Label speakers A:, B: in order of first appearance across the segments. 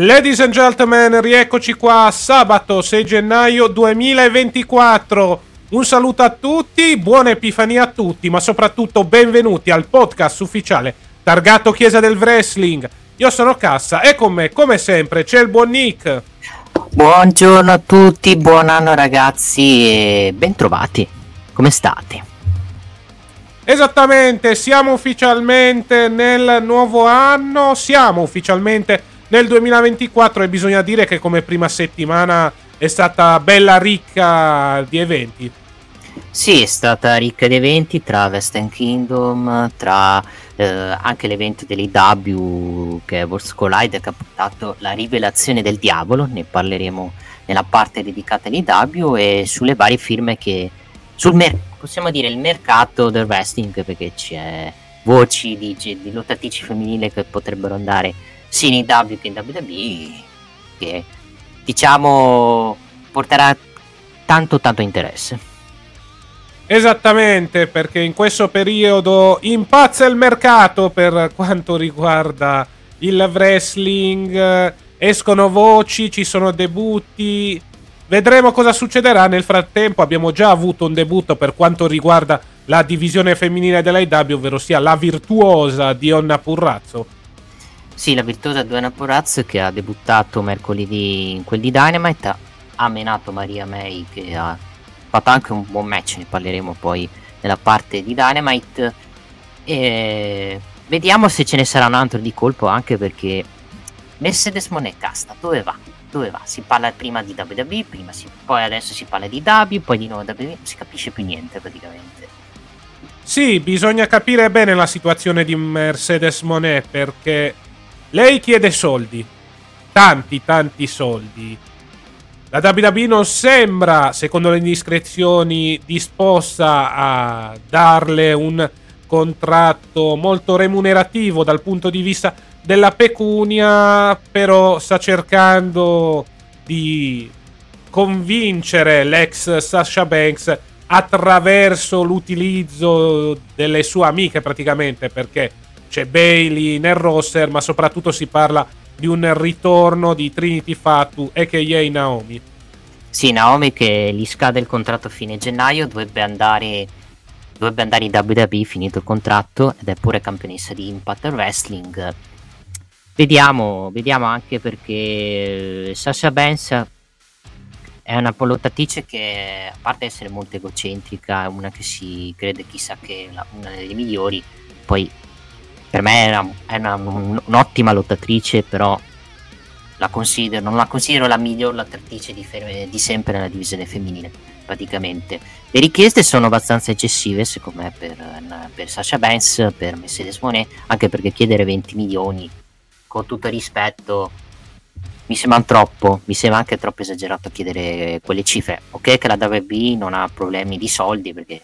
A: Ladies and gentlemen, rieccoci qua sabato 6 gennaio 2024. Un saluto a tutti, buona Epifania a tutti, ma soprattutto benvenuti al podcast ufficiale targato Chiesa del Wrestling. Io sono Cassa e con me, come sempre, c'è il buon Nick.
B: Buongiorno a tutti, buon anno ragazzi e bentrovati. Come state?
A: Esattamente, siamo ufficialmente nel nuovo anno, siamo ufficialmente nel 2024 e bisogna dire che come prima settimana è stata bella ricca di eventi.
B: Sì, è stata ricca di eventi tra Western Kingdom, tra eh, anche l'evento dell'IW che è Worlds Collide che ha portato la rivelazione del diavolo, ne parleremo nella parte dedicata all'IW e sulle varie firme che sul mer- possiamo dire il mercato del wrestling perché c'è voci di, di lottatrici femminili che potrebbero andare sia in IW che in WWE che diciamo porterà tanto tanto interesse.
A: Esattamente, perché in questo periodo impazza il mercato per quanto riguarda il wrestling, escono voci, ci sono debutti, vedremo cosa succederà. Nel frattempo abbiamo già avuto un debutto per quanto riguarda la divisione femminile dell'IW, ovvero sia la virtuosa Dionna Purrazzo.
B: Sì, la virtuosa Duana Poraz che ha debuttato mercoledì in quel di Dynamite ha, menato Maria May che ha fatto anche un buon match, ne parleremo poi nella parte di Dynamite e vediamo se ce ne sarà un altro di colpo anche perché Mercedes Monet casta, dove va? Dove va? Si parla prima di WWE, prima si, poi adesso si parla di W, poi di nuovo WWE, non si capisce più niente praticamente.
A: Sì, bisogna capire bene la situazione di Mercedes Monet perché lei chiede soldi. Tanti, tanti soldi. La WWE non sembra, secondo le indiscrezioni, disposta a darle un contratto molto remunerativo dal punto di vista della pecunia, però sta cercando di convincere l'ex Sasha Banks attraverso l'utilizzo delle sue amiche praticamente perché c'è Bailey nel roster, ma soprattutto si parla di un ritorno di Trinity Fatu, a.k.a. Naomi.
B: Sì, Naomi che gli scade il contratto a fine gennaio, dovrebbe andare, dovrebbe andare in WWE finito il contratto ed è pure campionessa di Impact Wrestling. Vediamo, vediamo anche perché Sasha Banks è una lottatrice che a parte essere molto egocentrica, è una che si crede chissà che è una delle migliori, poi per me è, una, è una, un, un'ottima lottatrice, però la considero, non la considero la miglior lottatrice di, di, sempre nella divisione femminile, praticamente. Le richieste sono abbastanza eccessive, secondo me, per, per Sasha Banks, per Mercedes Monet, anche perché chiedere 20 milioni, con tutto rispetto, mi sembra troppo, mi sembra anche troppo esagerato chiedere quelle cifre. Ok che la WWE non ha problemi di soldi, perché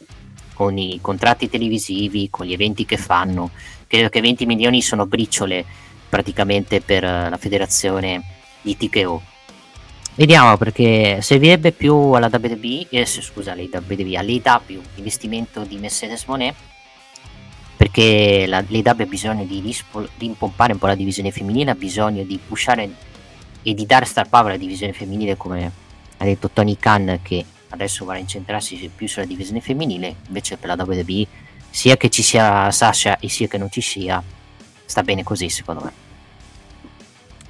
B: con i contratti televisivi, con gli eventi che fanno, credo che 20 milioni sono briciole praticamente per eh, la federazione di TKO. Vediamo perché servirebbe più alla WWE, eh, scusa, WWE, all'EW investimento di Mercedes Monet perché la, l'EW ha bisogno di, rispo, di impompare un po' la divisione femminile, ha bisogno di pushare e di dare star power alla divisione femminile come ha detto Tony Khan che adesso vorrà incentrarsi più sulla divisione femminile, invece per la WWE sia che ci sia Sasha e sia che non ci sia, sta bene così secondo me.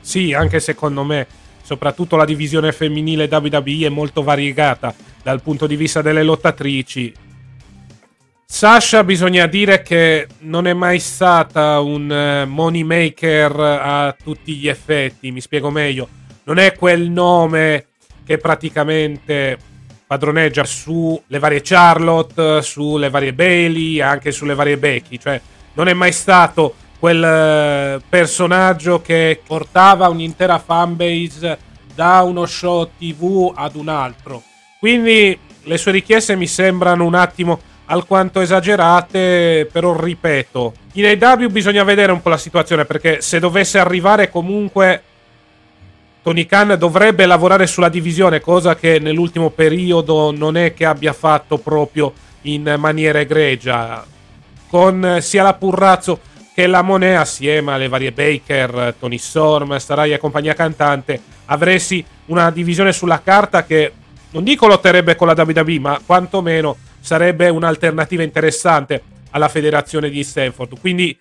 A: Sì, anche secondo me, soprattutto la divisione femminile WWE è molto variegata dal punto di vista delle lottatrici. Sasha bisogna dire che non è mai stata un uh, money maker a tutti gli effetti, mi spiego meglio. Non è quel nome che praticamente padroneggia sulle varie Charlotte, sulle varie Bailey, anche sulle varie Becky, cioè non è mai stato quel eh, personaggio che portava un'intera fanbase da uno show TV ad un altro. Quindi le sue richieste mi sembrano un attimo alquanto esagerate, però ripeto, in AW bisogna vedere un po' la situazione perché se dovesse arrivare comunque Tony Khan dovrebbe lavorare sulla divisione, cosa che nell'ultimo periodo non è che abbia fatto proprio in maniera egregia. Con sia la Purrazzo che la Monea, assieme alle varie Baker, Tony Storm, Starai e compagnia cantante, avresti una divisione sulla carta che non dico lotterebbe con la WWE, ma quantomeno sarebbe un'alternativa interessante alla federazione di Stanford. Quindi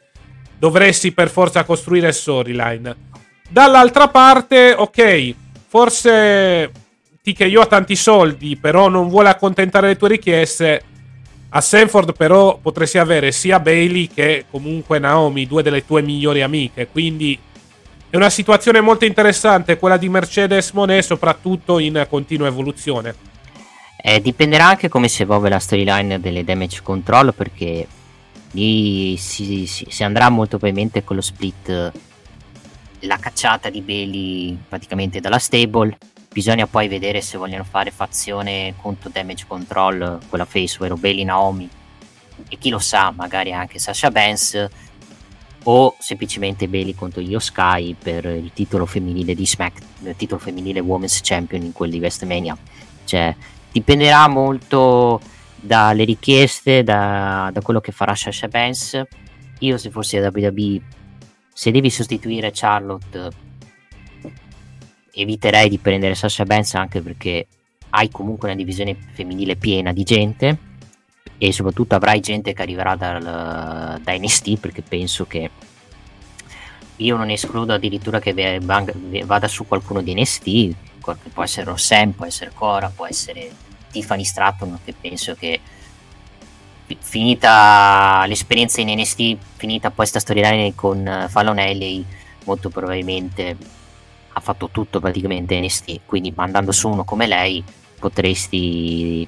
A: dovresti per forza costruire storyline. Dall'altra parte, ok, forse TKO ha tanti soldi, però non vuole accontentare le tue richieste. A Sanford però potresti avere sia Bailey che comunque Naomi, due delle tue migliori amiche. Quindi è una situazione molto interessante quella di Mercedes Monet, soprattutto in continua evoluzione.
B: Eh, dipenderà anche come si evolve la storyline delle damage control perché lì si, si, si andrà molto probabilmente con lo split la cacciata di Bailey praticamente dalla stable. Bisogna poi vedere se vogliono fare fazione contro damage control, quella face, ovvero Bailey Naomi e chi lo sa, magari anche Sasha Banks o semplicemente Bailey contro Io Sky per il titolo femminile di Smack, il titolo femminile Women's Champion in quel di WrestleMania. Cioè, dipenderà molto dalle richieste, da, da quello che farà Sasha Banks. Io se fossi da WWE se devi sostituire Charlotte eviterei di prendere Sasha Banks anche perché hai comunque una divisione femminile piena di gente e soprattutto avrai gente che arriverà dal, da NST perché penso che io non escludo addirittura che vada su qualcuno di NST può essere Rossem, può essere Cora, può essere Tiffany Stratton che penso che finita l'esperienza in NST, finita poi sta storyline con uh, Fallon Haley, molto probabilmente ha fatto tutto praticamente NST, quindi mandando su uno come lei potresti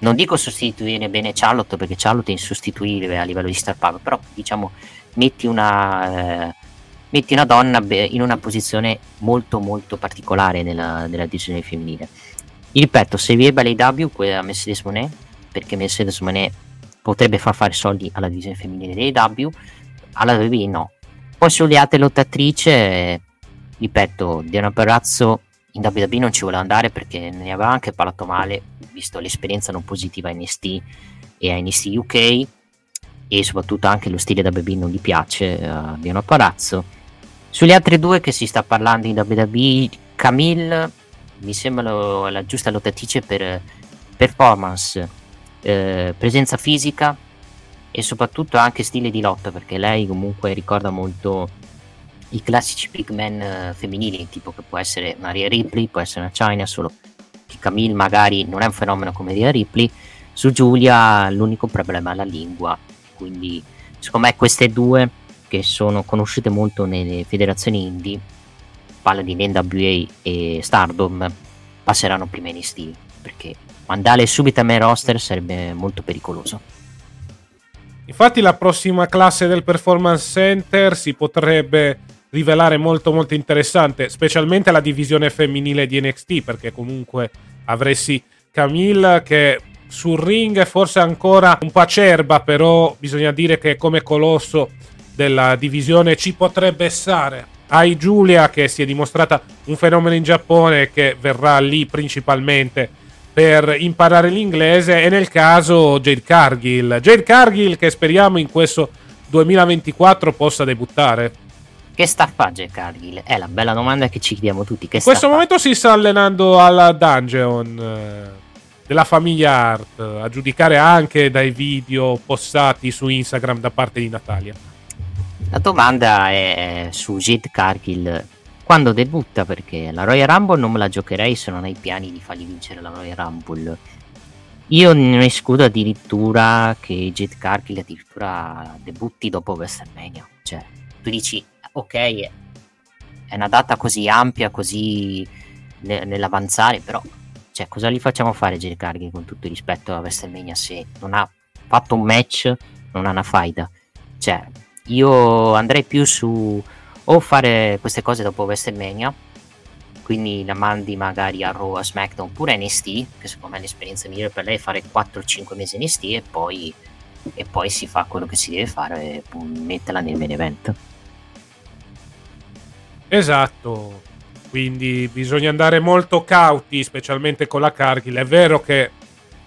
B: non dico sostituire bene Charlotte perché Charlotte è insostituibile a livello di star power, però diciamo metti una, eh, metti una donna in una posizione molto molto particolare nella, nella divisione femminile. Ripeto, se vi è l'AW, quella Mercedes Monet, perché Mercedes Monet potrebbe far fare soldi alla divisione femminile dei W, alla WWE no. Poi sulle altre lottatrici, ripeto, Diana Perrazzo in WWE non ci vuole andare perché ne aveva anche parlato male, visto l'esperienza non positiva a NST e a NST UK e soprattutto anche lo stile WWE non gli piace a uh, Diana Parazzo. Sulle altre due che si sta parlando in WWE, Camille mi sembra la giusta lottatrice per performance eh, presenza fisica e soprattutto anche stile di lotta perché lei comunque ricorda molto i classici big man eh, femminili tipo che può essere Rhea Ripley può essere una China solo che Camille magari non è un fenomeno come Rhea Ripley. Su Giulia l'unico problema è la lingua quindi secondo me queste due che sono conosciute molto nelle federazioni indie parlo di NWA e Stardom passeranno prima in stile perché mandarle subito a me roster sarebbe molto pericoloso.
A: Infatti la prossima classe del Performance Center si potrebbe rivelare molto molto interessante, specialmente la divisione femminile di NXT, perché comunque avresti Camille che sul ring è forse ancora un po' acerba, però bisogna dire che come colosso della divisione ci potrebbe stare. Hai Giulia che si è dimostrata un fenomeno in Giappone che verrà lì principalmente per imparare l'inglese e nel caso Jade Cargill. Jade Cargill che speriamo in questo 2024 possa debuttare.
B: Che sta a fare Jack Cargill? È la bella domanda che ci chiediamo tutti. Che
A: In questo momento si sta allenando alla dungeon eh, della famiglia Art, a giudicare anche dai video postati su Instagram da parte di Natalia.
B: La domanda è su Jade Cargill quando debutta perché la Royal Rumble non me la giocherei se non hai piani di fargli vincere la Royal Rumble. Io non escludo addirittura che Jade Cargill addirittura debutti dopo WrestleMania. Cioè, tu dici, ok, è una data così ampia, così nell'avanzare, però cioè, cosa gli facciamo fare Jade Cargill con tutto il rispetto a WrestleMania se non ha fatto un match, non ha una faida? Cioè, io andrei più su o fare queste cose dopo WrestleMania quindi la mandi magari a Raw, a SmackDown oppure a NST che secondo me è l'esperienza migliore per lei è fare 4-5 mesi NST e poi, e poi si fa quello che si deve fare e metterla nel main event.
A: Esatto. Quindi bisogna andare molto cauti specialmente con la Cargill. È vero che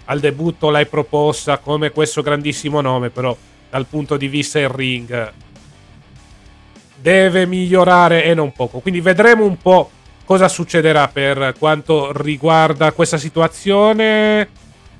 A: al debutto l'hai proposta come questo grandissimo nome però dal punto di vista in ring deve migliorare e non poco. Quindi vedremo un po' cosa succederà per quanto riguarda questa situazione.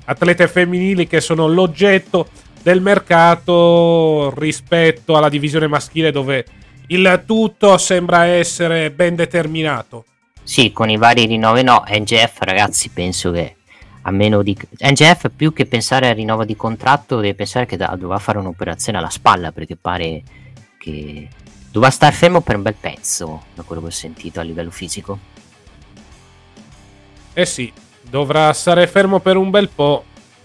A: Atlete femminili che sono l'oggetto del mercato rispetto alla divisione maschile dove il tutto sembra essere ben determinato.
B: Sì, con i vari rinnovi no, NGF ragazzi penso che a meno di... NGF più che pensare al rinnovo di contratto deve pensare che dovrà fare un'operazione alla spalla perché pare che Doveva stare fermo per un bel pezzo, da quello che ho sentito a livello fisico.
A: Eh sì, dovrà stare fermo per un bel po'.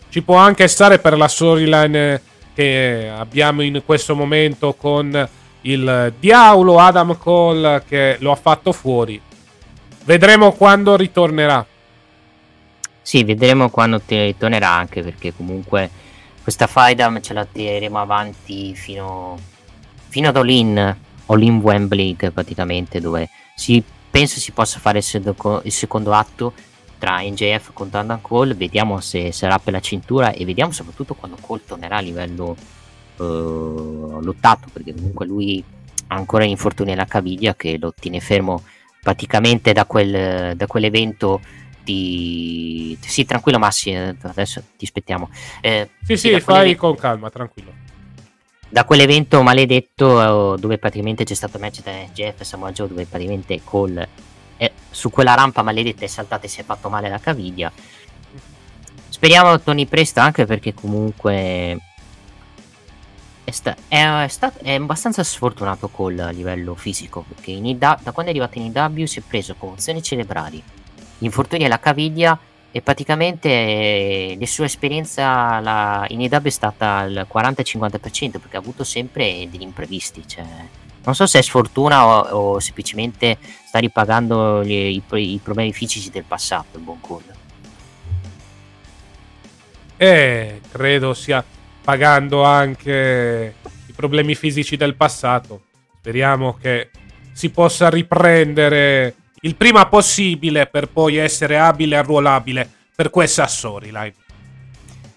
A: Ci può anche stare per la storyline che abbiamo in questo momento con il diavolo Adam Cole che lo ha fatto fuori. Vedremo quando ritornerà.
B: Sì, vedremo quando ritornerà anche perché comunque questa faida ce la tireremo avanti fino, fino ad Olin All-in Wembley praticamente dove si, penso si possa fare il, sedo, il secondo atto tra NJF contro Adam Cole. Vediamo se sarà per la cintura e vediamo soprattutto quando Cole tornerà a livello uh, lottato perché comunque lui ha ancora infortuni alla caviglia che lo tiene fermo praticamente da, quel, da quell'evento di... sì tranquillo Massi eh, adesso ti aspettiamo.
A: Eh, sì sì fai con calma tranquillo
B: da quell'evento maledetto eh, dove praticamente c'è stato il match tra Jeff e Samoa Joe dove praticamente Cole è, su quella rampa maledetta è saltata e si è fatto male la caviglia. Speriamo torni presto anche perché comunque è, sta- è, stato, è abbastanza sfortunato Cole a livello fisico perché IW, da quando è arrivato in IW si è preso commozioni cerebrali infortuni alla caviglia e praticamente eh, la sua esperienza la, in EW è stata al 40-50% perché ha avuto sempre degli imprevisti. Cioè, non so se è sfortuna o, o semplicemente sta ripagando gli, i, i, problemi fisici del passato, il buon Cole.
A: E credo stia pagando anche i problemi fisici del passato. Speriamo che si possa riprendere il prima possibile per poi essere abile e arruolabile per questa storyline.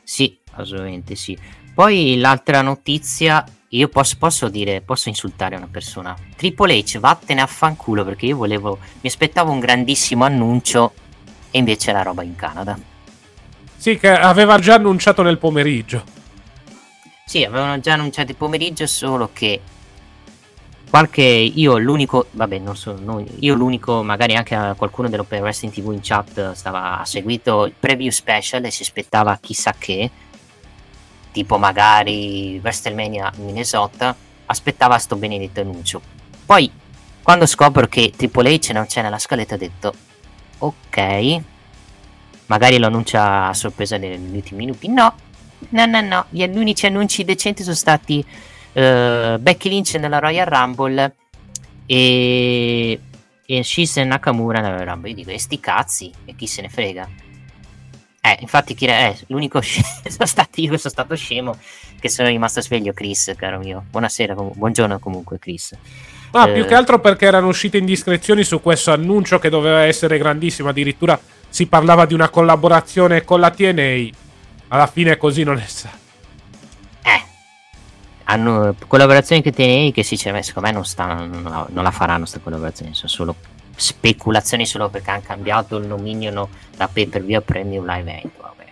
B: Sì, assolutamente sì. Poi l'altra notizia, io posso, posso, dire, posso insultare una persona. Triple H, vattene a fanculo perché io volevo, mi aspettavo un grandissimo annuncio e invece la roba in Canada.
A: Sì, che aveva già annunciato nel pomeriggio.
B: Sì, avevano già annunciato il pomeriggio, solo che qualche io l'unico vabbè non so no, io l'unico magari anche qualcuno dell'Open Wrestling TV in chat stava ha seguito il preview special e si aspettava chissà che tipo magari WrestleMania Minnesota aspettava sto benedetto annuncio. Poi quando scopro che Triple H non c'è nella scaletta ho detto ok magari lo annuncia a sorpresa negli ultimi minuti. No no no no gli unici annunci decenti sono stati uh, Becky Lynch nella Royal Rumble e, e Shizen Nakamura nella Royal Rumble. Io dico, e sti cazzi, e chi se ne frega? Eh, infatti, chi è eh, l'unico scemo sono stato io sono stato scemo che sono rimasto sveglio, Chris, caro mio. Buonasera, com- buongiorno comunque, Chris.
A: Ah, eh, più che altro perché erano uscite indiscrezioni su questo annuncio che doveva essere grandissimo. Addirittura si parlava di una collaborazione con la TNA. Alla fine così non è stato
B: hanno collaborazioni che TNA che sinceramente secondo me non, stanno, non, la, non la faranno questa collaborazione, sono solo speculazioni solo perché hanno cambiato il nomignolo da pay per view a premium live event. Vabbè,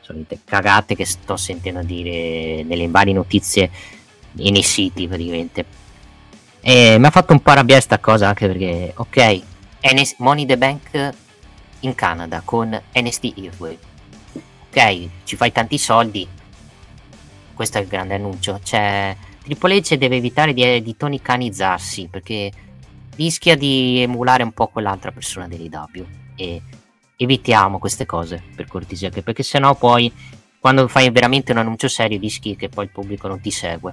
B: solite cagate che sto sentendo dire nelle varie notizie e nei siti praticamente. E mi ha fatto un po' arrabbiare sta cosa anche perché, ok, NS- Money the Bank in Canada con NST Earway. Ok, ci fai tanti soldi. Questo è il grande annuncio. Cioè, Triple H deve evitare di, di tonicanizzarsi perché rischia di emulare un po' quell'altra persona dell'IW. E evitiamo queste cose per cortesia, perché sennò poi quando fai veramente un annuncio serio rischi che poi il pubblico non ti segue.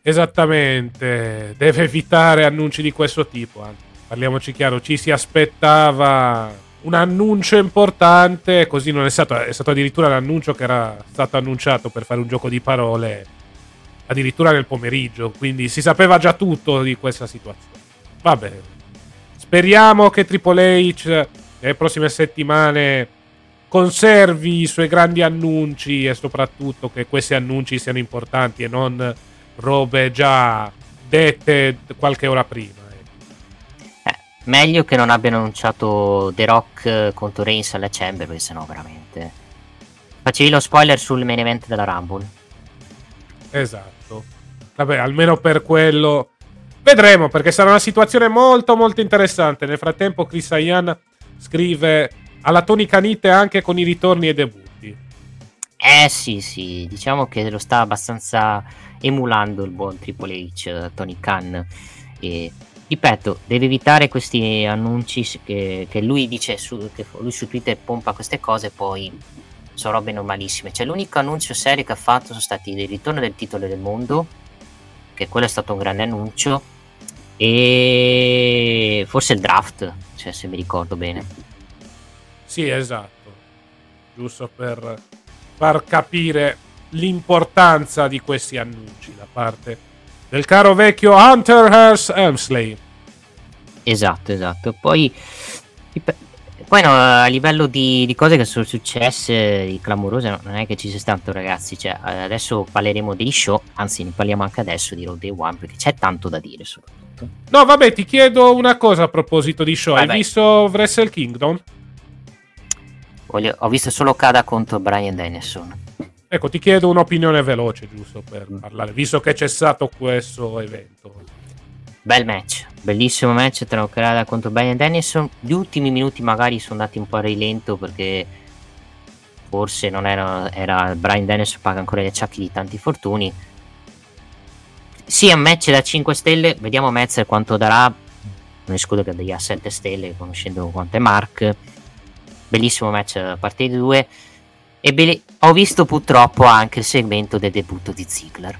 A: Esattamente, deve evitare annunci di questo tipo. Parliamoci chiaro, ci si aspettava un annuncio importante, così non è stato, è stato addirittura l'annuncio che era stato annunciato per fare un gioco di parole addirittura nel pomeriggio, quindi si sapeva già tutto di questa situazione. Va bene. Speriamo che Triple H nelle prossime settimane conservi i suoi grandi annunci e soprattutto che questi annunci siano importanti e non robe già dette qualche ora prima.
B: Eh, meglio che non abbiano annunciato The Rock contro Reigns alla Chamber, perché sennò veramente. Facevi lo spoiler sul main event della Rumble.
A: Esatto. Vabbè, almeno per quello. Vedremo, perché sarà una situazione molto molto interessante. Nel frattempo Chris Ayan scrive alla Tony Canite anche con i ritorni e debutti.
B: Eh sì, sì, diciamo che lo sta abbastanza emulando il buon Triple H, Tony Khan. E ripeto, deve evitare questi annunci che, che lui dice su, che lui su Twitter pompa queste cose, poi sono robe normalissime. Cioè, l'unico annuncio serio che ha fatto sono stati il ritorno del titolo del mondo, che quello è stato un grande annuncio, e forse il draft, cioè, se mi ricordo bene.
A: Sì, esatto. Giusto per far capire l'importanza di questi annunci da parte del caro vecchio Hunter Hearst Helmsley.
B: Esatto, esatto. Poi poi no, a livello di, di, cose che sono successe, di clamorose, no, non è che ci sia tanto ragazzi, cioè, adesso parleremo degli show, anzi ne parliamo anche adesso di Road Day One perché c'è tanto da dire soprattutto.
A: No, vabbè, ti chiedo una cosa a proposito di show, vai, hai visto Wrestle Kingdom?
B: Voglio, ho visto solo Kada contro Brian Dennison.
A: Ecco, ti chiedo un'opinione veloce, giusto per mm. parlare, visto che c'è stato questo evento.
B: Bel match, bellissimo match tra Okada contro Brian Dennison. Gli ultimi minuti magari sono andati un po' a rilento perché forse non era, era Brian Dennison paga ancora gli acciacchi di tanti fortuni. Sì, un match da 5 stelle, vediamo Metzer quanto darà. Non escludo che dia 7 stelle, conoscendo quanto è Mark. Bellissimo match da parte di due. E be- ho visto purtroppo anche il segmento del debutto di Ziggler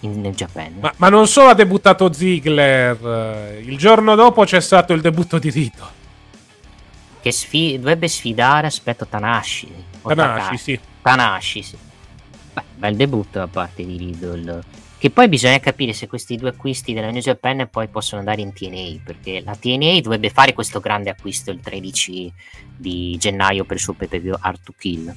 B: in, nel Japan.
A: Ma, ma, non solo ha debuttato Ziggler, il giorno dopo c'è stato il debutto di Rito.
B: Che sfi- dovrebbe sfidare, aspetto, Tanashi.
A: Tanashi, sì.
B: Tanashi, sì. Beh, bel debutto da parte di Riddle. Che poi bisogna capire se questi due acquisti della New Japan poi possono andare in TNA, perché la TNA dovrebbe fare questo grande acquisto il 13 di gennaio per il suo PPV Art to Kill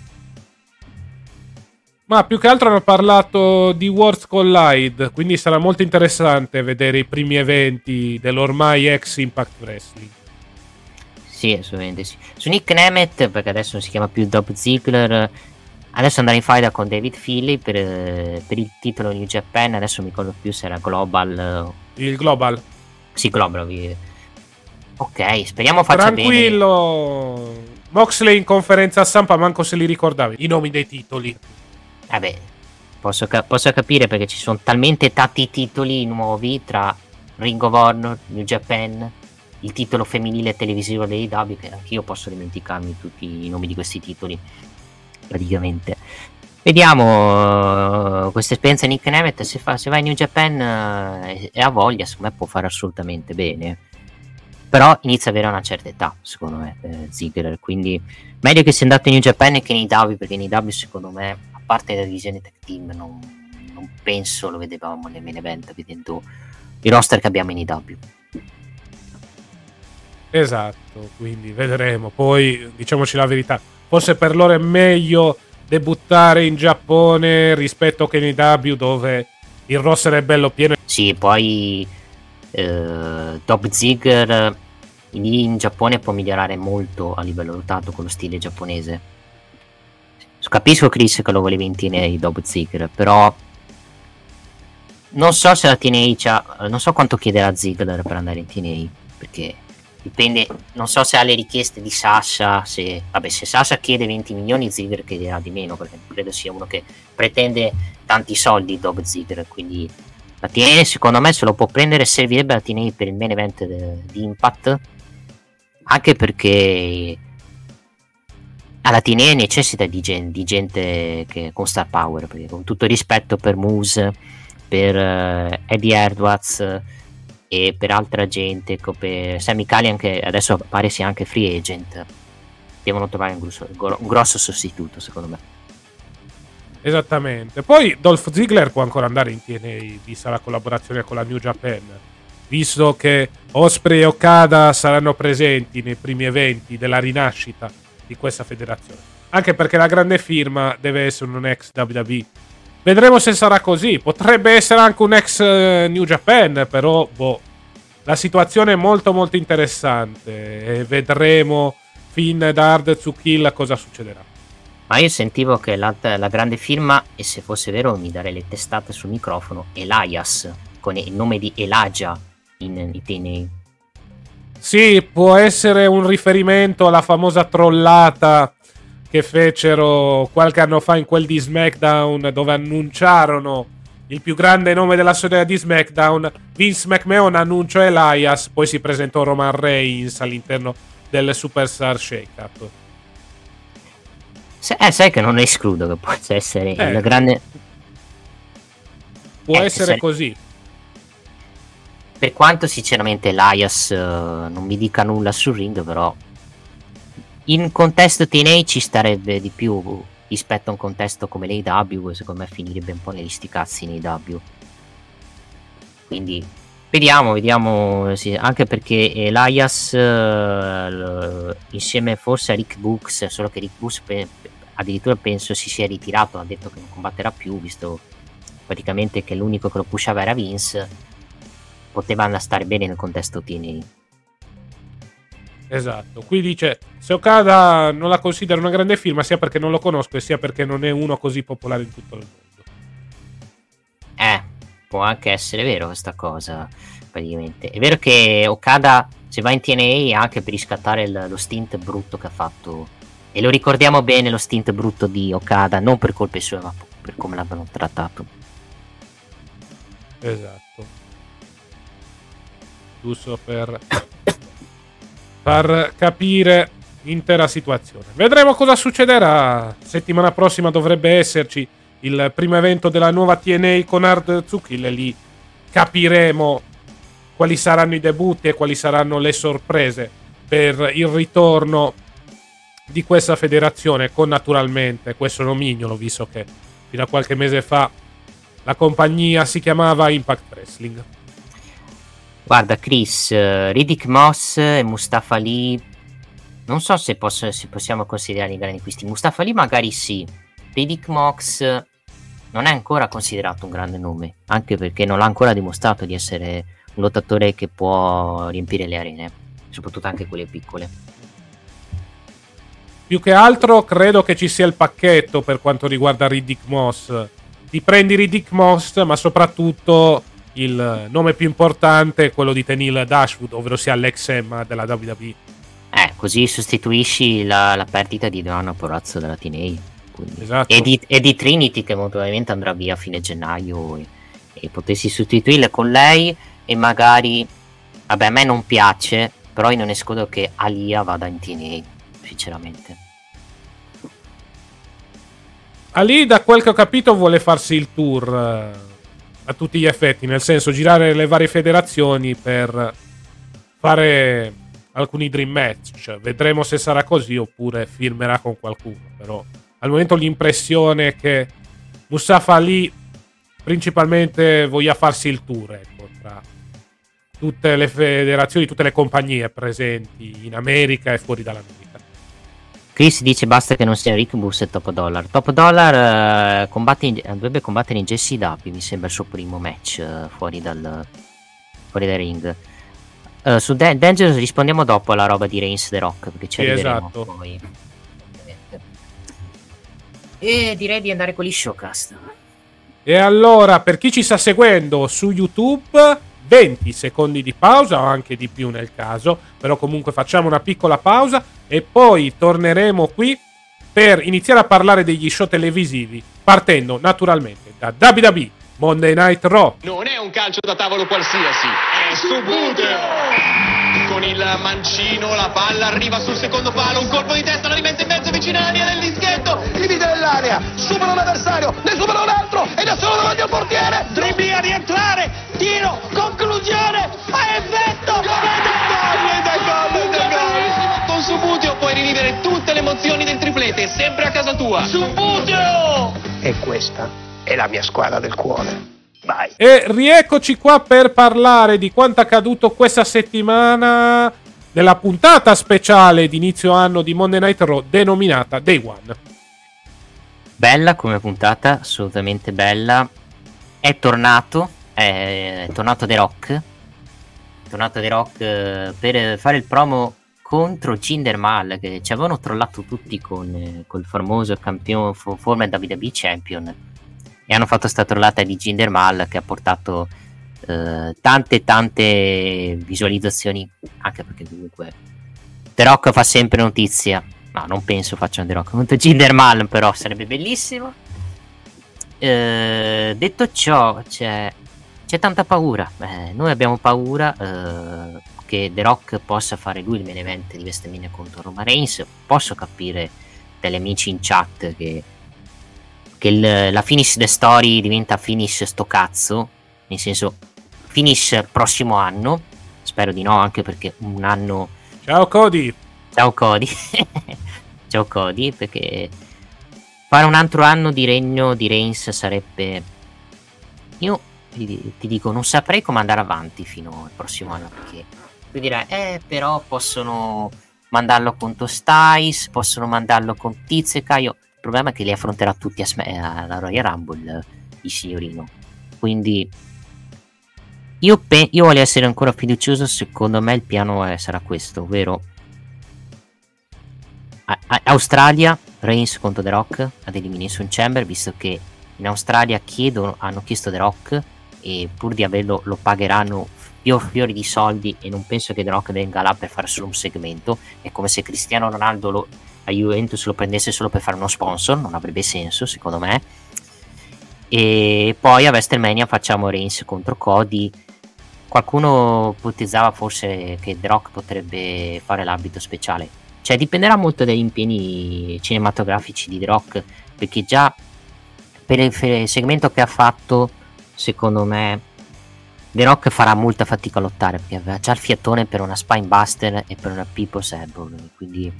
A: ma più che altro hanno parlato di Worlds Collide, quindi sarà molto interessante vedere i primi eventi dell'ormai ex Impact Wrestling.
B: Sì, assolutamente sì. Su Nick Nemeth, perché adesso non si chiama più Dob Ziggler, adesso andrà in faida con David Philly per, per, il titolo New Japan, adesso mi ricordo più se era Global.
A: Il Global.
B: Sì, Global. Ok, speriamo faccia
A: Tranquillo. bene. Tranquillo. Moxley in conferenza stampa manco se li ricordavi i nomi dei titoli.
B: Vabbè, posso, posso, capire perché ci sono talmente tanti titoli nuovi tra Ring of Honor, New Japan, il titolo femminile televisivo dell'AEW che anch'io posso dimenticarmi tutti i nomi di questi titoli praticamente. Vediamo uh, questa esperienza Nick Nemeth se, fa, se va in New Japan uh, e, ha voglia, secondo me può fare assolutamente bene. Però inizia ad avere una certa età, secondo me, eh, Ziggler. Quindi meglio che sia andato in New Japan che in IW, perché in IW secondo me parte della divisione tech team non, non penso lo vedevamo main event vedendo i roster che abbiamo in IW.
A: Esatto, quindi vedremo. Poi diciamoci la verità, forse per loro è meglio debuttare in Giappone rispetto che nei W dove il roster è bello pieno.
B: Sì, poi eh, Dob Ziggler lì in Giappone può migliorare molto a livello lottato con lo stile giapponese. Capisco Chris che lo volevi in TNA Dob Ziggler, però non so se la TNA c'ha, non so quanto chiederà Ziggler per andare in TNA, perché dipende, non so se ha le richieste di Sasha, se, vabbè, se Sasha chiede 20 milioni Ziggler chiederà di meno, perché credo sia uno che pretende tanti soldi Dob Ziggler, quindi la TNA secondo me se lo può prendere servirebbe la TNA per il main event di Impact, anche perché alla TNA necessita di, gen- di gente che, con star power, perché con tutto rispetto per Moose, per uh, Eddie Edwards e per altra gente, per Sammy Callian che adesso pare sia anche free agent, devono trovare un grosso, un grosso sostituto secondo me.
A: Esattamente. Poi Dolph Ziggler può ancora andare in TNA, vista la collaborazione con la New Japan. Visto che Osprey e Okada saranno presenti nei primi eventi della rinascita di questa federazione. Anche perché la grande firma deve essere un ex WWE. Vedremo se sarà così. Potrebbe essere anche un ex eh, New Japan, però boh. La situazione è molto molto interessante e vedremo fin da Hard to Kill cosa succederà.
B: Ma io sentivo che la, la, grande firma, e se fosse vero mi darei le testate sul microfono, Elias, con il nome di Elijah in, in.
A: Sì, può essere un riferimento alla famosa trollata che fecero qualche anno fa in quel di SmackDown dove annunciarono il più grande nome della storia di SmackDown. Vince McMahon annunciò Elias, poi si presentò Roman Reigns all'interno del Superstar Shake-Up.
B: Eh, sai che non escludo che possa essere eh, il grande.
A: Può eh, essere se... così.
B: Per quanto sinceramente Elias uh, non mi dica nulla sul ring, però in contesto TNA ci starebbe di più rispetto a un contesto come l'AW, secondo me finirebbe un po' negli sticazzi nei W. Quindi vediamo, vediamo, sì, anche perché Elias uh, insieme forse a Rick Books, solo che Rick Books pe- addirittura penso si sia ritirato, ha detto che non combatterà più, visto praticamente che l'unico che lo pushava era Vince, poteva stare bene nel contesto TNA.
A: Esatto, qui dice se Okada non la considera una grande firma sia perché non lo conosco e sia perché non è uno così popolare in tutto il mondo.
B: Eh, può anche essere vero questa cosa, praticamente. È vero che Okada se va in TNA anche per riscattare il, lo stint brutto che ha fatto e lo ricordiamo bene lo stint brutto di Okada, non per colpe sue, ma per come l'hanno trattato.
A: Esatto. Giusto per far capire l'intera situazione. Vedremo cosa succederà. Settimana prossima dovrebbe esserci il primo evento della nuova TNA con Hard Zukill e lì capiremo quali saranno i debutti e quali saranno le sorprese per il ritorno di questa federazione con naturalmente questo nomignolo, visto che fino a qualche mese fa la compagnia si chiamava Impact Wrestling.
B: Guarda Chris, uh, Riddick Moss e Mustafa Lee, non so se, posso, se possiamo considerarli grandi acquisti. Mustafa Lee magari sì, Riddick Moss non è ancora considerato un grande nome, anche perché non l'ha ancora dimostrato di essere un lottatore che può riempire le arene, soprattutto anche quelle piccole.
A: Più che altro credo che ci sia il pacchetto per quanto riguarda Riddick Moss. Ti prendi Riddick Moss, ma soprattutto il nome più importante è quello di Tenil Dashwood, ovvero sia l'ex Emma della WWE.
B: Eh, così sostituisci la, la perdita di Donna Porazzo della TNA. Esatto. E, di, e, di, Trinity che molto probabilmente andrà via a fine gennaio e, e potessi sostituirla con lei e magari... Vabbè, a me non piace, però io non escludo che Alia vada in TNA sinceramente.
A: Ali, da quel che ho capito, vuole farsi il tour a tutti gli effetti, nel senso girare le varie federazioni per fare alcuni dream match. Vedremo se sarà così oppure firmerà con qualcuno. Però al momento l'impressione è che Mustafa Ali principalmente voglia farsi il tour ecco, tra tutte le federazioni, tutte le compagnie presenti in America e fuori dall'America.
B: Chris dice basta che non sia Rick Bus e Top Dollar. Top Dollar uh, combatte in, dovrebbe combattere in Jesse Dubby, mi sembra il suo primo match uh, fuori, dal, fuori dal ring. Uh, su Dan- Dangerous rispondiamo dopo alla roba di Reigns The Rock, perché ci sì, esatto. poi. E direi di andare con gli showcast.
A: E allora, per chi ci sta seguendo su YouTube, 20 secondi di pausa o anche di più nel caso, però comunque facciamo una piccola pausa e poi torneremo qui per iniziare a parlare degli show televisivi, partendo naturalmente da WWE Monday Night Raw.
C: Non è un calcio da tavolo qualsiasi, è subuteo! Con il mancino la palla arriva sul secondo palo, un colpo di testa la rimette in mezzo vicino alla linea del dischetto, divide nell'area, supera un avversario, ne supera un altro ed è solo davanti al portiere, dribbling a rientrare, tiro, conclusione, a effetto, ed è gol, ed è gol, Con Subuteo puoi rivivere tutte le emozioni del triplete, sempre a casa tua. Subuteo!
D: E questa è la mia squadra del cuore.
A: Vai. E rieccoci qua per parlare di quanto accaduto questa settimana nella puntata speciale di inizio anno di Monday Night Raw denominata Day One.
B: Bella come puntata, assolutamente bella. È tornato, è, tornato The Rock. È tornato The Rock eh, per fare il promo contro Jinder Mal che ci avevano trollato tutti con eh, col famoso campione former WWE Champion e hanno fatto sta trollata di Jinder Mal che ha portato eh, tante tante visualizzazioni anche perché comunque The Rock fa sempre notizia. No non penso facciano The Rock contro Jinder Mal però sarebbe bellissimo. Eh, detto ciò c'è, c'è tanta paura. Eh, noi abbiamo paura eh, che The Rock possa fare lui il main event di WrestleMania contro Roman Reigns. Posso capire dagli amici in chat che che il, la finish the story diventa finish sto cazzo, nel senso finish prossimo anno, spero di no anche perché un anno...
A: Ciao Cody!
B: Ciao Cody! Ciao Cody, perché fare un altro anno di regno di Reigns sarebbe... Io ti, dico, non saprei come andare avanti fino al prossimo anno, perché tu dirai, eh però possono mandarlo contro Stice, possono mandarlo con Tizio e Caio il problema è che li affronterà tutti alla Royal Rumble il signorino. Quindi io, pe- io, voglio essere ancora fiducioso. Secondo me il piano è, sarà questo, ovvero a- a- Australia, Reigns contro The Rock ad Elimination Chamber, visto che in Australia chiedono, hanno chiesto The Rock e pur di averlo lo pagheranno fior- fiori di soldi e non penso che The Rock venga là per fare solo un segmento. È come se Cristiano Ronaldo lo la Juventus lo prendesse solo per fare uno sponsor, non avrebbe senso secondo me. E poi a WrestleMania facciamo Reigns contro Cody. Qualcuno ipotizzava forse che The Rock potrebbe fare l'arbitro speciale. Cioè dipenderà molto dagli impegni cinematografici di The Rock, perché già per il segmento che ha fatto, secondo me, The Rock farà molta fatica a lottare, perché aveva già il fiatone per una Spinebuster e per una People's Elbow, quindi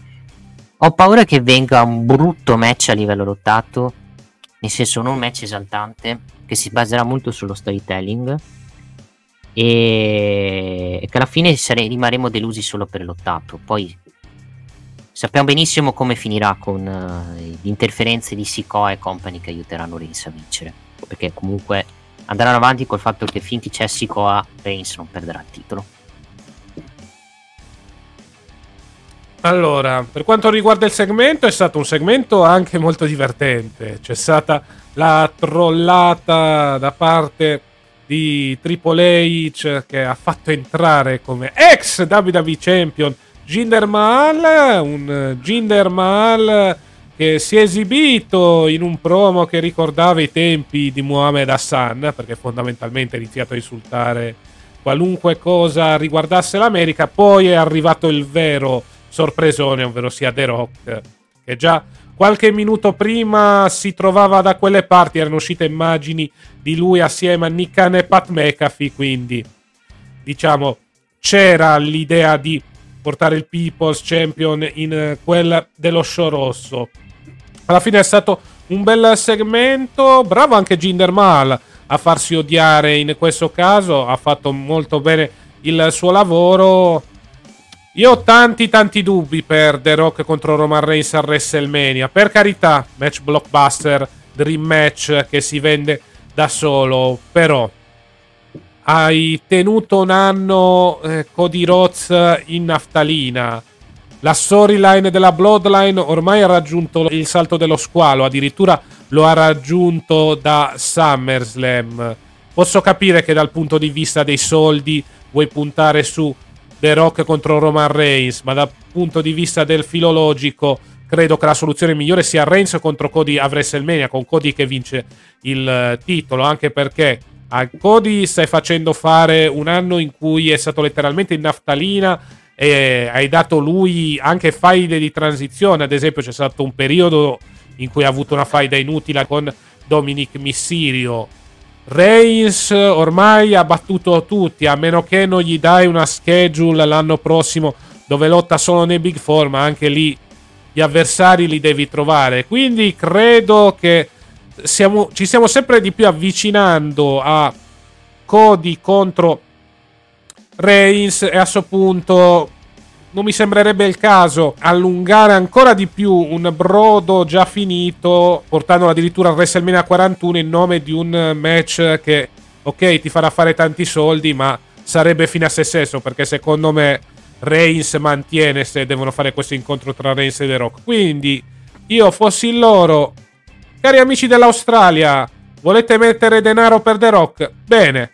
B: ho paura che venga un brutto match a livello lottato, nel senso non un match esaltante, che si baserà molto sullo storytelling e che alla fine sare- rimarremo delusi solo per lottato. Poi sappiamo benissimo come finirà con uh, le interferenze di Sikoa e company che aiuteranno Reigns a vincere, perché comunque andranno avanti col fatto che finché c'è Sikoa Reigns non perderà il titolo.
A: Allora, per quanto riguarda il segmento, è stato un segmento anche molto divertente. C'è stata la trollata da parte di Triple H che ha fatto entrare come ex WWE Champion Jinder Mahal, un Jinder Mahal che si è esibito in un promo che ricordava i tempi di Muhammad Hassan, perché fondamentalmente ha iniziato a insultare qualunque cosa riguardasse l'America, poi è arrivato il vero sorpresone, ovvero sia The Rock, che già qualche minuto prima si trovava da quelle parti, erano uscite immagini di lui assieme a Nick e Pat McAfee, quindi diciamo c'era l'idea di portare il People's Champion in quel dello show rosso. Alla fine è stato un bel segmento, bravo anche Jinder Mahal a farsi odiare in questo caso, ha fatto molto bene il suo lavoro Io ho tanti tanti dubbi per The Rock contro Roman Reigns a WrestleMania. Per carità, match blockbuster, dream match che si vende da solo, però hai tenuto un anno eh, Cody Rhodes in naftalina. La storyline della Bloodline ormai ha raggiunto il salto dello squalo, addirittura lo ha raggiunto da SummerSlam. Posso capire che dal punto di vista dei soldi vuoi puntare su The Rock contro Roman Reigns, ma dal punto di vista del filologico credo che la soluzione migliore sia Reigns contro Cody a WrestleMania, con Cody che vince il eh, titolo, anche perché a Cody stai facendo fare un anno in cui è stato letteralmente in naftalina e hai dato lui anche faide di transizione, ad esempio c'è stato un periodo in cui ha avuto una faida inutile con Dominic Mysterio. Reigns ormai ha battuto tutti, a meno che non gli dai una schedule l'anno prossimo dove lotta solo nei Big Four, ma anche lì gli avversari li devi trovare. Quindi credo che siamo, ci stiamo sempre di più avvicinando a Cody contro Reigns e a questo punto non mi sembrerebbe il caso allungare ancora di più un brodo già finito, portandolo addirittura a WrestleMania 41 in nome di un match che, ok, ti farà fare tanti soldi, ma sarebbe fine a se stesso, perché secondo me Reigns mantiene se devono fare questo incontro tra Reigns e The Rock. Quindi, io fossi loro, cari amici dell'Australia, volete mettere denaro per The Rock? Bene,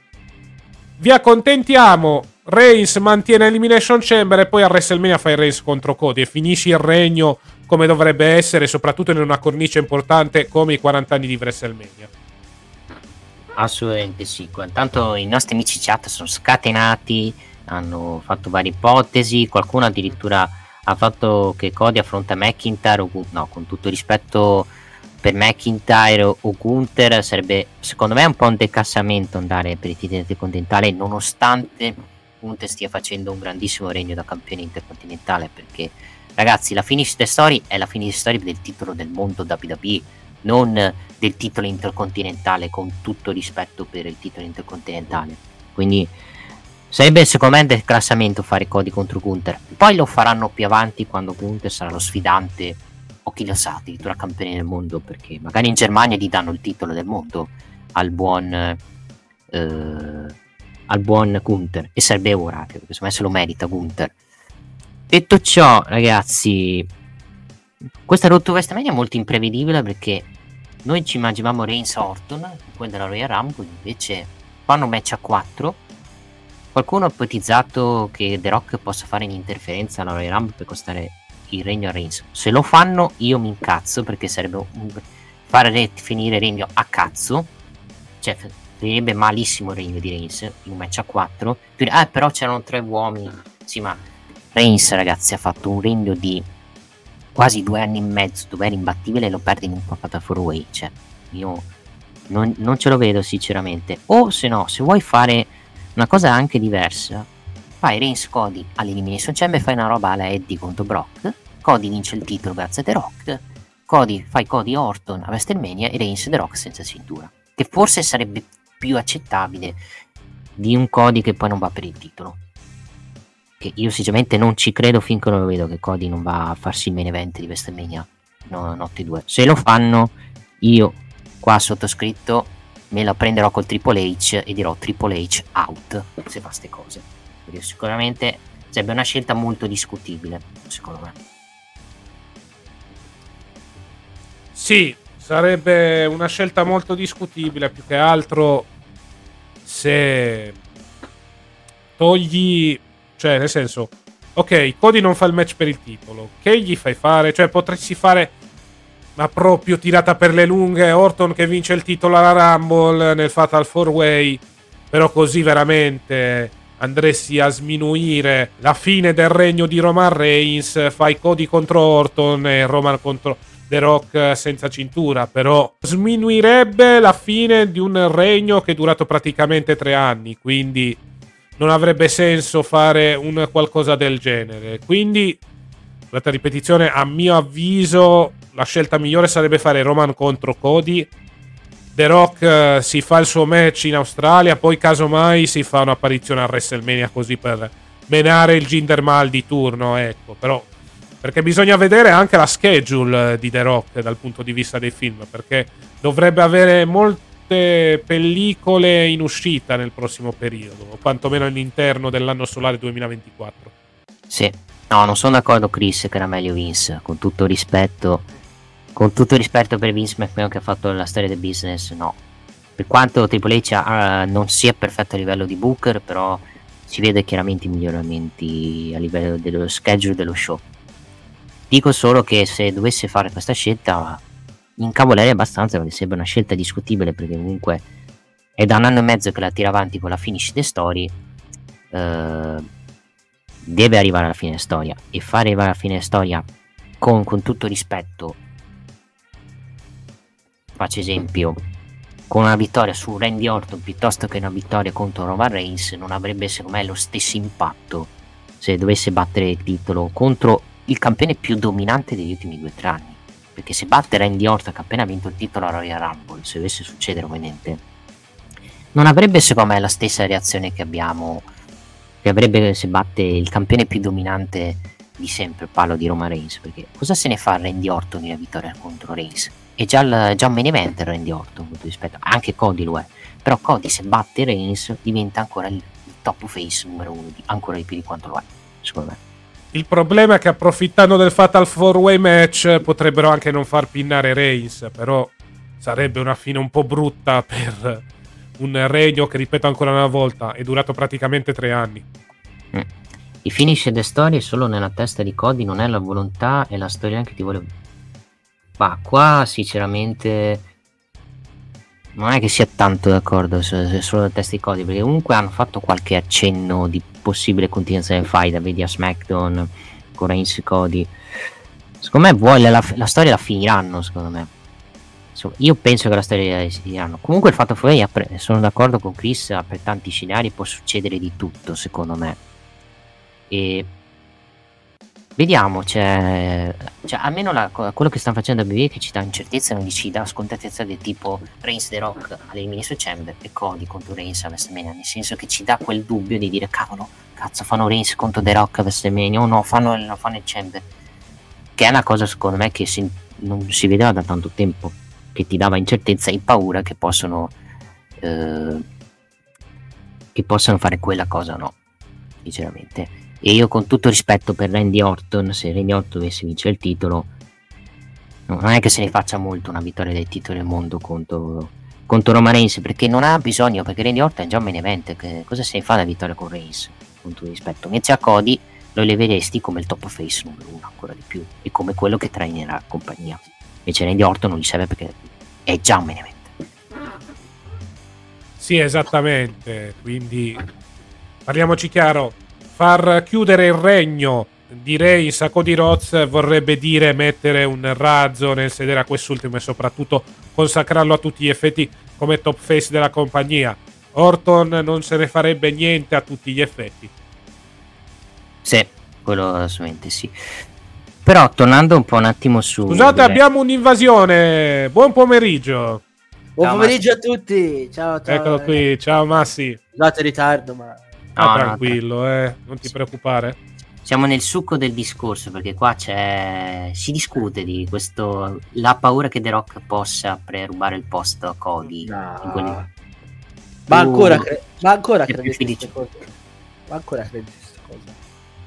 A: vi accontentiamo Reigns mantiene Elimination Chamber e poi a WrestleMania fai Reigns contro Cody e finisci il regno come dovrebbe essere, soprattutto in una cornice importante come i 40 anni di WrestleMania.
B: Assolutamente sì. Intanto i nostri amici chat sono scatenati, hanno fatto varie ipotesi, qualcuno addirittura ha fatto che Cody affronta McIntyre o no, con tutto rispetto per McIntyre o Gunther sarebbe secondo me un po' un decassamento andare per il titolo intercontinentale nonostante Conte stia facendo un grandissimo regno da campione intercontinentale perché ragazzi la finish the story è la finish story del titolo del mondo WWE non del titolo intercontinentale con tutto rispetto per il titolo intercontinentale. Quindi sarebbe secondo me un declassamento fare Cody contro Gunther. Poi lo faranno più avanti quando Gunther sarà lo sfidante o chi lo sa addirittura campione del mondo perché magari in Germania gli danno il titolo del mondo al buon eh, al buon Gunther e serve ora anche perché secondo me se lo merita Gunther. Detto ciò ragazzi questa rotto Westmania è molto imprevedibile perché noi ci immaginavamo Reigns Orton poi della Royal Rumble invece fanno match a 4 qualcuno ha ipotizzato che The Rock possa fare un'interferenza alla Royal Rumble per costare il regno a Reigns. Se lo fanno io mi incazzo perché sarebbe un... fare finire regno a cazzo. Cioè finirebbe malissimo il regno di Reigns in un match a 4. Ah, però c'erano tre uomini. Sì, ma Reigns, ragazzi, ha fatto un regno di quasi due anni e mezzo dove era imbattibile e lo perde in un fatal 4 way. Cioè, io non, non, ce lo vedo sinceramente. O se no, se vuoi fare una cosa anche diversa, fai Reigns Cody all'Elimination Chamber, fai una roba alla Eddie contro Brock. Cody vince il titolo grazie a The Rock. Cody, fai Cody Orton a WrestleMania e Reigns The Rock senza cintura. Che forse sarebbe più accettabile di un Cody che poi non va per il titolo. Che io sinceramente non ci credo finché non lo vedo che Cody non va a farsi il main event di WrestleMania no, notte 2. Se lo fanno, io qua sottoscritto me la prenderò col Triple H e dirò Triple H out se fa queste cose. Perché sicuramente sarebbe una scelta molto discutibile, secondo me.
A: Sì, sarebbe una scelta molto discutibile più che altro se togli cioè nel senso ok Cody non fa il match per il titolo che gli fai fare? Cioè potresti fare ma proprio tirata per le lunghe Orton che vince il titolo alla Rumble nel Fatal 4 Way però così veramente andresti a sminuire la fine del regno di Roman Reigns fai Cody contro Orton e Roman contro The Rock senza cintura, però sminuirebbe la fine di un regno che è durato praticamente tre anni, quindi non avrebbe senso fare un qualcosa del genere. Quindi, la ripetizione, a mio avviso, la scelta migliore sarebbe fare Roman contro Cody. The Rock uh, si fa il suo match in Australia, poi casomai si fa un'apparizione a WrestleMania così per menare il Jinder Mal di turno, ecco, però perché bisogna vedere anche la schedule di The Rock dal punto di vista dei film, perché dovrebbe avere molte pellicole in uscita nel prossimo periodo, o quantomeno all'interno dell'anno solare 2024.
B: Sì, no, non sono d'accordo Chris che era meglio Vince, con tutto rispetto, con tutto rispetto per Vince McMahon che ha fatto la storia del business, no. Per quanto Triple H uh, non sia perfetto a livello di Booker, però si vede chiaramente i miglioramenti a livello dello schedule dello show Dico solo che se dovesse fare questa scelta, incavolerei abbastanza perché sembra una scelta discutibile perché comunque è da un anno e mezzo che la tira avanti con la finish the story. Eh, deve arrivare alla fine storia e fare arrivare alla fine storia con, con tutto rispetto. Faccio esempio, con una vittoria su Randy Orton piuttosto che una vittoria contro Roman Reigns non avrebbe secondo me lo stesso impatto se dovesse battere il titolo contro il campione più dominante degli ultimi due tre anni. Perché se batte Randy Orton che ha appena vinto il titolo a Royal Rumble, se dovesse succedere ovviamente, non avrebbe secondo me la stessa reazione che abbiamo, che avrebbe se batte il campione più dominante di sempre, parlo di Roman Reigns, perché cosa se ne fa Randy Orton una vittoria contro Reigns? È già, il, già un main event Randy Orton, rispetto, anche Cody lo è, però Cody se batte Reigns diventa ancora il, il top face numero uno, ancora di più di quanto lo è, secondo me.
A: Il problema è che approfittando del Fatal 4-Way match potrebbero anche non far pinnare Reigns, però sarebbe una fine un po' brutta per un regno che, ripeto ancora una volta, è durato praticamente tre anni.
B: Mm. I finish the story solo nella testa di Cody, non è la volontà e la storia che ti vuole... Ma qua sinceramente non è che sia tanto d'accordo se, solo la testa di Cody, perché comunque hanno fatto qualche accenno di possibile continuazione del fight, vedi a SmackDown con Reigns e Cody. Secondo me vuole la, la, storia la finiranno, secondo me. Insomma, io penso che la storia la finiranno. Comunque il fatto fuori, sono d'accordo con Chris, per tanti scenari può succedere di tutto, secondo me. E Vediamo, cioè, cioè almeno la, quello che stanno facendo a WWE che ci dà incertezza, non ci dà scontatezza del tipo Reigns The Rock all'Elimination Chamber e Cody contro Reigns a WrestleMania, nel senso che ci dà quel dubbio di dire cavolo, cazzo fanno Reigns contro The Rock a WrestleMania o no, fanno, no, fanno il Chamber, che è una cosa secondo me che si, non si vedeva da tanto tempo, che ti dava incertezza e paura che possono, eh, che possano fare quella cosa o no, sinceramente e io con tutto rispetto per Randy Orton, se Randy Orton dovesse vincere il titolo, non è che se ne faccia molto una vittoria del titolo del mondo contro, contro Roman Reigns, perché non ha bisogno, perché Randy Orton è già un main event, che, cosa se ne fa la vittoria con Reigns, con tutto rispetto. Invece a Cody lo leveresti come il top face numero uno, ancora di più, e come quello che trainerà la compagnia. Invece Randy Orton non gli serve perché è già un main event.
A: Sì, esattamente, quindi parliamoci chiaro, far chiudere il regno di Reis a Cody Rhodes vorrebbe dire mettere un razzo nel sedere a quest'ultimo e soprattutto consacrarlo a tutti gli effetti come top face della compagnia. Orton non se ne farebbe niente a tutti gli effetti.
B: Sì, quello assolutamente sì. Però tornando un po' un attimo su...
A: Scusate, abbiamo un'invasione. Buon pomeriggio.
E: Buon ciao, pomeriggio Massi. a tutti. Ciao, ciao.
A: Eccolo qui. Ciao Massi.
E: Scusate il ritardo, ma
A: Ah, no, tranquillo, no, eh, non ti preoccupare.
B: Siamo nel succo del discorso perché qua c'è. Si discute di questo. La paura che The Rock possa prerubare il posto a Cody.
E: No. Quelli... Ma, ancora cre... ma ancora credi queste cose? Ma ancora credi queste cose?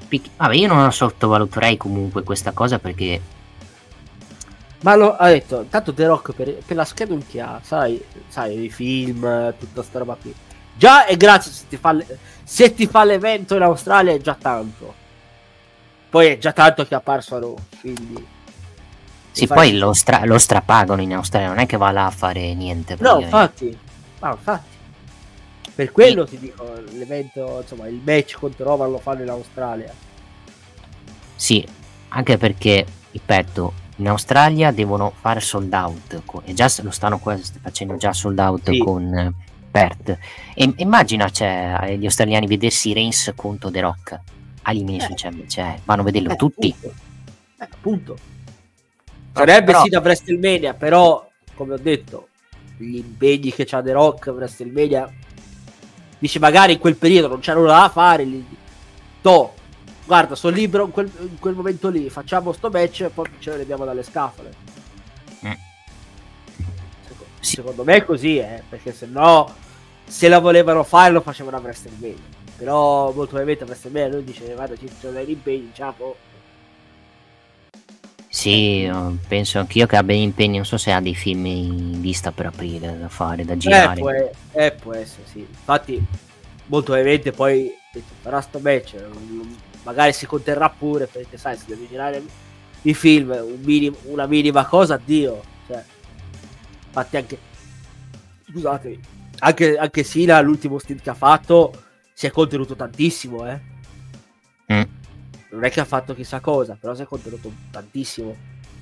B: Pic... Vabbè, io non sottovaluterei comunque questa cosa perché.
E: Ma lo ha detto, tanto The Rock per, per la schedule che ha, sai, sai, i film, tutta sta roba qui. Già è grazie se ti fa se ti fa l'evento in Australia è già tanto. Poi è già tanto che è apparso a Raw, quindi...
B: Sì, poi lo, stra- lo, strapagano in Australia, non è che va là a fare niente.
E: No, infatti, no, infatti. Per quello sì. ti dico, l'evento, insomma, il match contro Roman lo fanno in Australia.
B: Sì, anche perché, ripeto, in Australia devono fare sold out, e già lo stanno facendo già sold out sì. con Bert. E, immagina cioè, gli australiani vedersi Reigns contro The Rock all'Elimination eh. Chamber, cioè, vanno a vederlo eh, tutti.
E: Appunto. Eh, appunto. Sarebbe però... sì da WrestleMania, però, come ho detto, gli impegni che c'ha The Rock WrestleMania, dice magari in quel periodo non c'è nulla da fare, li, to, guarda, sono libero in quel, in quel momento lì, facciamo sto match e poi ce ne leviamo dalle scatole. Secondo,
B: Sì.
E: secondo me è così, eh, perché se no, se la volevano fare lo facevano a WrestleMania. Però molto probabilmente a WrestleMania lui dice, guarda, ci sono degli impegni, ciao.
B: Sì, eh, penso anch'io che abbia impegni. Non so se ha dei film in vista per aprile da fare, da
E: Eh
B: girare.
E: può, eh, può essere, sì. Infatti, molto probabilmente poi farà sto match. Magari si conterrà pure perché, sai, se devi girare i film, un minim- una minima cosa, addio. Cioè, infatti, anche scusatemi, anche, anche Sina, l'ultimo stint che ha fatto, si è contenuto tantissimo, eh.
B: Mm.
E: Non è che ha fatto chissà cosa, però si è contenuto tantissimo.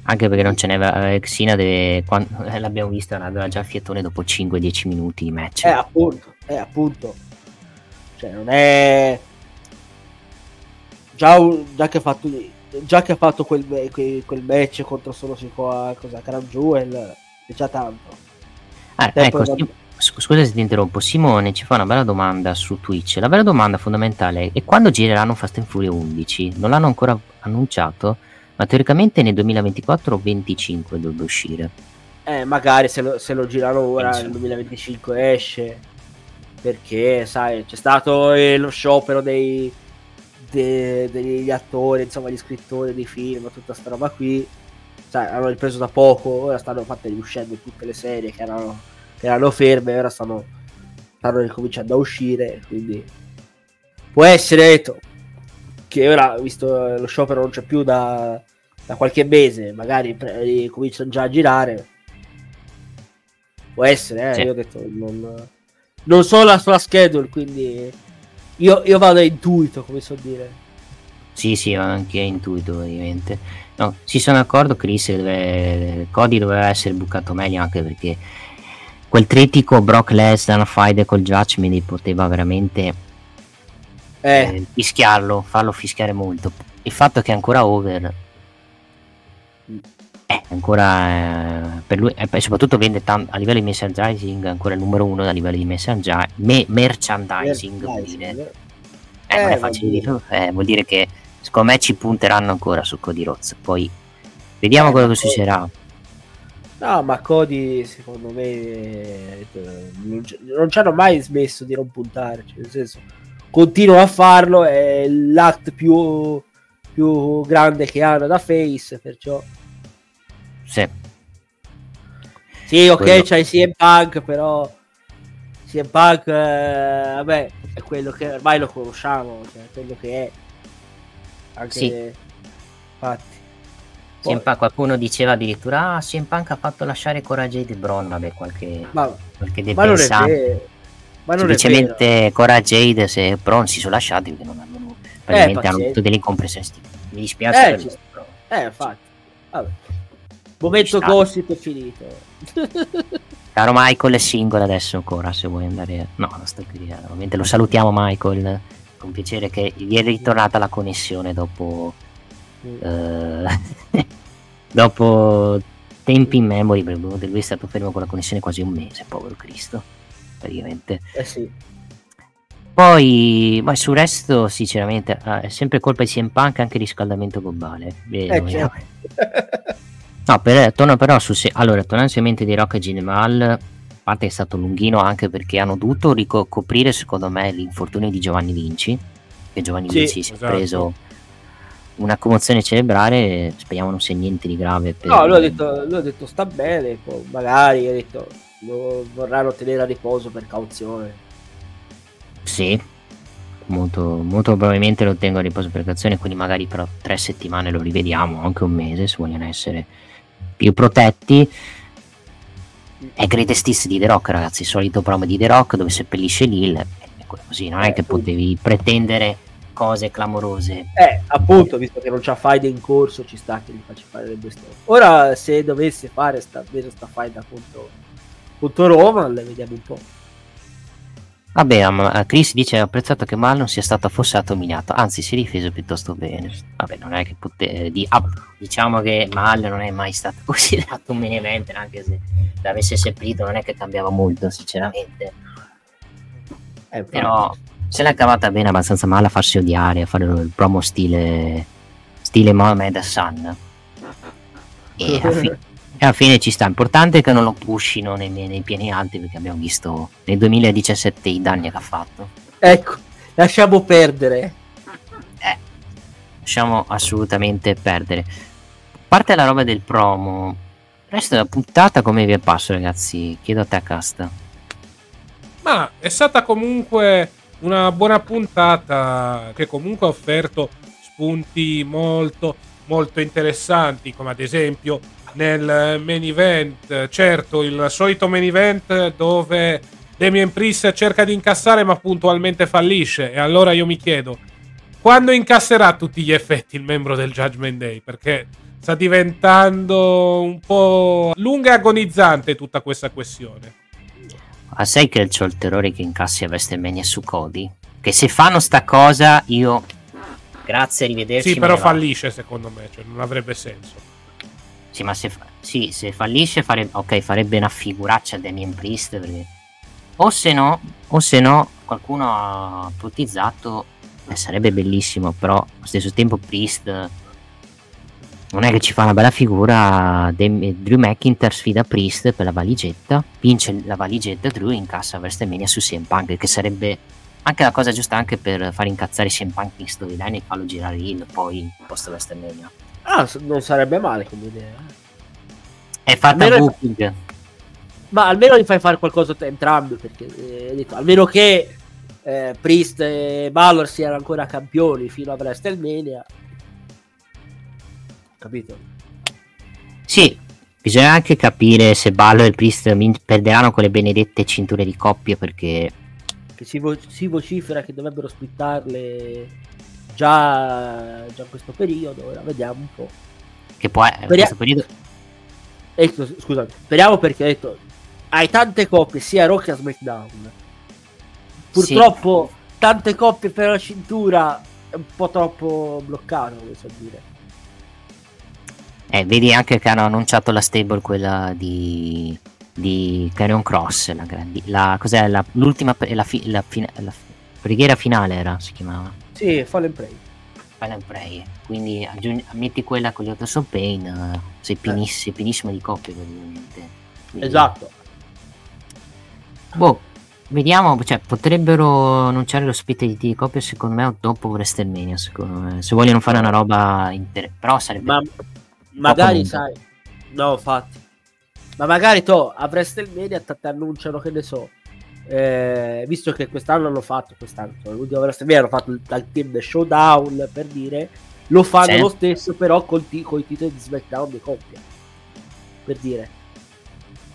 B: Anche perché non ce n'è. eh, Xina deve. quando- eh, l'abbiamo vista, aveva già il fiettone dopo 5-10 minuti di match.
E: Eh, appunto, eh, appunto. Cioè, non è. Già, già che ha fatto. Già che ha fatto quel, quel, quel match contro solo Sikoa, cosa, Crown Jewel, è già tanto.
B: Ah, ecco, sc- scusa se ti interrompo. Simone ci fa una bella domanda su Twitch. La vera domanda fondamentale è quando gireranno Fast and Fury 11? Non l'hanno ancora annunciato, ma teoricamente nel 2024 o 25 dovrebbe uscire.
E: Eh, magari se lo, se lo girano ora
B: Penso.
E: nel 2025 esce. Perché, sai, c'è stato eh, lo sciopero dei, de- degli attori, insomma, gli scrittori dei film, tutta sta roba qui. Sai, hanno ripreso da poco, ora stanno fatte uscendo tutte le serie che erano, che erano ferme, ora stanno, stanno ricominciando a uscire, quindi può essere detto che ora, visto lo sciopero non c'è più da, da qualche mese, magari pre- cominciano già a girare. Può essere, eh,
B: Sì.
E: io ho detto, non, non so la sua schedule, quindi io, io vado a intuito, come so dire.
B: Sì, sì, anche intuito ovviamente. No, si sono d'accordo Chris che deve- Cody doveva essere bucato meglio anche perché quel trittico Brock Lesnar fight col Judgment poteva veramente
E: Eh,
B: eh, fischiarlo, farlo fischiare molto. Il fatto che è ancora over è ancora eh, per lui, e poi soprattutto vende tanto a livello di merchandising, ancora il numero uno a livello di merchandising, me- merchandising, vuol dire.
E: merchandising.
B: Eh, non
E: Eh,
B: è facile
E: vuol
B: dirlo, eh, vuol dire che secondo me ci punteranno ancora su Cody Rhodes. Poi vediamo
E: Eh,
B: cosa
E: ma
B: succederà.
E: No, ma Cody, secondo me, non, ci- non ci hanno mai smesso di non puntare. Cioè, nel senso, continuano a farlo. È l'act più, più grande che hanno da face. Perciò,
B: Sì.
E: sì, ok,
B: Quello-
E: c'hai CM Punk, però CM Punk, eh, vabbè, è quello che ormai lo conosciamo. Cioè, quello che è. Anche,
B: Sì.
E: infatti.
B: CM Punk- qualcuno diceva addirittura ah, CM Punk ha fatto lasciare Cora Jade e Bron, vabbè, qualche,
E: Ma,
B: qualche
E: ma non è vero. Ma non.
B: Semplicemente Cora Jade e Bron si sono lasciati perché non hanno praticamente hanno
E: pazienza.
B: avuto delle incompressioni. Mi dispiace
E: Eh, ci
B: però.
E: Eh, infatti. Vabbè. Momento gossip è finito.
B: Caro Michael è single adesso ancora se vuoi andare. No, non sto qui. eh, Ovviamente lo salutiamo Michael. Con piacere che gli è ritornata la connessione dopo. eh, dopo tempi in memory. Perché lui è stato fermo con la connessione quasi un mese, povero Cristo. Praticamente.
E: Eh sì.
B: Poi, ma sul resto, sinceramente, eh, è sempre colpa di CM Punk anche riscaldamento globale.
E: Eh, certo.
B: No, per, torno però su se- allora, tornando sui mente di Rock e Ginemal, parte è stato lunghino anche perché hanno dovuto ricoprire secondo me l'infortunio di Giovanni Vinci, che Giovanni
E: Sì,
B: Vinci si è
A: esatto.
B: preso una commozione cerebrale, speriamo non sia niente di grave. Per...
E: No, lui ha, detto, lui ha detto sta bene, poi magari ha detto lo vorranno tenere a riposo per cauzione.
B: Sì, molto, molto probabilmente lo tengo a riposo per cauzione, quindi magari però tre settimane lo rivediamo, anche un mese se vogliono essere più protetti. È Greatest Hits di The Rock, ragazzi, il solito promo di The Rock dove seppellisce Lil, così, non è
E: Eh,
B: che potevi pretendere cose clamorose.
E: Eh, appunto, visto che non c'ha fight in corso, ci sta che gli faccia fare le due storie. Ora, se dovesse fare sta, sta fight contro, contro Roman, le vediamo un po'.
B: Vabbè, Chris dice ha apprezzato che Mal non sia stato affossato o umiliato, anzi si è difeso piuttosto bene. Vabbè, non è che pote- di- ah, diciamo che Mal non è mai stato considerato un main event, anche se l'avesse seppellito non è che cambiava molto, sinceramente.
E: Eh.
B: Però se l'ha cavata bene abbastanza male a farsi odiare, a fare il promo stile stile Mohamed Hassan. E a, fi- e alla fine ci sta. Importante che non lo pushino nei, nei piani alti perché abbiamo visto nel 2017 i danni che ha fatto.
E: Ecco, lasciamo perdere.
B: Eh, lasciamo assolutamente perdere. A parte la roba del promo, il resto della puntata come vi è passo ragazzi? Chiedo a te a Casta.
A: Ma è stata comunque una buona puntata che comunque ha offerto spunti molto molto interessanti come ad esempio nel main event certo il solito main event dove Damien Priest cerca di incassare ma puntualmente fallisce e allora io mi chiedo quando incasserà a tutti gli effetti il membro del Judgment Day perché sta diventando un po' lunga e agonizzante tutta questa questione
B: ma sai che c'ho il terrore che incassi a WrestleMania su Cody? Che se fanno sta cosa io... Grazie, arrivederci.
A: Sì, però fallisce secondo me, cioè non avrebbe senso.
B: Sì, ma se, sì, se fallisce fare, ok, farebbe una figuraccia a Damien Priest perché... O se no, o se no, qualcuno ha ipotizzato, eh, sarebbe bellissimo, però allo stesso tempo Priest non è che ci fa una bella figura. Drew McIntyre sfida Priest per la valigetta, vince la valigetta. Drew incassa WrestleMania su CM Punk, che sarebbe anche la cosa giusta anche per far incazzare CM Punk in storyline e farlo girare il poi post WrestleMania.
E: Ah, non sarebbe male come idea.
B: È fatta almeno booking.
E: Ma almeno gli fai fare qualcosa a entrambi, perché eh, detto, almeno che eh, Priest e Balor siano ancora campioni fino a WrestleMania capito?
B: Sì, bisogna anche capire se Ballo e Priest perderanno quelle benedette cinture di coppia perché...
E: Che si, vo- si vocifera che dovrebbero splittarle già, già in questo periodo, ora vediamo un po'.
B: Che poi in questo periodo...
E: Ecco, scusami, speriamo perché ho detto, hai tante coppie sia a Rock che a SmackDown. Purtroppo sì. tante coppie per la cintura è un po' troppo bloccato, come so dire.
B: Eh, vedi anche che hanno annunciato la stable, quella di, di Carrion Cross, la, grandi, la, cos'è, la, l'ultima, la, fi, la, fine, la preghiera finale era, si chiamava?
E: Sì, Fallen Prey.
B: Fallen Prey, quindi aggiungi, metti quella con gli Otto Pain, uh, sei, pieniss- sei pienissimo di coppie praticamente.
E: Quindi, esatto.
B: Boh, vediamo, cioè potrebbero annunciare lo split di coppia secondo me dopo WrestleMania, secondo me. Se vogliono fare una roba inter- però sarebbe...
E: Ma magari sai, no, infatti, ma magari to a WrestleMania ti annunciano che ne so. Eh, visto che quest'anno hanno fatto quest'anno, l'ultimo WrestleMania hanno fatto il tag team Showdown per dire, lo fanno sì. lo stesso però con, t- i titoli di SmackDown di coppia. Per dire,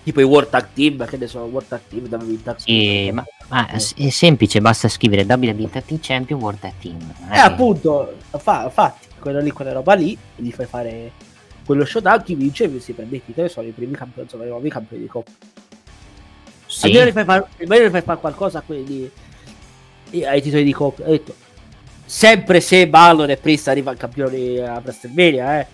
E: tipo i World Tag Team, che ne so, World Tag Team, WWE Tag
B: Team. Ma, ma, è semplice, basta scrivere WWE Tag Team Champion World Tag Team.
E: Eh, appunto, fa, infatti, quella lì, quella roba lì, gli fai fare quello showdown chi vince si prende i titoli sono i primi campioni sono i nuovi campioni di coppa sì. almeno ne fai fare, almeno fai fare qualcosa a quelli ai titoli di coppa ho detto sempre se Balor e Priest arrivano campioni a WrestleMania eh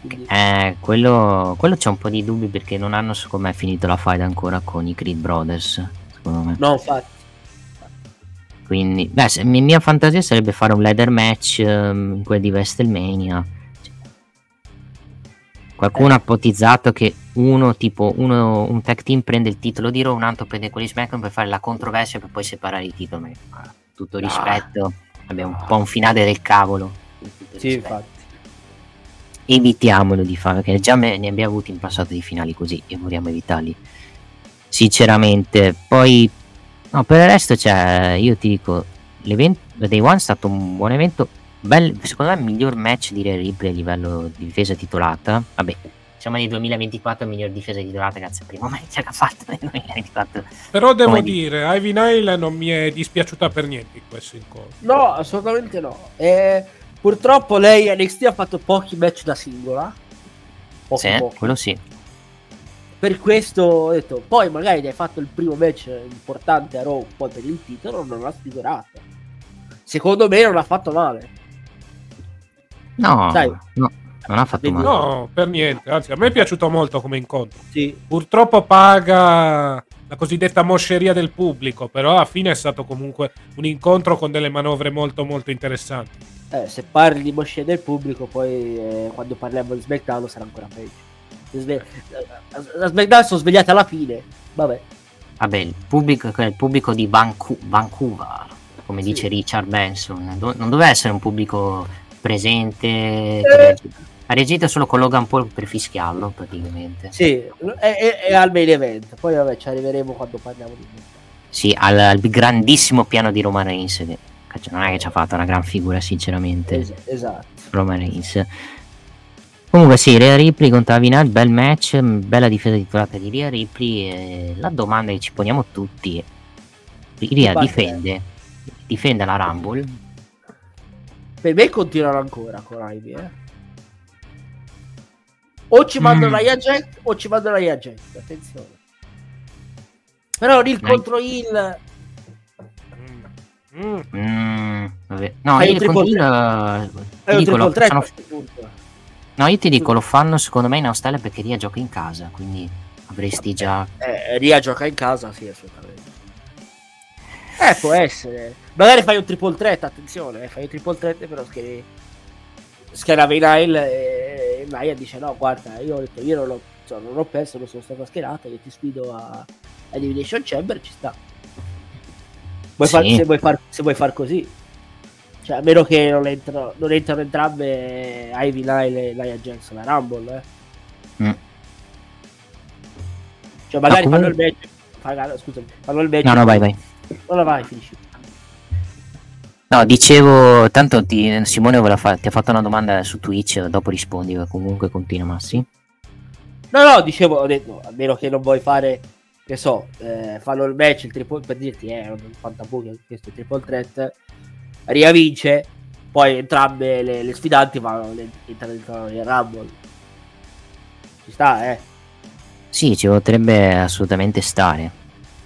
B: quindi... Eh, quello, quello c'è un po' di dubbi perché non hanno secondo me finito la fight ancora con i Creed Brothers. Secondo me.
E: No, infatti.
B: Quindi, beh, se, mia fantasia sarebbe fare un ladder match um, in quel di WrestleMania Qualcuno eh. ha ipotizzato che uno, tipo, uno, un tag team prende il titolo di Raw, un altro prende quelli di SmackDown per fare la controversia per poi separare i titoli. Tutto rispetto, abbiamo un po' un finale del cavolo.
E: Sì, infatti.
B: Evitiamolo di fare, perché già ne abbiamo avuti in passato di finali così e vogliamo evitarli. Sinceramente, poi no, per il resto, cioè, io ti dico, l'evento Day One è stato un buon evento Bel, secondo me il miglior match di Ripley a livello di difesa titolata. Vabbè, siamo nel 2024 il miglior difesa titolata grazie al primo match che ha fatto nel 2024.
A: Però devo Come dire, Ivy Nile non mi è dispiaciuta per niente in questo incontro.
E: No, assolutamente no. E purtroppo lei NXT ha fatto pochi match da singola.
B: Pochi, sì, pochi. quello sì.
E: Per questo ho detto, poi magari hai fatto il primo match importante a Raw, poi per il titolo non l'ha sfigurato. Secondo me non ha fatto male.
B: No, Dai. no, non ha fatto male.
A: No, per niente. Anzi, a me è piaciuto molto come incontro.
E: Sì.
A: Purtroppo paga la cosiddetta mosceria del pubblico, però alla fine è stato comunque un incontro con delle manovre molto molto interessanti.
E: Eh, se parli di mosceria del pubblico, poi eh, quando parliamo di SmackDown sarà ancora peggio. Sve- la SmackDown sono svegliate alla fine. Vabbè.
B: Vabbè, il pubblico, il pubblico di Vancu- Vancouver, come sì. dice Richard Benson, do- non doveva essere un pubblico presente. Eh. Ha reagito solo con Logan Paul per fischiarlo praticamente.
E: Sì, è, è, al main event. Poi vabbè, ci arriveremo quando parliamo di
B: Sì, al, al grandissimo piano di Roman Reigns. Che, cioè, non è che ci ha fatto una gran figura, sinceramente.
E: Es- esatto.
B: Roman Reigns. Comunque sì, Rhea Ripley contro Avinal, bel match, bella difesa titolata di Rhea Ripley. La domanda che ci poniamo tutti è: Rhea difende, difende la Rumble?
E: Per me continuano ancora con Ivy, eh. O ci mandano mm. la Jack o ci mandano la Jack, attenzione. Però il contro il
B: Mm. Mm, no, io contro il, dico, lo, sono... no, io ti dico, lo fanno secondo me in Australia perché Ria gioca in casa, quindi avresti già...
E: Eh, Ria gioca in casa, sì, assolutamente. Eh, può essere. Magari fai un triple threat, attenzione, eh, fai un triple threat però schieri... Schiera Nile e Naya dice no, guarda, io ho detto, io non ho, cioè, non ho perso, non sono stato schierato, io ti sfido a, a Elimination Chamber, ci sta. Vuoi sì. far, se, vuoi far, se, vuoi far, così, cioè, a meno che non entrano, non entrano entrambe Ivy Nile e Nia Jackson la Rumble, eh. Mm. Cioè, magari no, fanno il match. Fanno, scusami, fanno il match.
B: No, no, vai, vai.
E: Allora vai, finisci.
B: No, dicevo, tanto ti, Simone fa, ti ha fatto una domanda su Twitch, dopo rispondi, comunque continua Massi.
E: No, no, dicevo, ho detto, a meno che non vuoi fare che so, eh, fanno il match, il triple, per dirti, è eh, un fantabuco questo triple threat, Ria vince, poi entrambe le, le sfidanti vanno entrano nel Rumble. Ci sta, eh?
B: Sì, ci potrebbe assolutamente stare,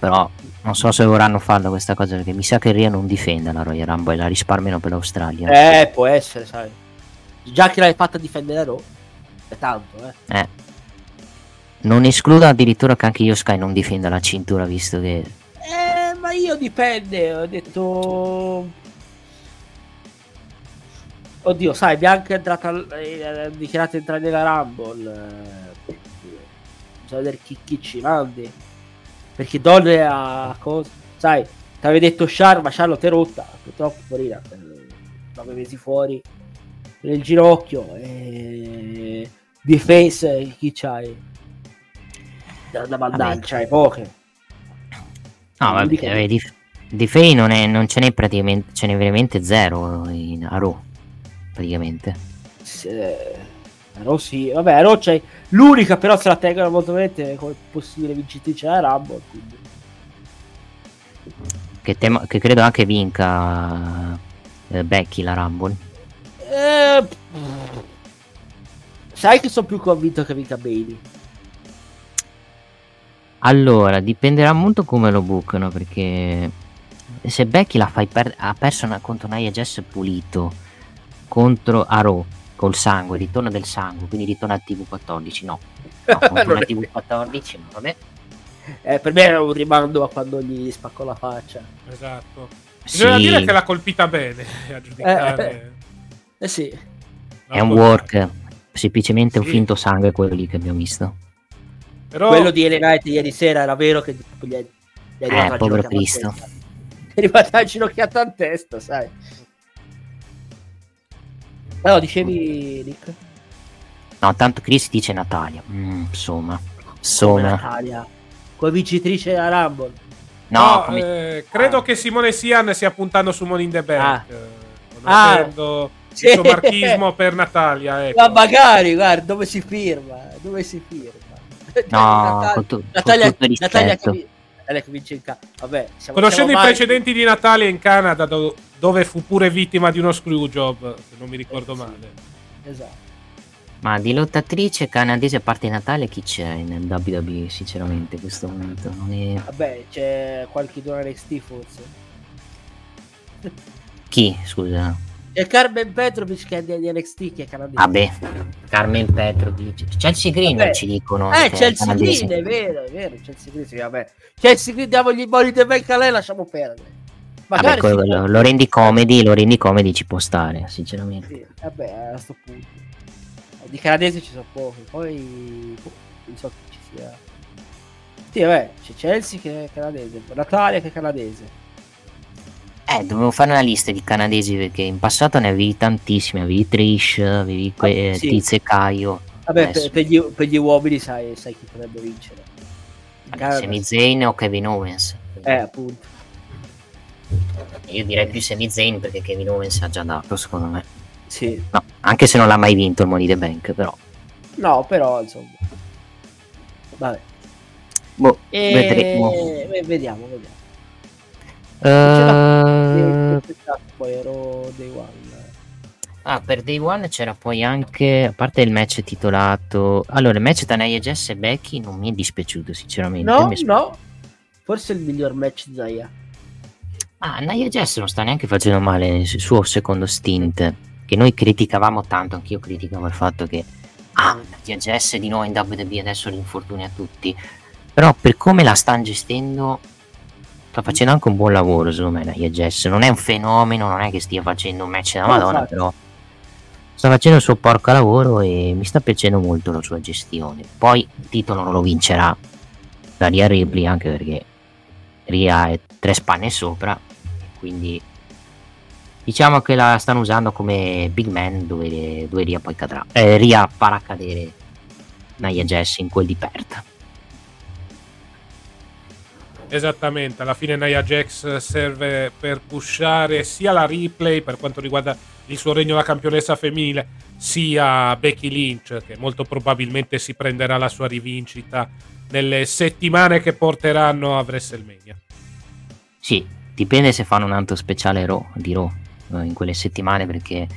B: però non so se vorranno farlo questa cosa perché mi sa che Ria non difenda la Royal Rumble e la risparmiano per l'Australia.
E: Eh, può essere, sai. Già che l'hai fatta difendere Raw, è tanto, eh.
B: Eh. Non escludo addirittura che anche io Sky non difenda la cintura, visto che.
E: Eh, ma io dipende, ho detto. Oddio, sai, Bianca è entrata. È dichiarata entrare nella Rumble. Eh, bisogna vedere chi, chi ci mandi. Perché donne a cosa. Sai, ti avevi detto Char, ma Charlotte è rotta. Purtroppo, porina. 9 mesi fuori. Nel ginocchio. E... Difesa, chi c'hai? da, da mandare, c'hai poche.
B: No, vabbè, vabbè di, di Fei non, è, non ce n'è praticamente, ce n'è veramente zero in, a Raw, praticamente.
E: Sì, Raw sì, vabbè, Raw c'è l'unica però se la tengono molto bene come possibile vincitrice la Rumble, quindi.
B: Che, tema, che credo anche vinca eh, Becky la Rumble.
E: Eh, sai che sono più convinto che vinca Bailey.
B: Allora, dipenderà molto come lo bucano, perché se Becky la fai per- ha perso una, contro Nia Jess pulito contro Aro col sangue, ritorno del sangue, quindi ritorna al TV14, no. No, contro al TV14, ma vabbè.
E: Eh, per me era un rimando a quando gli spaccò la faccia.
A: Esatto. Bisogna sì. dire che l'ha colpita bene a giudicare.
E: Eh, eh sì.
B: È un work, semplicemente sì. un finto sangue quello lì che abbiamo visto.
E: Però... Quello di Ellen Knight ieri sera era vero che gli è,
B: gli è arrivato eh, povero Cristo.
E: È arrivata ginocchiata in testa, sai. No, dicevi Nick?
B: No, tanto Chris dice Natalia. Mm, insomma. Insomma.
E: Natalia. Come vincitrice della Rumble.
A: No, no come... eh, credo ah. che Simone Sian stia puntando su Money in the Bank. Ah. Eh, ah. Sì. il suo marchismo per Natalia. Ecco.
E: Ma magari, guarda, dove si firma? Dove si firma?
B: No, Natalia, con, tu,
E: Natalia,
B: con
E: Natalia che, Natalia che vince in Canada.
A: Conoscendo siamo i precedenti di Natalia in Canada, do, dove fu pure vittima di uno screw job, se non mi ricordo eh, male.
E: Esatto.
B: Ma di lottatrice canadese a parte Natale chi c'è nel WWE sinceramente in questo momento? Non è...
E: Vabbè c'è qualche donne NXT forse.
B: Chi scusa?
E: E Carmen Petrovic che è di NXT che è canadese.
B: Vabbè, Carmen Petrovic. Chelsea Green
E: Vabbè.
B: ci dicono.
E: Eh,
B: che è
E: Chelsea. Green, è vero, è vero, Chelsea Green, sì, vabbè. Chelsea Green, diamogli i bolli del bank a lei, lasciamo perdere.
B: Vabbè,
E: Magari
B: quello-
E: si può-
B: lo, lo rendi comedy, lo rendi comedy ci può stare, sinceramente.
E: Sì, vabbè, a sto punto. Di canadesi ci sono pochi, poi boh, non so chi ci sia. Sì, vabbè, c'è Chelsea che è canadese, Natalia che è canadese.
B: Eh, dovevo fare una lista di canadesi perché in passato ne avevi tantissimi, avevi Trish, avevi que-
E: Ah, sì.
B: Tiz e Caio.
E: Vabbè, per, per gli, per gli uomini sai, sai chi potrebbe vincere. In Canada-
B: Sami Zayn o Kevin Owens.
E: Eh, appunto.
B: Io direi più Sami Zayn perché Kevin Owens ha già dato, secondo me.
E: Sì.
B: No, anche se non l'ha mai vinto il Money the Bank, però.
E: No, però, insomma. Vabbè.
B: Boh,
E: E...
B: vedremo.
E: Vediamo, vediamo.
B: Eh,
E: Poi ero Day One.
B: Ah, per Day One c'era poi anche, a parte il match titolato... Allora, il match tra Nia Jess e Becky non mi è dispiaciuto, sinceramente.
E: No,
B: Mi è
E: no. Forse il miglior match Zaya.
B: Ah, Nia Jess non sta neanche facendo male nel suo secondo stint, che noi criticavamo tanto, anch'io criticavo il fatto che... Ah, Nia Jess di nuovo in WWE adesso l'infortuni a tutti. Però per come la stanno gestendo... Sta facendo anche un buon lavoro, secondo me, Nia Jess. Non è un fenomeno, non è che stia facendo un match da Madonna,
E: infatti.
B: però sta facendo il suo porco lavoro e mi sta piacendo molto la sua gestione. Poi il titolo non lo vincerà da Ria Ripley anche perché Ria è tre spanne sopra, quindi diciamo che la stanno usando come big man dove, dove Ria poi cadrà. Eh, Ria farà cadere Nia Jess in quel di Perth.
A: Esattamente, alla fine Nia Jax serve per pushare sia la replay per quanto riguarda il suo regno da campionessa femminile, sia Becky Lynch che molto probabilmente si prenderà la sua rivincita nelle settimane che porteranno a WrestleMania.
B: Sì, dipende se fanno un altro speciale Raw, di Raw eh, in quelle settimane perché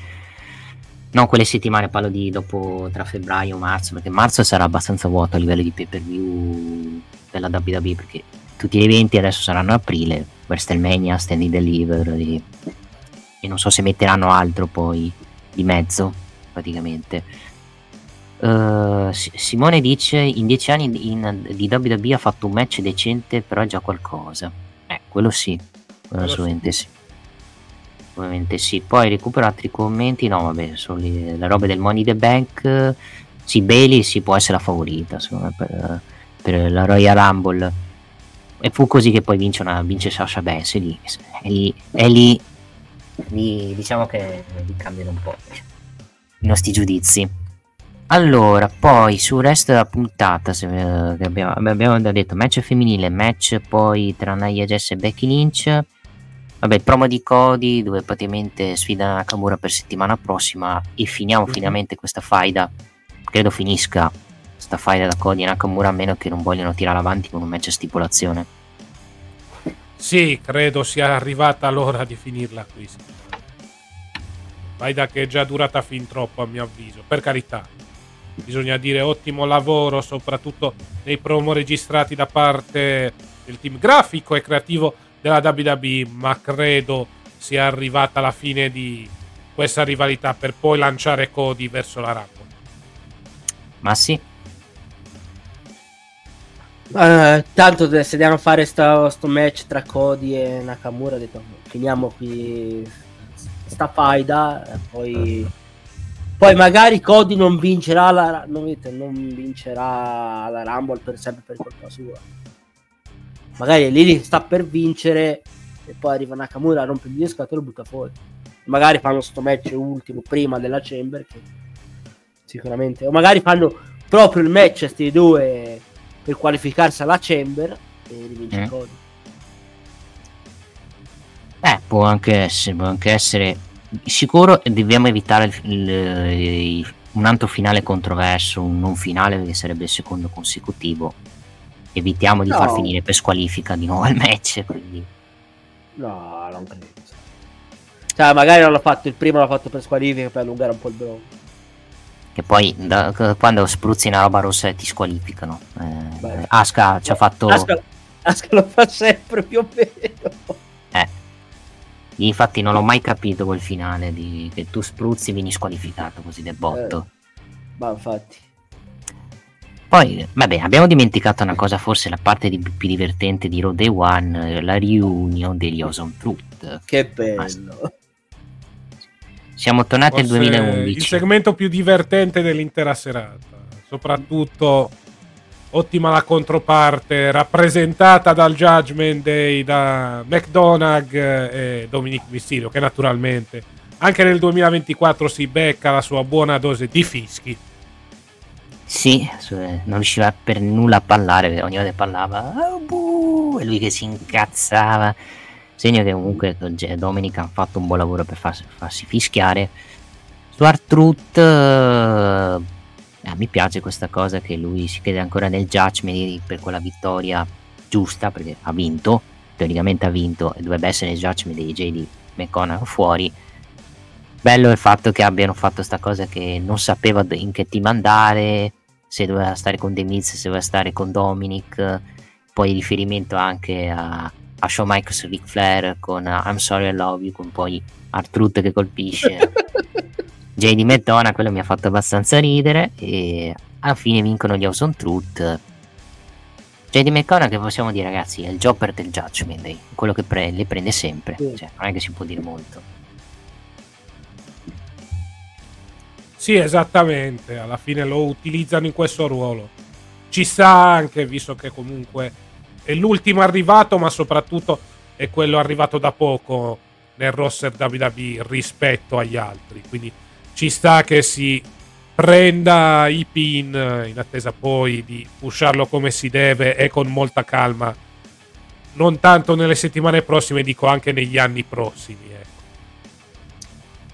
B: non quelle settimane parlo di dopo tra febbraio e marzo perché marzo sarà abbastanza vuoto a livello di pay per view della WWE perché tutti gli eventi adesso saranno aprile WrestleMania, Stand and Deliver e, e non so se metteranno altro poi di mezzo praticamente. Si- Simone dice in dieci anni in- di WWE ha fatto un match decente però è già qualcosa. Eh, quello sì, assolutamente sì. Ovviamente sì. Poi recupero altri commenti. No, vabbè, sono le, le robe del Money the Bank. Sì, Bailey si può essere la favorita, secondo me, per, per la Royal Rumble. E fu così che poi vince, una, vince Sasha Banks. E lì, è lì, è lì, lì diciamo che lì cambiano un po' i nostri giudizi. Allora, poi sul resto della puntata se, eh, abbiamo, abbiamo già detto match femminile, match poi tra Nia Jess e Becky Lynch. Vabbè, il promo di Cody dove praticamente sfida Nakamura per settimana prossima e finiamo
A: Mhm.
B: finalmente questa faida. Credo finisca questa faida da Cody e Nakamura a meno che non vogliano tirare avanti con un match a stipulazione.
A: Sì, credo sia arrivata l'ora di finirla qui. sì. Vai da che è già durata fin troppo a mio avviso, per carità. Bisogna dire ottimo lavoro, soprattutto nei promo registrati da parte del team grafico e creativo della WWE, ma credo sia arrivata la fine di questa rivalità per poi lanciare Cody verso la Rumble.
B: Ma sì,
E: Eh, tanto se devono fare sta, sto match tra Cody e Nakamura, ho detto finiamo qui sta faida. e Poi, poi magari Cody non vincerà la, non, non vincerà la Rumble per sempre per colpa sua. Magari lì sta per vincere e poi arriva Nakamura, rompe il scatole e lo butta fuori. Magari fanno sto match ultimo prima della Chamber che sicuramente o magari fanno proprio il match questi due per qualificarsi alla Chamber e rivince
B: Mm.
E: Cody.
B: eh, può anche essere, può anche essere. Sicuro dobbiamo evitare il- il- il- un altro finale controverso, un non finale perché sarebbe il secondo consecutivo. Evitiamo di
E: No.
B: far finire per squalifica di nuovo il match. Quindi.
E: No, non credo. Cioè, magari non l'ha fatto il primo, l'ha fatto per squalifica per allungare un po' il bronco.
B: Che poi da- quando spruzzi una roba rossa ti squalificano. Eh. Aska ci ha fatto.
E: Asuka, Asuka lo fa sempre più o meno.
B: Eh. Infatti non l'ho mai capito quel finale di che tu spruzzi e vieni squalificato così del botto.
E: Eh, ma infatti.
B: Poi, vabbè, abbiamo dimenticato una cosa, forse la parte di, più divertente di Road Day One, la reunion degli Awesome Truth.
E: Che bello.
B: Siamo tornati
A: Forse
B: al 2011.
A: Il segmento più divertente dell'intera serata. Soprattutto ottima la controparte, rappresentata dal Judgment Day da McDonagh e Dominic Mysterio, che naturalmente anche nel 2024 si becca la sua buona dose di fischi.
B: Sì, non riusciva per nulla a parlare, ogni volta parlava oh, buh, e lui che si incazzava. Segno che comunque Dominic ha fatto un buon lavoro per farsi, farsi fischiare. Su Artruth eh, mi piace questa cosa che lui si crede ancora nel judgment per quella vittoria giusta perché ha vinto, teoricamente ha vinto e dovrebbe essere il judgment dei JD McConnell fuori bello il fatto che abbiano fatto questa cosa che non sapeva in che team andare se doveva stare con The Miz, se doveva stare con Dominic, poi riferimento anche a, a Shawn Michaels Ric Flair con uh, I'm Sorry I Love You, con poi Artruth che colpisce JD McDonough, quello mi ha fatto abbastanza ridere e alla fine vincono gli Awesome Truth. JD McDonough che possiamo dire ragazzi è il jobber del Judgment Day, quello che pre- le prende sempre, cioè, non è che si può dire molto.
A: Sì, esattamente, alla fine lo utilizzano in questo ruolo. Ci sta anche, visto che comunque è l'ultimo arrivato, ma soprattutto è quello arrivato da poco nel roster WWE rispetto agli altri. Quindi ci sta che si prenda i pin in attesa poi di pusharlo come si deve e con molta calma. Non tanto nelle settimane prossime, dico anche negli anni prossimi.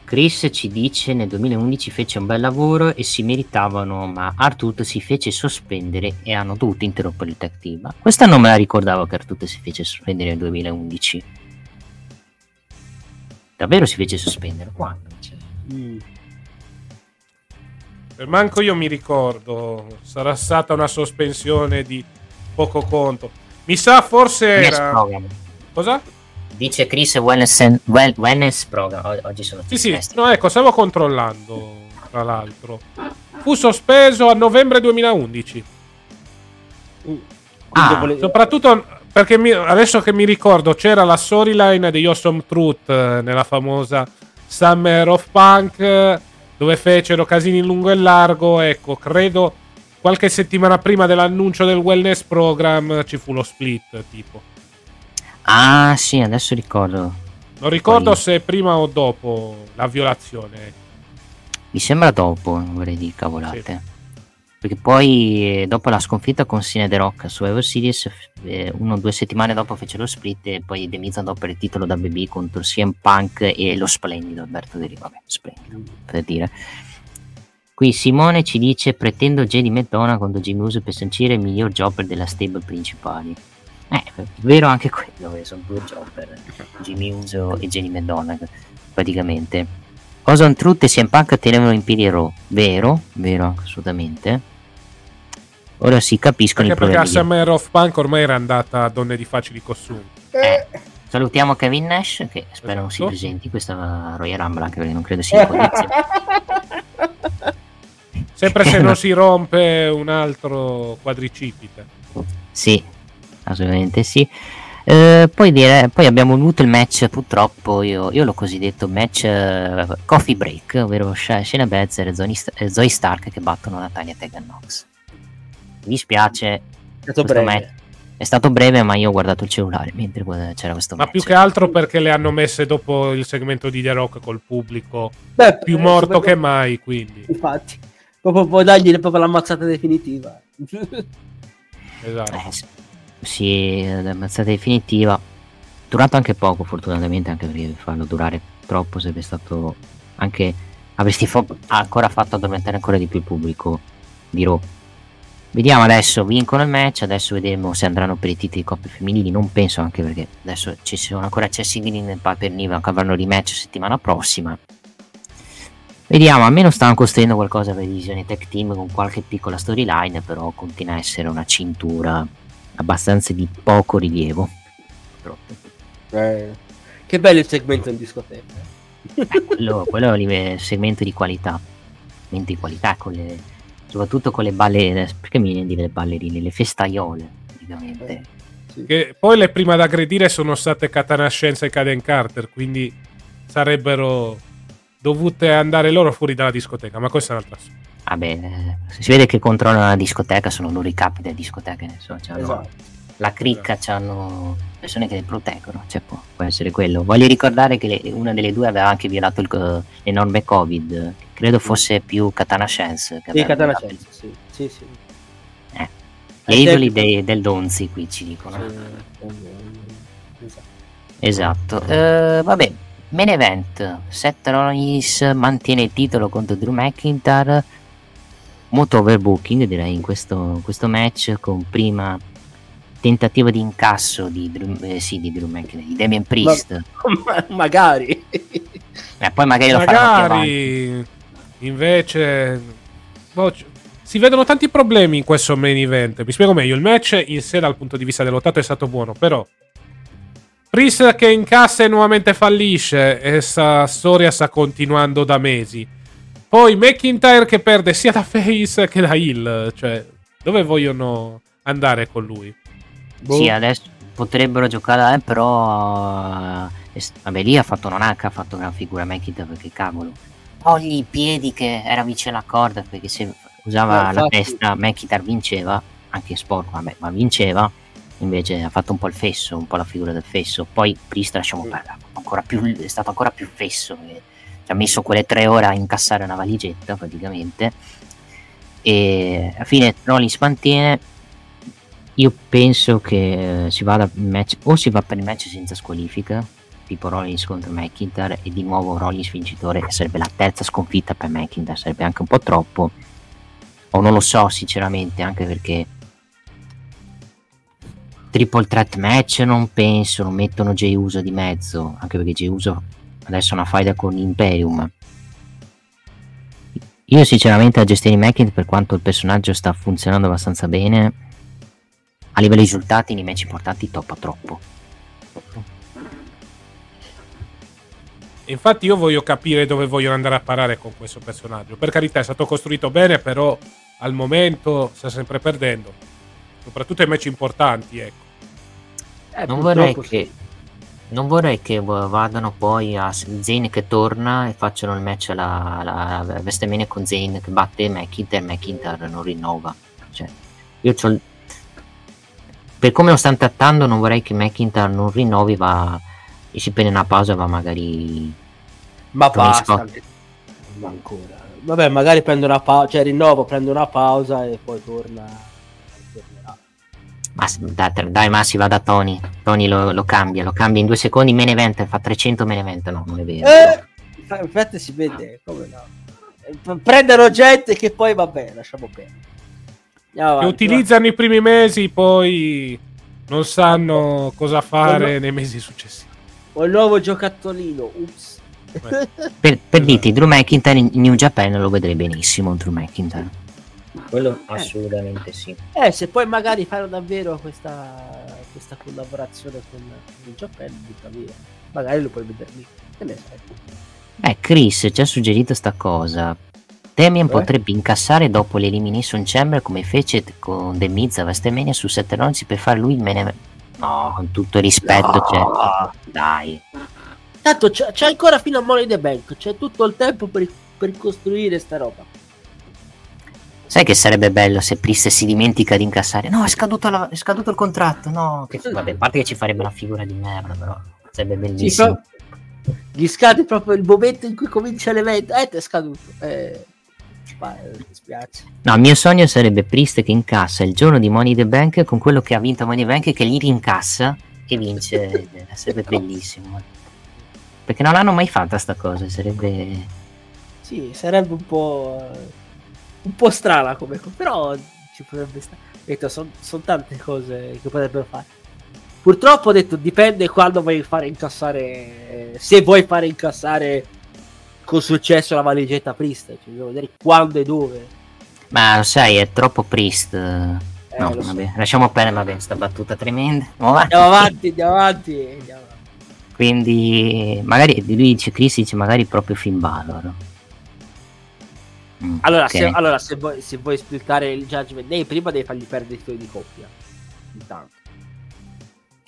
B: Chris ci dice nel 2011 fece un bel lavoro e si meritavano, ma Artut si fece sospendere e hanno dovuto interrompere il tag team. Questa non me la ricordavo che Artut si fece sospendere nel 2011. Davvero si fece sospendere? Quando? Cioè... Mm.
A: Per manco io mi ricordo. Sarà stata una sospensione di poco conto. Mi sa forse era... Cosa?
B: Dice Chris Wellness, well, wellness Program. Oggi sono
A: Sì, sì. No, ecco, stavo controllando. Tra l'altro, fu sospeso a novembre 2011.
B: Ah,
A: vole... Soprattutto perché mi, adesso che mi ricordo, c'era la storyline degli Awesome Truth eh, nella famosa Summer of Punk, dove fecero casini in lungo e largo. Ecco, credo qualche settimana prima dell'annuncio del wellness program ci fu lo split, tipo.
B: Ah, sì, adesso ricordo.
A: Non ricordo Poi... se prima o dopo la violazione.
B: Mi sembra dopo, non vorrei dire cavolate. Sì. Perché poi eh, dopo la sconfitta con Cine The Rock su Ever Series, eh, uno o due settimane dopo fece lo split e poi The Miz andò per il titolo WB contro CM Punk e lo splendido Alberto De. Vabbè, splendido, per dire. Qui Simone ci dice pretendo JD McDonough contro Jimmy Uso per sancire il miglior jobber della stable principali. Eh, vero anche quello, sono due jobber, Jimmy Uso e Jenny McDonagh, praticamente. Cosa un truth e CM Punk tenevano in piedi Raw, vero, vero, assolutamente. Ora si capiscono
A: i
B: problemi.
A: Perché a Summer of Punk ormai era andata a donne di facili costumi.
B: Eh. Salutiamo Kevin Nash, che spero non si esatto. presenti questa Royal Rumble, anche perché non credo sia in condizione.
A: Sempre se non si rompe un altro quadricipite.
B: Sì, assolutamente sì. Eh, poi, dire, poi, abbiamo avuto il match, purtroppo io, io l'ho cosiddetto match uh, coffee break, ovvero Shayna Bezzer e Zoe Stark che battono Natalia Tegan Nox. Mi spiace,
E: è stato, breve. Match,
B: è stato breve, ma io ho guardato il cellulare mentre c'era questo
A: ma
B: match.
A: Ma più che altro perché le hanno messe dopo il segmento di The Rock col pubblico Beh, più morto che mai. Quindi.
E: Infatti, proprio puoi dargli proprio l'ammazzata definitiva.
A: esatto. Eh, sì
B: l'ammazzata definitiva. Durato anche poco, fortunatamente, anche perché farlo durare troppo sarebbe stato anche. Avresti fo- ancora fatto addormentare ancora di più il pubblico di Raw. Vediamo adesso, vincono il match, adesso vedremo se andranno per i titoli di coppie femminili, non penso anche perché adesso ci sono ancora accessibili nel Piper Niva, che avranno rematch settimana prossima. Vediamo, almeno stanno costruendo qualcosa per divisione tech team con qualche piccola storyline, però continua a essere una cintura abbastanza di poco rilievo.
E: Eh, che bello il segmento in discoteca.
B: Eh, quello, quello è un segmento di qualità. Segmento di qualità con le, soprattutto con le ballerine. Perché mi viene dire le ballerine? Le festaiole, praticamente.
A: Eh, sì. Che poi le prime ad aggredire sono state Katana Scienza e Caden Carter, quindi sarebbero dovute andare loro fuori dalla discoteca, ma questa è un'altra storia.
B: Vabbè, si vede che controllano la discoteca, sono loro i capi delle discoteche, so, esatto. la cricca, esatto. hanno persone che le proteggono, cioè può, può, essere quello. Voglio ricordare che le, una delle due aveva anche violato il, le norme Covid, credo fosse più Katana Chance.
E: Che sì, Katana Chance, sì, sì, sì.
B: Eh. Gli idoli dei, del Donzi qui ci dicono. Sì, esatto. esatto. Vabbè, main event. Seth Rollins mantiene il titolo contro Drew McIntyre molto overbooking direi in questo, questo match con prima tentativo di incasso di Drew, eh, sì, di Drew McIntyre, di Damien Priest.
E: Ma, magari.
B: Eh, poi magari lo
A: magari invece boh, si vedono tanti problemi in questo main event. Mi spiego meglio il match in sé dal punto di vista dell'ottato è stato buono però Priest che incassa e nuovamente fallisce e questa storia sta continuando da mesi poi McIntyre che perde sia da face che da Hill. Cioè, dove vogliono andare con lui?
B: Boh. Sì, adesso potrebbero giocare, eh, però... Eh, vabbè, lì ha fatto non H, ha fatto gran figura McIntyre perché cavolo. Togli i piedi che era vicino alla corda perché se usava no, la testa McIntyre vinceva, anche sporco, vabbè, ma vinceva. Invece ha fatto un po' il fesso, un po' la figura del fesso. Poi Priest lasciamo perdere, ancora più, è stato ancora più fesso. Ci ha messo quelle tre ore a incassare una valigetta praticamente. E alla fine Rollins mantiene. Io penso che si vada in match o si va per il match senza squalifica tipo Rollins contro McIntyre e di nuovo Rollins vincitore sarebbe la terza sconfitta per McIntyre sarebbe anche un po' troppo. O non lo so sinceramente anche perché triple threat match non penso non mettono Jey Uso di mezzo anche perché Jey Uso adesso una faida con Imperium. Io sinceramente a gestire Mackin per quanto il personaggio sta funzionando abbastanza bene, a livello di risultati nei match importanti toppa troppo.
A: Infatti io voglio capire dove vogliono andare a parare con questo personaggio. Per carità è stato costruito bene, però al momento sta sempre perdendo. Soprattutto ai match importanti, ecco.
B: Eh, non vorrei che non vorrei che vadano poi a Zane che torna e facciano il match alla, alla Vestemania con Zane che batte McIntyre e McIntyre non rinnova. Cioè, io c'ho... Per come lo stanno trattando non vorrei che McIntyre non rinnovi, va e si prende una pausa e va magari...
E: Ma basta. Ma ancora. Vabbè, magari prendo una pausa, cioè rinnovo, prendo una pausa e poi torna
B: ma dai, dai ma si va da Tony. Tony lo, lo, cambia, lo cambia in due secondi. Me ne event, fa 300 me ne event. No, non è vero.
E: Eh, infatti si vede come no. Prendono gente che poi vabbè, lasciamo perdere.
A: Che utilizzano va. i primi mesi, poi non sanno cosa fare nei mesi successivi.
E: O il nuovo giocattolino, ups.
B: per, per dirti, Drew McIntyre in New Japan lo vedrei benissimo. Drew McIntyre quello eh. assolutamente sì.
E: Eh, se poi magari fanno davvero questa, questa collaborazione con, il Japan, butta via. Magari lo puoi vedere lì. Che ne sai?
B: Eh, Chris ci ha suggerito sta cosa. Damian eh? potrebbe incassare dopo l'Elimination Chamber come fece con The Miz a Vestemania su Sette Rollins per fare lui il mene... No, con tutto il rispetto, no. cioè... Dai.
E: Tanto c'è, c'è, ancora fino a Money the Bank, c'è tutto il tempo per, per costruire sta roba.
B: Sai che sarebbe bello se Priest si dimentica di incassare? No, è scaduto, la, è scaduto il contratto. No, che, vabbè, a parte che ci farebbe una figura di merda, però sarebbe bellissimo.
E: Sì, gli scade proprio il momento in cui comincia l'evento. Eh, ti è scaduto. Eh, mi spiace.
B: No, il mio sogno sarebbe Priest che incassa il giorno di Money the Bank con quello che ha vinto Money the Bank che gli rincassa e vince. sarebbe bellissimo. Perché non l'hanno mai fatta sta cosa, sarebbe...
E: Sì, sarebbe un po' un po' strana come cosa, però ci potrebbe stare. Detto, sono son tante cose che potrebbero fare. Purtroppo ho detto dipende quando vuoi fare incassare. Se vuoi fare incassare con successo la valigetta Priest, cioè devo vedere quando e dove.
B: Ma lo sai, è troppo Priest. Eh, no, vabbè, so. lasciamo perdere, vabbè, sta battuta tremenda.
E: Andiamo avanti, andiamo avanti, andiamo avanti.
B: Quindi magari lui dice Chris dice magari proprio Finn Balor. Mm,
E: Allora,
B: ok.
E: se, allora se, vuoi, se vuoi splittare il Judgment Day, prima devi fargli perdere i titoli di coppia. Intanto.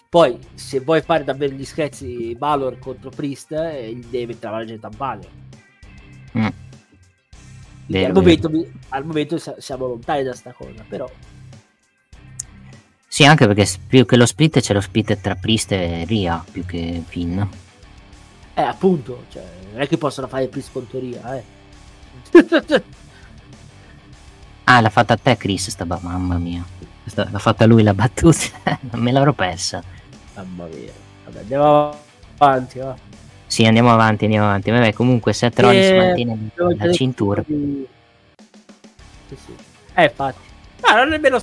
E: Poi, se vuoi fare davvero gli scherzi Balor contro Priest, eh, gli devi mettere la leggenda a Balor.
B: Mm. Vero,
E: al, momento, al momento siamo lontani da sta cosa, però
B: Sì, anche perché più che lo split c'è lo split tra Priest e Ria più che Finn.
E: eh, appunto, cioè, non è che possono fare Priest contro Ria, eh.
B: Ah, l'ha fatta a te Chris sta ba- mamma mia. Questa- L'ha fatta lui la battuta, non me l'ero persa.
E: Mamma mia. Vabbè, andiamo avanti, va.
B: Sì, andiamo avanti, andiamo avanti. Vabbè, comunque Seth Rollins
E: Eh,
B: mantiene la cintura.
E: Sì, sì. Eh, infatti. Ah, non nemmeno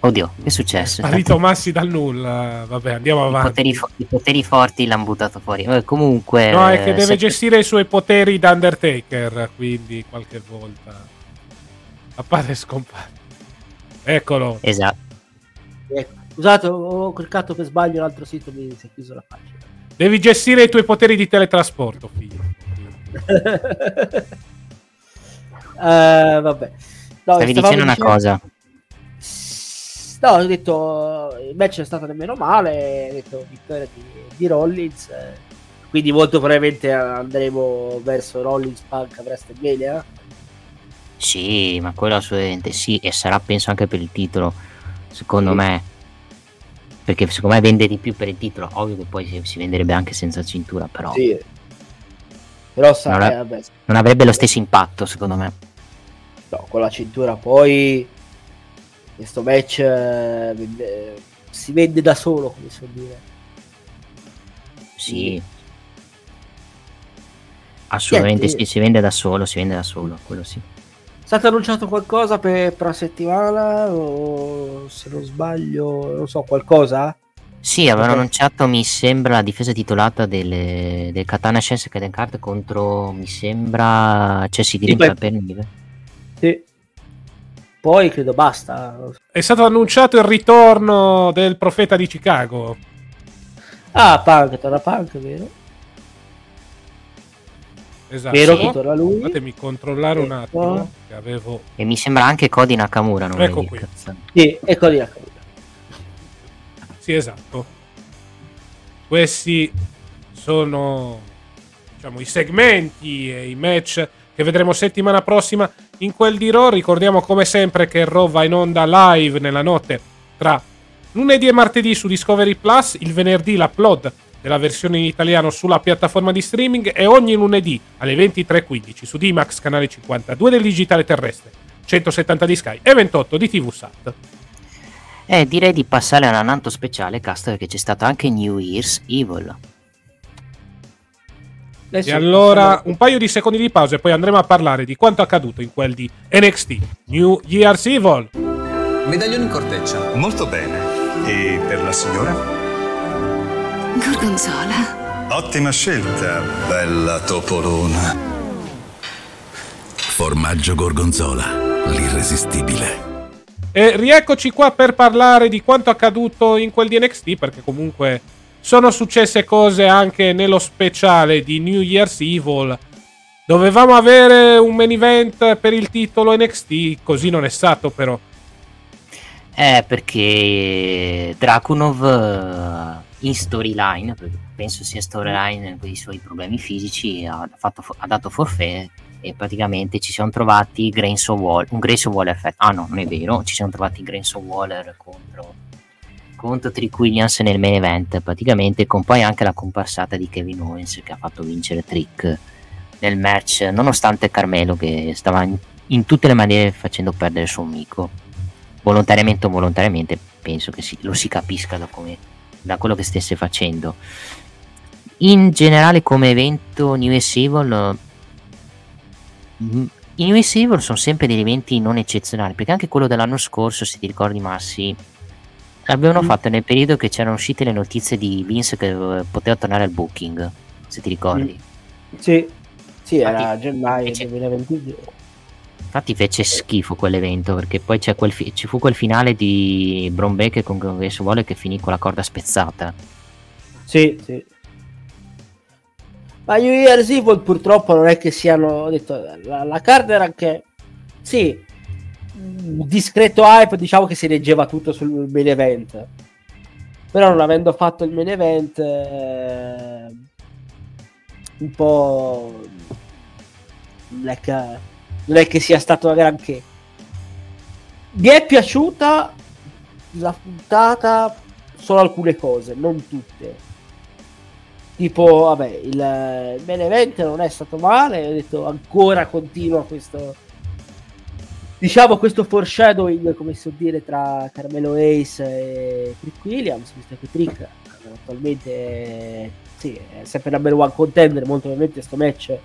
B: Oddio, che è successo?
A: Sparito Massi dal nulla. Vabbè, andiamo
B: I
A: avanti.
B: poteri, fo- i poteri forti l'hanno buttato fuori. Vabbè, comunque...
A: No, è che deve
B: Seth-
A: gestire i suoi poteri da Undertaker, quindi qualche volta appare e scompare. Eccolo.
B: Esatto.
E: Ecco, Scusate, ho cliccato per sbaglio l'altro sito, mi si è chiuso la pagina.
A: Devi gestire i tuoi poteri di teletrasporto, figlio.
E: Eh, vabbè. No,
B: Stavi
E: stavamo
B: dicendo una cosa.
E: No, ho detto il match è stato nemmeno male, ho detto vittoria di, di Rollins, eh, quindi molto probabilmente andremo verso Rollins Punk a WrestleMania.
B: Sì, ma quello assolutamente sì. E sarà penso anche per il titolo, secondo
E: Sì.
B: me. Perché secondo me vende di più per il titolo. Ovvio che poi si, si venderebbe anche senza cintura, però
E: Sì. Però sa,
B: Non
E: eh, vabbè,
B: non avrebbe lo stesso impatto, secondo me.
E: no, con la cintura poi questo match eh, si vende da solo, come si dire.
B: Sì. Assolutamente
E: Niente.
B: sì, si vende da solo, si vende da solo, quello sì.
E: È stato annunciato qualcosa per, per la settimana o se non sbaglio, non so, qualcosa?
B: Sì, avevano annunciato, mi sembra, la difesa titolata delle, del Katana Shense Kaden Card contro, mi sembra, Chelsea Green per Nive.
E: Sì. Poi credo basta.
A: È stato annunciato il ritorno del profeta di Chicago.
E: Ah, Punk, torna Punk, vero?
A: Esatto.
E: Vero che torna lui.
A: Fatemi controllare un
E: Ecco.
A: attimo. Che avevo.
B: E mi sembra anche Cody Nakamura, non
A: Ecco qui.
E: Sì, ecco lì. ecco lì.
A: Sì, esatto. Questi sono diciamo, i segmenti e i match che vedremo settimana prossima in quel di Raw. Ricordiamo come sempre che Raw va in onda live nella notte tra lunedì e martedì su Discovery Plus, il venerdì l'upload della versione in italiano sulla piattaforma di streaming e ogni lunedì alle 23.15 su D-Max canale 52 del digitale terrestre, 170 di Sky e 28 di TV Sat.
B: Eh, direi di passare a un annanto speciale, cast, perché c'è stato anche New Year's Evil.
E: Adesso
A: E allora un paio di secondi di pausa e poi andremo a parlare di quanto accaduto in quel di NXT New Year's Evil.
F: Medaglione in corteccia.
G: Molto bene. E per la signora?
H: Gorgonzola.
G: Ottima scelta, bella topolona.
I: Formaggio Gorgonzola, l'irresistibile.
A: E rieccoci qua per parlare di quanto accaduto in quel di NXT perché comunque sono successe cose anche nello speciale di New Year's Evil. Dovevamo avere un main event per il titolo NXT, così non è stato però.
B: Eh, perché Drakunov eh, in storyline, penso sia storyline con i suoi problemi fisici, ha, fatto, ha dato forfè e praticamente ci siamo trovati Grayson Wall, un Grayson Waller effect. Ah no, non è vero, ci siamo trovati Grayson Waller contro, contro Trick Williams nel main event, praticamente con poi anche la comparsata di Kevin Owens che ha fatto vincere Trick nel match, nonostante Carmelo che stava in, in tutte le maniere facendo perdere il suo amico. Volontariamente o involontariamente penso che si- lo si capisca da, come- da quello che stesse facendo. In generale come evento New Year's Evil mm, i New Year's Evil sono sempre degli eventi non eccezionali perché anche quello dell'anno scorso se ti ricordi Massi l'avevano
E: Mm.
B: fatto nel periodo che c'erano uscite le notizie di Vince che eh, poteva tornare al booking se ti ricordi
E: Sì, sì, era
B: Infatti-
E: gennaio
B: invece-
E: 2022.
B: Infatti fece schifo quell'evento perché poi c'è quel fi- ci fu quel finale di Bron Breakker con Congresso Waller che finì con la corda spezzata.
E: Sì, sì. Ma New Year's Evil purtroppo non è che siano. Ho detto, la, la card era anche. Sì, un discreto hype, diciamo che si leggeva tutto sul main event. Però non avendo fatto il main event, eh, un po'. Non è, che, non è che sia stato granché. Mi è piaciuta la puntata solo alcune cose, non tutte tipo vabbè il, il main event non è stato male ho detto ancora continua questo diciamo questo foreshadowing come si può dire tra Carmelo Ace e Trick Williams visto che Trick attualmente sì, è sempre number one contender molto probabilmente questo match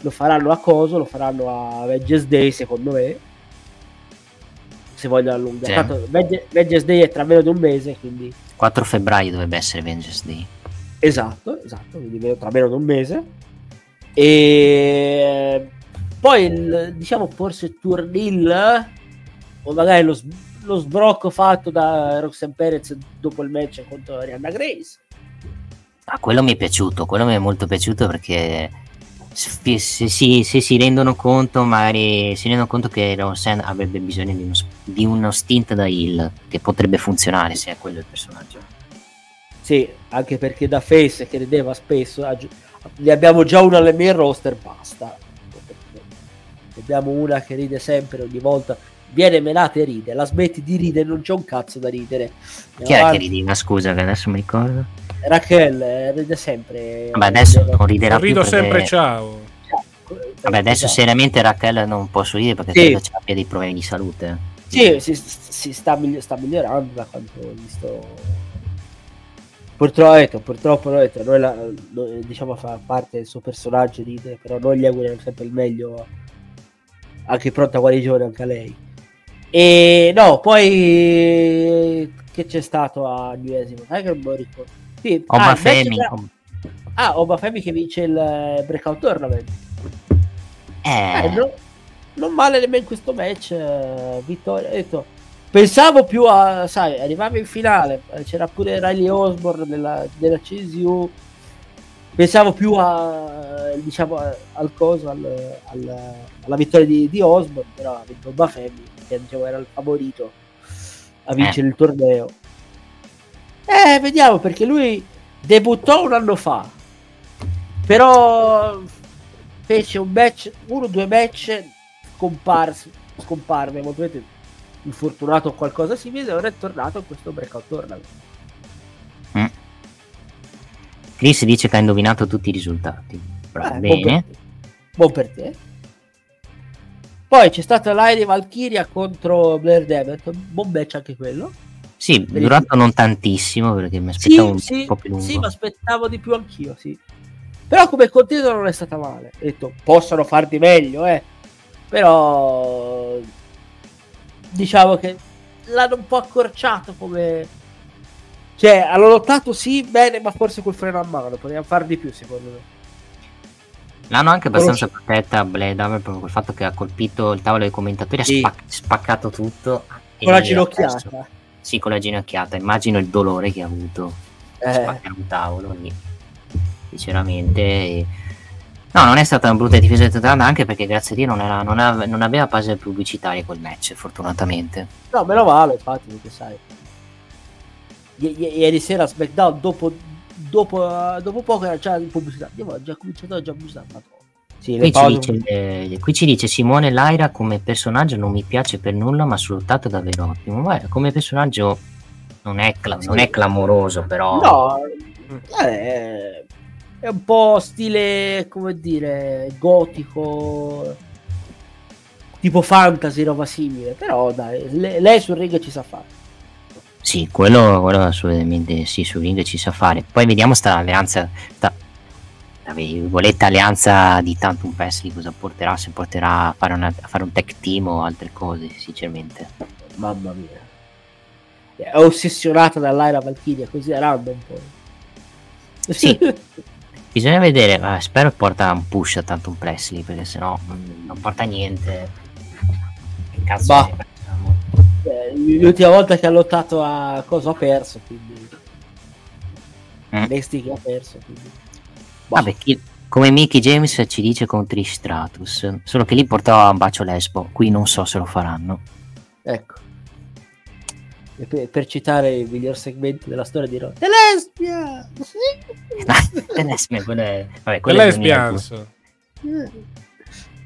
E: lo faranno a coso lo faranno a Vengeance Day secondo me se vogliono allungare sì. tanto Vengeance Day è tra meno di un mese quindi
B: 4 febbraio dovrebbe essere Vengeance Day
E: Esatto, esatto, quindi tra meno di un mese. E poi il, diciamo forse Turnil o magari lo, lo sbrocco fatto da Roxanne Perez dopo il match contro Arianna Grace.
B: Ah, quello mi è piaciuto, quello mi è molto piaciuto perché se, se, se, si rendono conto, magari si rendono conto che Roxanne avrebbe bisogno di uno, di uno stint da heal che potrebbe funzionare se è quello il personaggio.
E: Sì, anche perché da face che rideva spesso, ne abbiamo già una alle mie roster, basta. Ne abbiamo una che ride sempre ogni volta, viene menata e ride, la smetti di ridere, non c'è un cazzo da ridere.
B: Chi era che rideva? Scusa, che adesso mi ricordo.
E: Raquel eh, ride sempre.
B: Vabbè, adesso non riderà
A: rido
B: più.
A: Rido sempre ciao.
B: Vabbè, adesso esatto. seriamente Raquel non posso ridere perché sì. credo abbia dei problemi di salute.
E: Sì, si, si sta, sta migliorando da quanto ho visto Purtroppo, detto, purtroppo detto, noi la, diciamo fa parte del suo personaggio ride, però noi gli auguriamo sempre il meglio, anche pronta guarigione anche a lei. E no, poi che c'è stato a New Year's Sai che non ricordo. Sì,
B: Oba ah, Femi.
E: Tra... Ah, Oba Femi che vince il Breakout Tournament.
B: Eh.
E: eh no, non male nemmeno questo match. Eh, vittoria. Detto, Pensavo più a, sai, arrivava in finale, c'era pure Riley Osborne della, della CSU. Pensavo più a, diciamo, al coso, al, al, alla vittoria di, di, Osborne, però ha vinto Bafemi, che diciamo, era il favorito a vincere eh. il torneo. Eh, vediamo, perché lui debuttò un anno fa, però fece un match, uno o due match scomparsi, scomparve, molto infortunato o qualcosa simile, ora è tornato in questo breakout tournament.
B: Mm. Chris dice che ha indovinato tutti i risultati. Bravo, eh, bene.
E: Buon per, te. buon per te. Poi c'è stata Lady Valkyria contro Blair Devitt, buon match anche quello.
B: Sì, per durato non tantissimo perché mi aspettavo sì, un sì, po' più lungo.
E: Sì, mi aspettavo di più anch'io, sì. Però come contenuto non è stata male. Ho detto, possono far di meglio, eh. Però diciamo che l'hanno un po' accorciato come... Cioè, hanno lottato sì, bene, ma forse col freno a mano, potevano far di più secondo me.
B: L'hanno anche abbastanza Conosci... protetta Blade proprio col fatto che ha colpito il tavolo dei commentatori, ha sì. spac- spaccato tutto.
E: Con la ginocchiata.
B: Sì, con la ginocchiata. Immagino il dolore che ha avuto. Eh. Spaccare un tavolo lì. Sinceramente... E No, non è stata una brutta difesa di Atlanta anche perché grazie a Dio non, era, non, aveva, non aveva pase pubblicitarie quel match, fortunatamente.
E: No, meno male, infatti, perché sai. I- i- ieri sera SmackDown dopo, dopo, dopo poco era già in pubblicità. Abbiamo già cominciato già pubblicità.
B: Sì, qui, ci dice, eh, qui, ci dice, Simone Laira come personaggio non mi piace per nulla, ma sul lottato davvero ottimo. Guarda, come personaggio non è, cla- non è clamoroso, però.
E: No, eh, è un po' stile, come dire, gotico, tipo fantasy, roba simile. Però dai, lei sul ring ci sa fare.
B: Sì, quello, quello assolutamente sì, sul ring ci sa fare. Poi vediamo sta alleanza, sta, la virgoletta alleanza di Tantum Wesley cosa porterà, se porterà a fare, una, a fare un tech team o altre cose, sinceramente.
E: Mamma mia. È ossessionata dall'Aira Valkyria, così è random poi.
B: Sì. Bisogna vedere, eh, spero porta un push a tanto un Presley, perché sennò non porta niente. Che cazzo bah.
E: L'ultima volta che ha lottato a cosa ha perso, quindi...
B: Mm.
E: NXT che ha perso. Quindi. Boh.
B: Vabbè, chi- come Mickey James ci dice con Trish Stratus, solo che lì portava un bacio lesbo, qui non so se lo faranno.
E: Ecco. E per, per citare il miglior segmento della storia di Raw. The lesbia!
B: Le lesbe, quelle... Vabbè,
A: The
B: quelle non
A: lesbians.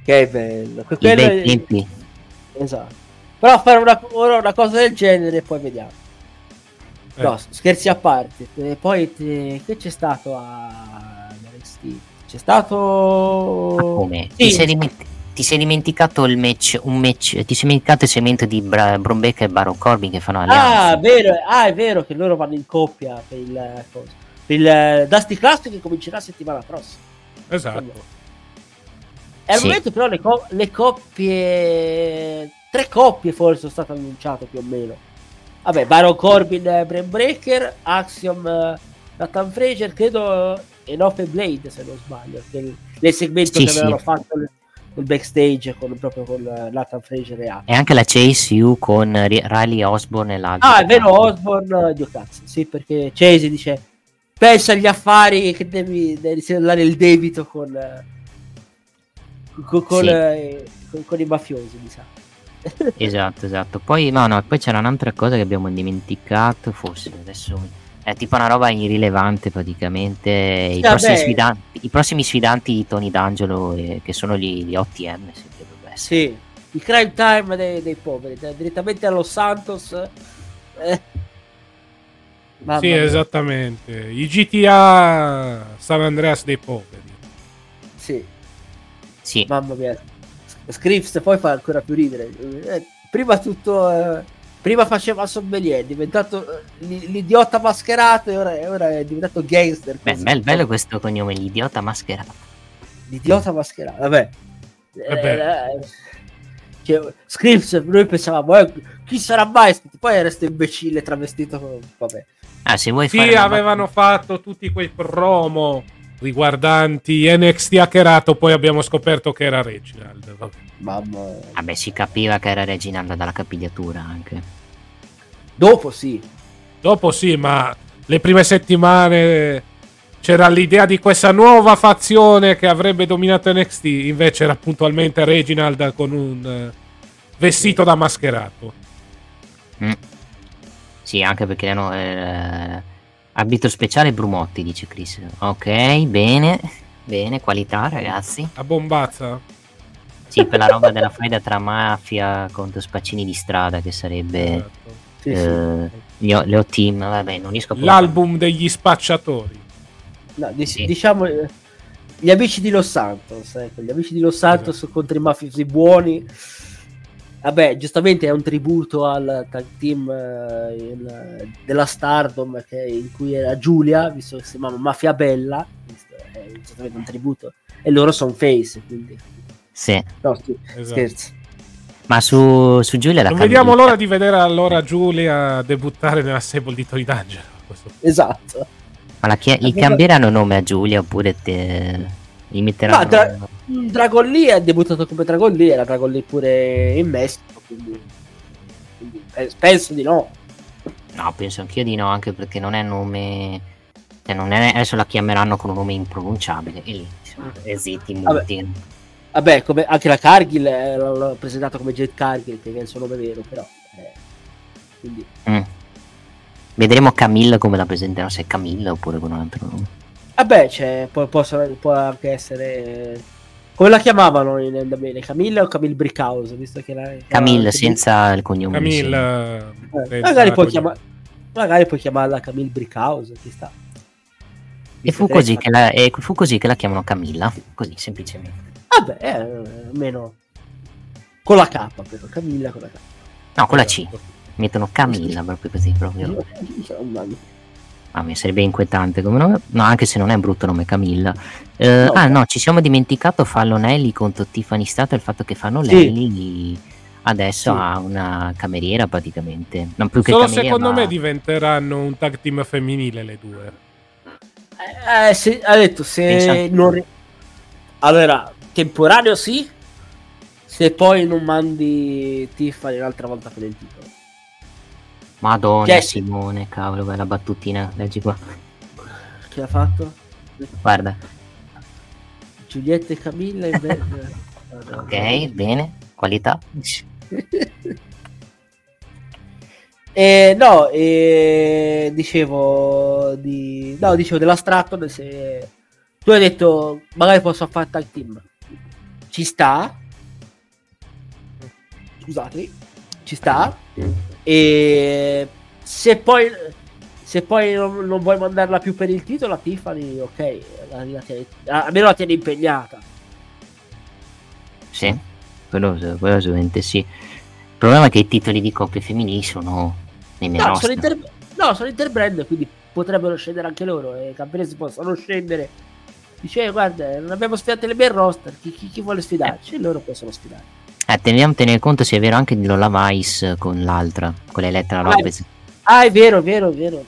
E: che bello. Que-
B: I
E: quello
B: bei
E: è-
B: tempi.
E: Esatto. Però fare una, ora una cosa del genere e poi vediamo.
A: Eh.
E: No, scherzi a parte. E poi te- che c'è stato a NXT? C'è stato...
B: Ma come?
E: Sì.
B: Ti, sei dimenti- ti sei dimenticato il match, un match, ti sei dimenticato il segmento di Bra- Breaker e Baron Corbin che fanno
E: Ah,
B: alleanza.
E: vero, ah, è vero che loro vanno in coppia per il. Per il eh, Dusty Classic che comincerà settimana prossima.
A: Esatto.
E: E al
B: Sì.
E: momento però le, co- le coppie... Tre coppie forse sono state annunciate più o meno. Vabbè, Baron Corbin, eh, Brain Breaker, Axiom, eh, Nathan Fraser, credo, e Nope Blade se non sbaglio. Il, nel segmento
B: Sì,
E: che avevano
B: sì.
E: fatto nel, nel backstage con, proprio con eh, Nathan Fraser e Axiom.
B: E anche la Chase U con Ri- Riley Osborne e l'altro.
E: Ah, è vero, Osborne, Dio cazzo, sì, perché Chase dice, pensa agli affari che devi, devi il debito con, eh, con, con,
B: Sì.
E: eh, con- con i mafiosi, mi sa.
B: Esatto, esatto. Poi, no, no, poi c'era un'altra cosa che abbiamo dimenticato, forse adesso è tipo una roba irrilevante praticamente. I,
E: vabbè.
B: prossimi sfidanti, I prossimi sfidanti di Tony D'Angelo, eh, che sono gli, gli OTM, se dovrebbe essere.
E: Sì, il crime time dei, dei poveri, direttamente allo Santos. Eh. Mamma
A: Sì,
E: mia.
A: esattamente. I GTA San Andreas dei poveri.
E: Sì,
B: Sì,
E: mamma mia. Scripps poi fa ancora più ridere. Eh, prima tutto... eh, prima faceva sommelier, è diventato eh, l'idiota mascherato e ora, ora è diventato gangster.
B: Beh,
E: così.
B: bel- bello questo cognome, l'idiota mascherato.
E: L'idiota mascherato, vabbè.
A: Vabbè.
E: Eh, cioè, Scripps, noi pensavamo, eh, chi sarà mai? Poi era questo imbecille travestito. Vabbè.
B: Ah, se vuoi
A: Sì,
B: fare una
A: avevano fatto tutti quei promo riguardanti NXT hackerato, poi abbiamo scoperto che era Reginald. Vabbè.
E: Mamma.
B: Vabbè, si capiva che era Reginald dalla capigliatura anche.
E: Dopo sì.
A: Dopo sì, ma le prime settimane c'era l'idea di questa nuova fazione che avrebbe dominato NXT, invece era puntualmente Reginald con un eh, vestito da mascherato.
B: Mm. Sì, anche perché hanno eh, arbitro speciale Brumotti, dice Chris. Ok, bene, bene, qualità ragazzi.
A: A bombazza?
B: Sì, per la roba della faida tra mafia contro spaccini di strada che sarebbe
A: Esatto.
E: Sì, sì.
B: eh, gli o- le O-Team, vabbè, non riesco a
A: L'album degli spacciatori.
E: No, di-
B: Sì.
E: Diciamo eh, gli amici di Los Santos, ecco, gli amici di Los Santos
A: Esatto.
E: contro i mafiosi buoni. Vabbè, giustamente è un tributo al tag team eh, il- della Stardom che- in cui era Giulia, visto che si chiamava Mafia Bella, è giustamente un tributo, e loro sono face, quindi
B: Sì,
E: no, sì,
A: Esatto.
E: scherzi.
B: ma su, su Giulia la
A: Non vediamo l'ora di vedere allora Giulia debuttare nella stable di Tony D'Angelo.
E: Esatto.
B: Ma la chia- gli cambieranno nome a Giulia oppure te... gli metteranno...
E: Ma Dra- Dragon Lee è debuttato come Dragon Lee, era Dragon Lee pure in Messico, quindi, quindi eh, penso di no.
B: No, penso anch'io di no, anche perché non è nome... Cioè non è... Adesso la chiameranno con un nome impronunciabile e lì e zitti, muti.
E: Vabbè, come anche la Cargill eh, l'ho presentato come Jet Cargill, che è il suo nome vero, però. eh, quindi,
B: Mm. Vedremo Camilla come la presenterà, se è Camilla oppure con un altro nome.
E: Vabbè, cioè, può, possono- può anche essere. Come la chiamavano in NWA? Camilla o Camille Brickhouse? Visto che la,
B: Camilla
E: che-
B: senza il cognome.
A: Camille.
E: eh,
A: senza
E: magari, puoi chiama- magari puoi chiamarla Camille Brickhouse, chi sta.
B: E fu la, e fu così che la chiamano Camilla, così semplicemente.
E: Vabbè, eh, almeno. Con la K, però. Camilla con la K.
B: No, con la C.
A: Esatto.
B: Mettono Camilla proprio così, proprio.
E: Mamma mia.
B: Ah, mi sarebbe inquietante come nome. No, anche se non è un brutto nome Camilla. Eh,
E: No.
B: ah, no, ci siamo dimenticato Fallon Ellie contro Tiffany Stato il fatto che Fallon
E: Sì.
B: Adesso
E: Sì.
B: ha una cameriera praticamente. Non più che
A: Solo
B: cameriera,
A: secondo
B: ma-
A: me diventeranno un tag team femminile le due.
E: Eh, se, ha detto se non allora temporaneo sì se poi non mandi Tiffany un'altra volta per il titolo
B: Madonna
E: Che-
B: Simone, cavolo, bella battutina, leggi qua.
E: Chi ha fatto?
B: Guarda.
E: Giulietta e Camilla in be-
B: Ok, bene. Qualità.
E: Eh, no, eh, dicevo di... No, dicevo della Stratton se... Tu hai detto magari posso fare tag team. Ci sta. Scusate. Ci sta. E se poi se poi non, non vuoi mandarla più per il titolo a Tiffany, ok, la, la tieni, almeno la tieni impegnata.
B: Sì, quello, quello assolutamente sì. Il problema è che i titoli di coppie femminili sono nei miei
E: No, sono, inter- no, sono interbrand, quindi potrebbero scendere anche loro. E i campionesi possono scendere. Dice, "Eh, guarda, non abbiamo sfidato le main roster. Chi, chi, chi vuole sfidarci? E loro possono sfidare.
B: Eh, teniamo tenere conto se è vero anche di Lola Vice con l'altra, con l'Elettra
E: Ah,
B: Lopez.
E: Ah, è vero, è vero, è vero.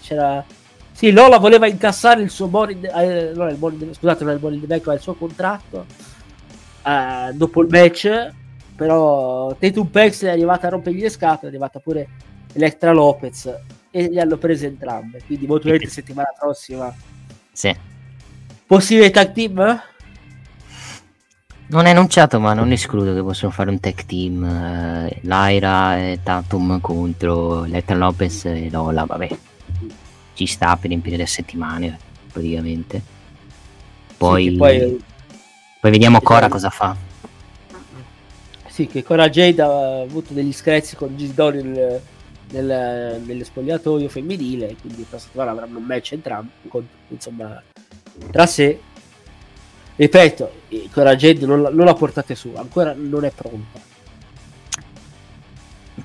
E: c'era. Sì, Lola voleva incassare il suo money. eh, no, il money scusate, non è il the bank, ma il suo contratto. eh, dopo il match. Però Tatum Pex è arrivata a rompergli le scatole. È arrivata pure Electra Lopez. E li hanno prese entrambe. Quindi molto probabilmente settimana prossima.
B: Sì.
E: Possibile tag team?
B: Non è annunciato, ma non escludo che possono fare un tag team. eh, Lyra e Tatum contro Elettra Lopez e Lola. Vabbè, ci sta per riempire le settimane praticamente. Poi,
E: Sì, poi-
B: poi vediamo Cora cosa fa.
E: Sì, che Cora Jade ha avuto degli screzi con Gisdori nel, nel, nello spogliatoio femminile, quindi questa settimana avranno un match entrambi, con- insomma, tra sé. Ripeto, Cora Jade non, la- non la portate su, ancora non è pronta.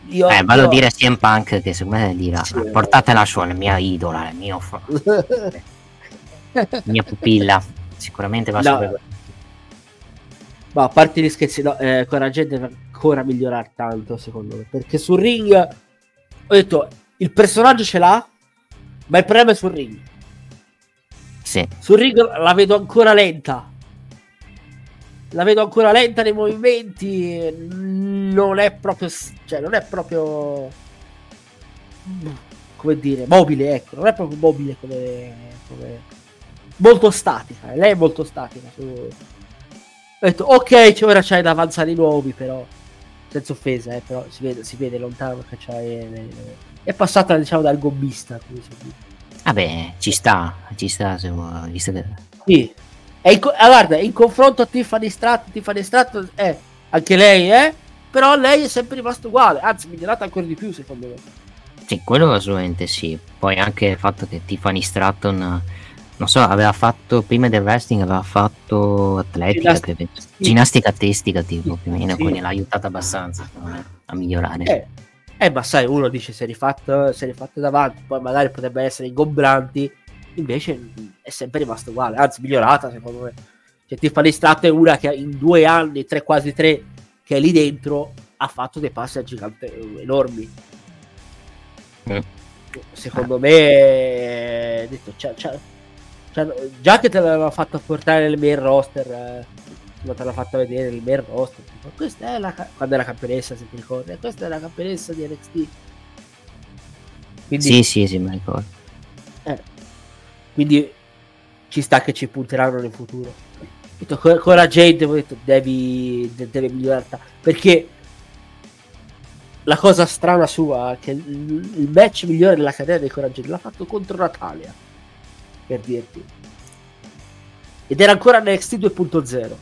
E: Io,
B: eh, vado
E: io-
B: a dire a CM Punk che secondo me dirà:
E: Sì.
B: portatela su, è la mia idola, è mio, fa- mia pupilla. Sicuramente va
E: No.
B: su per-
E: Ma a parte gli scherzi, no, eh, Jade deve ancora migliorare tanto, secondo me. Perché sul ring, ho detto, il personaggio ce l'ha, ma il problema è sul ring.
B: Sì.
E: Sul ring la vedo ancora lenta. La vedo ancora lenta nei movimenti. Non è proprio. Cioè, non è proprio. Come dire, mobile, ecco. Non è proprio mobile come. come- molto statica. Lei è molto statica. Su... Ho detto, ok, c'è- ora c'hai da avanzare i nuovi, però. Senza offesa, eh, però si vede, si vede lontano che c'hai. È passata, diciamo, dal dice.
B: Vabbè, ci sta, ci sta se vuoi.
E: Sì. In co- ah, guarda, in confronto a Tiffany Stratton, Tiffany Stratton è anche lei, eh? Però lei è sempre rimasta uguale, anzi, migliorata ancora di più, secondo me.
B: Sì, quello assolutamente sì. Poi anche il fatto che Tiffany Stratton, non so, aveva fatto prima del wrestling, aveva fatto atletica,
E: Ginnast-
B: credo. ginnastica artistica, tipo più o meno,
E: Sì.
B: quindi l'ha aiutata abbastanza me, a migliorare.
E: Eh, eh, ma sai, uno dice è rifatto davanti, poi magari potrebbe essere ingombranti, invece mh, è sempre rimasto uguale, anzi, migliorata, secondo me. Cioè, Tiffany Stratton è una che in due anni, tre quasi tre, che è lì dentro, ha fatto dei passi a gigante enormi.
B: Mm.
E: secondo me eh, detto, c'ha- c'ha- c'ha- già che te l'aveva fatto portare nel main roster eh, te l'ha fatta vedere nel main roster tipo, questa è la quando era campionessa se ti ricordi questa è la campionessa di NXT quindi,
B: Sì, sì, sì, mi ricordo.
E: Quindi ci sta che ci punteranno nel futuro. Detto, co- Cora Jade ho detto, devi de- deve migliorare ta- perché la cosa strana sua è che il, match migliore della carriera di Cora Jade l'ha fatto contro Natalia per dirti. Ed era ancora NXT 2.0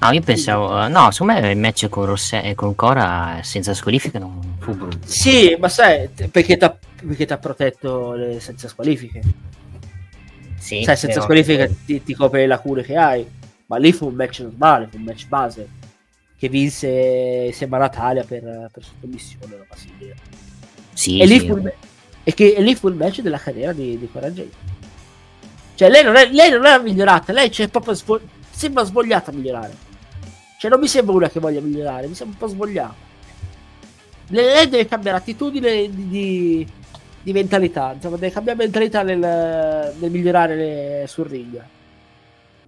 B: Ah, io pensavo, no, secondo me il match con, Rosse- eh, con Cora senza squalifica non fu brutto.
E: sì ma sai perché ti ha protetto le, senza squalifiche
B: Sì,
E: sai senza
B: però-
E: squalifiche ti, ti copre le lacune che hai ma lì fu un match normale fu un match base che vinse insieme a Natalia per, per sottomissione la
B: Sì,
E: e, lì
B: sì,
E: fu il, e, che, e lì fu il match della carriera di, di Cora Jade cioè lei non, è, lei non era migliorata lei c'è proprio svo- sembra svogliata a migliorare. Cioè non mi sembra una che voglia migliorare mi sembra un po' svogliata. Lei, lei deve cambiare attitudine di, di, di mentalità insomma deve cambiare mentalità nel, nel migliorare le- sul ring.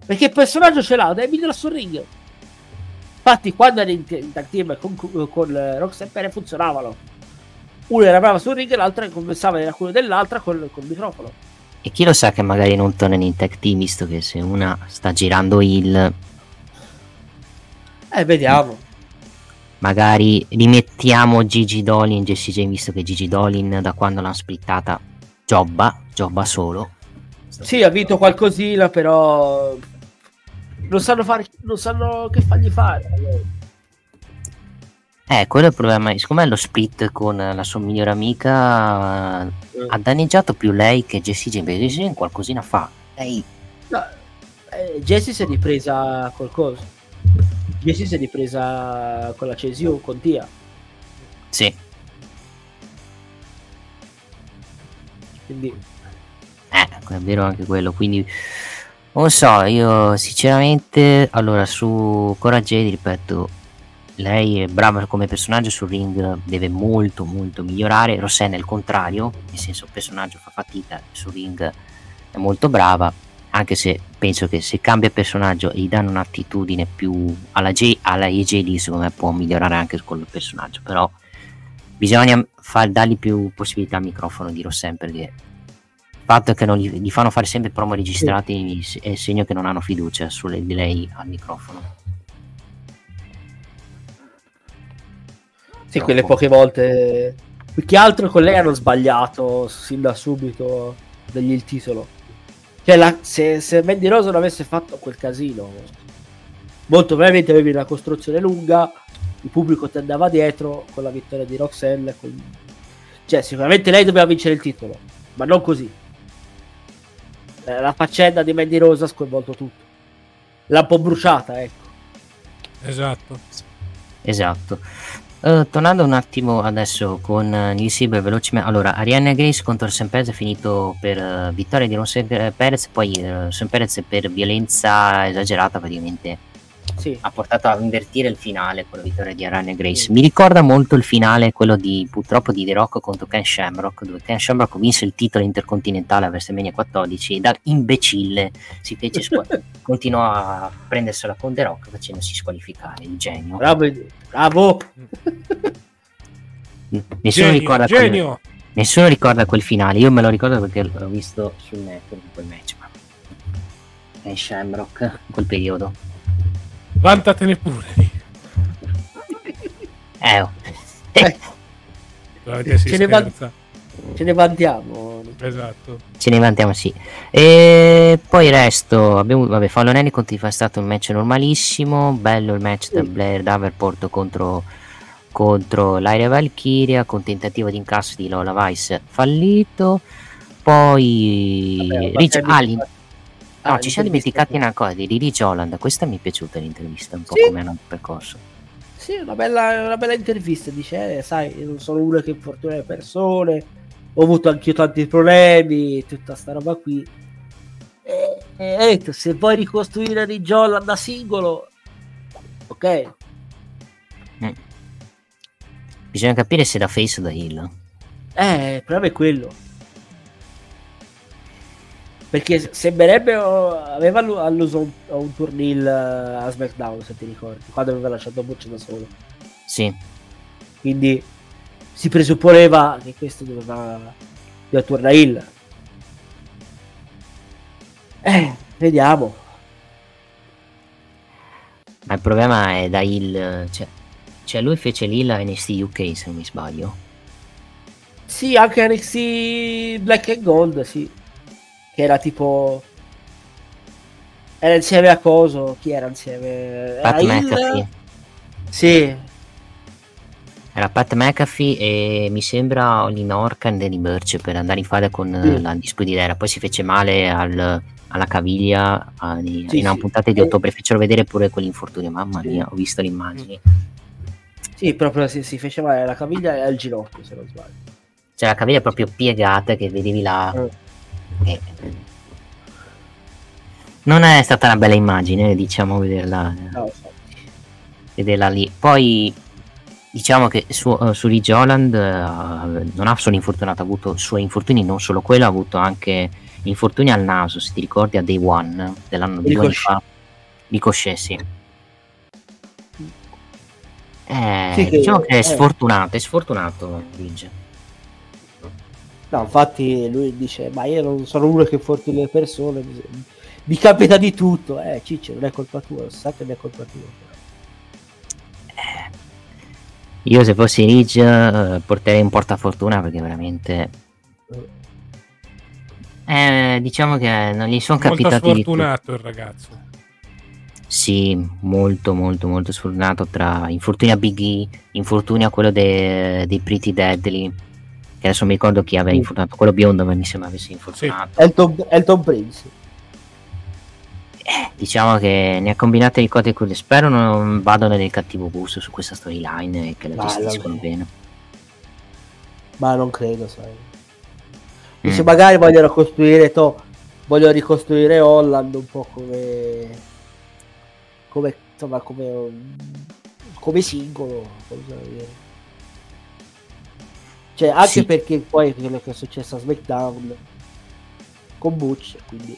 E: Perché il personaggio ce l'ha deve migliorare sul ring. Infatti quando era in, in tag team con, con eh, Roxanne Perez funzionavano. Una era brava sul ring e l'altra compensava le lacune dell'altra col, col microfono.
B: E chi lo sa che magari non tornano in tech team, visto che se una sta girando il...
E: Eh, vediamo.
B: Magari rimettiamo Gigi Dolin, Jessie Jane, visto che Gigi Dolin da quando l'hanno splittata giobba, giobba solo.
E: Sì, ha vinto qualcosina, però non sanno, fare, non sanno che fargli fare.
B: Eh, quello è il problema. Siccome lo split con la sua migliore amica eh. ha danneggiato più lei che Jessie Jane. Perché Jessie Jane qualcosina fa. Lei...
E: No, eh, Jessie si è ripresa qualcosa. Jessie si è ripresa con la Cesio, con Tia.
B: Sì.
E: Quindi...
B: Eh, è vero anche quello. Quindi... Non so, io sinceramente... Allora, su Cora Jade, ripeto, lei è brava come personaggio sul ring deve molto molto migliorare Rossana è il contrario nel senso il personaggio fa fatica sul ring è molto brava anche se penso che se cambia personaggio e gli danno un'attitudine più alla, J, alla EJ secondo me può migliorare anche con il personaggio però bisogna far, dargli più possibilità al microfono di Rossana perché il fatto che non gli, gli fanno fare sempre promo registrati sì. è segno che non hanno fiducia su di lei al microfono
E: Sì, quelle poche volte. Più che altro con lei hanno sbagliato sin da subito degli il titolo. Cioè, la, se, se Mandy Rose non avesse fatto quel casino, molto probabilmente avevi una costruzione lunga, il pubblico ti andava dietro con la vittoria di Roxelle. Con... Cioè, sicuramente lei doveva vincere il titolo, ma non così. Eh, la faccenda di Mandy Rose ha sconvolto tutto. L'ha un po' bruciata, ecco.
A: Esatto.
B: Esatto. Uh, tornando un attimo adesso con uh, Neil Silver velocemente. Allora, Arianna Grace contro Sam Perez è finito per uh, vittoria di Ron Perez, poi uh, Sam Perez per violenza esagerata praticamente sì. ha portato a invertire il finale con la vittoria di Arianna Grace. Sì. Mi ricorda molto il finale, quello di purtroppo di The Rock contro Ken Shamrock, dove Ken Shamrock vinse il titolo intercontinentale a WrestleMania 14 e da imbecille si fece squ- continuò a prendersela con The Rock facendosi squalificare, il genio.
E: Bravo! bravo.
B: Nessuno, genio, ricorda genio. Quel, nessuno ricorda quel finale, io me lo ricordo perché l'ho visto sul network quel match. Ma... Ken Shamrock in quel periodo.
A: Vantatene pure.
B: Eh, oh.
E: eh. Ce, ne van- ce ne vantiamo.
A: Esatto.
B: Ce ne vantiamo, sì. E poi il resto, abbiamo, vabbè, Fallon Henry è stato un match normalissimo, bello il match da Blair Davenport contro, contro l'Aria Valkyria, con tentativo di incasso di Lola Vice fallito. Poi vabbè, Rich No, ci siamo dimenticati una cosa di Rich Holland. Questa mi è piaciuta l'intervista, un po' sì. come hanno percorso.
E: Sì, una bella, una bella intervista. Dice, eh, sai, non sono uno che infortuna le persone, ho avuto anche io tanti problemi, tutta sta roba qui. E, e detto, se vuoi ricostruire Rich Holland da singolo, ok.
B: Mm. Bisogna capire se da face o da heal.
E: Eh, il problema è quello perché sembrerebbe aveva alluso un, un turnil eh, a SmackDown se ti ricordi quando aveva lasciato Butch da solo.
B: Sì.
E: Quindi si presupponeva che questo doveva, doveva tornare il eh vediamo.
B: Ma il problema è da il cioè, cioè lui fece l'Hill a NXT UK se non mi sbaglio.
E: Sì anche NXT Black and Gold sì che era tipo era insieme a Coso chi era insieme?
B: Pat era McAfee. Il...
E: sì.
B: Era Pat McAfee e mi sembra Olin Orcan e Danny Birch per andare in fase con sì. la Disputidera poi si fece male al, alla caviglia a, sì, in una sì. puntata di ottobre. Fecero vedere pure quell'infortunio mamma mia ho visto le immagini.
E: Sì proprio si, si fece male. Alla caviglia e al ginocchio se non sbaglio.
B: Cioè la caviglia proprio piegata che vedevi là mm eh, non è stata una bella immagine, diciamo, vederla, no, vederla lì. Poi diciamo che su, uh, su Ridge Holland uh, non ha solo infortunato, ha avuto suoi infortuni, non solo quello, ha avuto anche infortuni al naso, se ti ricordi, a Day One dell'anno di due fa. Ricochet, sì. Eh, sì, diciamo che, è sfortunato, è sfortunato Ridge.
E: No, infatti lui dice, ma io non sono uno che infortuna le persone, mi, mi capita di tutto. Eh, Ciccio, non è colpa tua, lo sa che non è colpa tua.
B: Io se fossi Ridge eh, porterei un portafortuna perché veramente... Eh, diciamo che non gli sono
A: Molto
B: capitati... di
A: sfortunato il ragazzo.
B: Sì, molto molto molto sfortunato tra infortuni a Big E, infortuni a quello de- dei Pretty Deadly, che adesso mi ricordo chi aveva
E: Sì.
B: infortunato, quello biondo ma mi sembra avesse infortunato.
E: Elton, Elton Prince.
B: Diciamo che ne ha combinate di cose così, spero non vadano nel cattivo gusto su questa storyline e che la
E: Ma
B: gestiscono
E: no.
B: bene.
E: Ma non credo, sai.
B: Mm.
E: Se magari vogliono costruire to, voglio ricostruire Holland un po' come come insomma come come singolo bisogna dire. Cioè anche
B: Sì.
E: perché poi quello che è successo a SmackDown con Butch quindi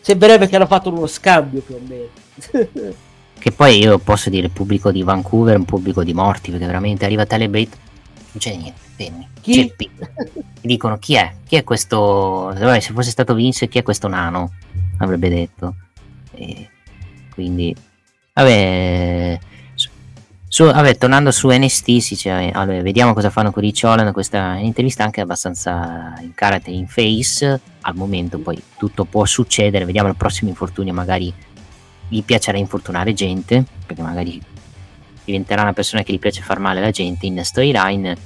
E: sembrerebbe che hanno fatto uno scambio più o meno
B: Che poi io posso dire pubblico di Vancouver, un pubblico di morti, perché veramente arriva Celebrate, non c'è niente, fermi.
E: Chi?
B: C'è dicono chi è? Chi è questo? Vabbè, se fosse stato Vince, chi è questo nano? Avrebbe detto. E quindi, vabbè, su, vabbè, tornando su NST, si dice, vabbè, vediamo cosa fanno con Rich Holland. Questa è un'intervista anche abbastanza in character in face. Al momento, poi tutto può succedere. Vediamo il prossimo infortunio, magari gli piacerà infortunare gente, perché magari diventerà una persona che gli piace far male alla gente in storyline.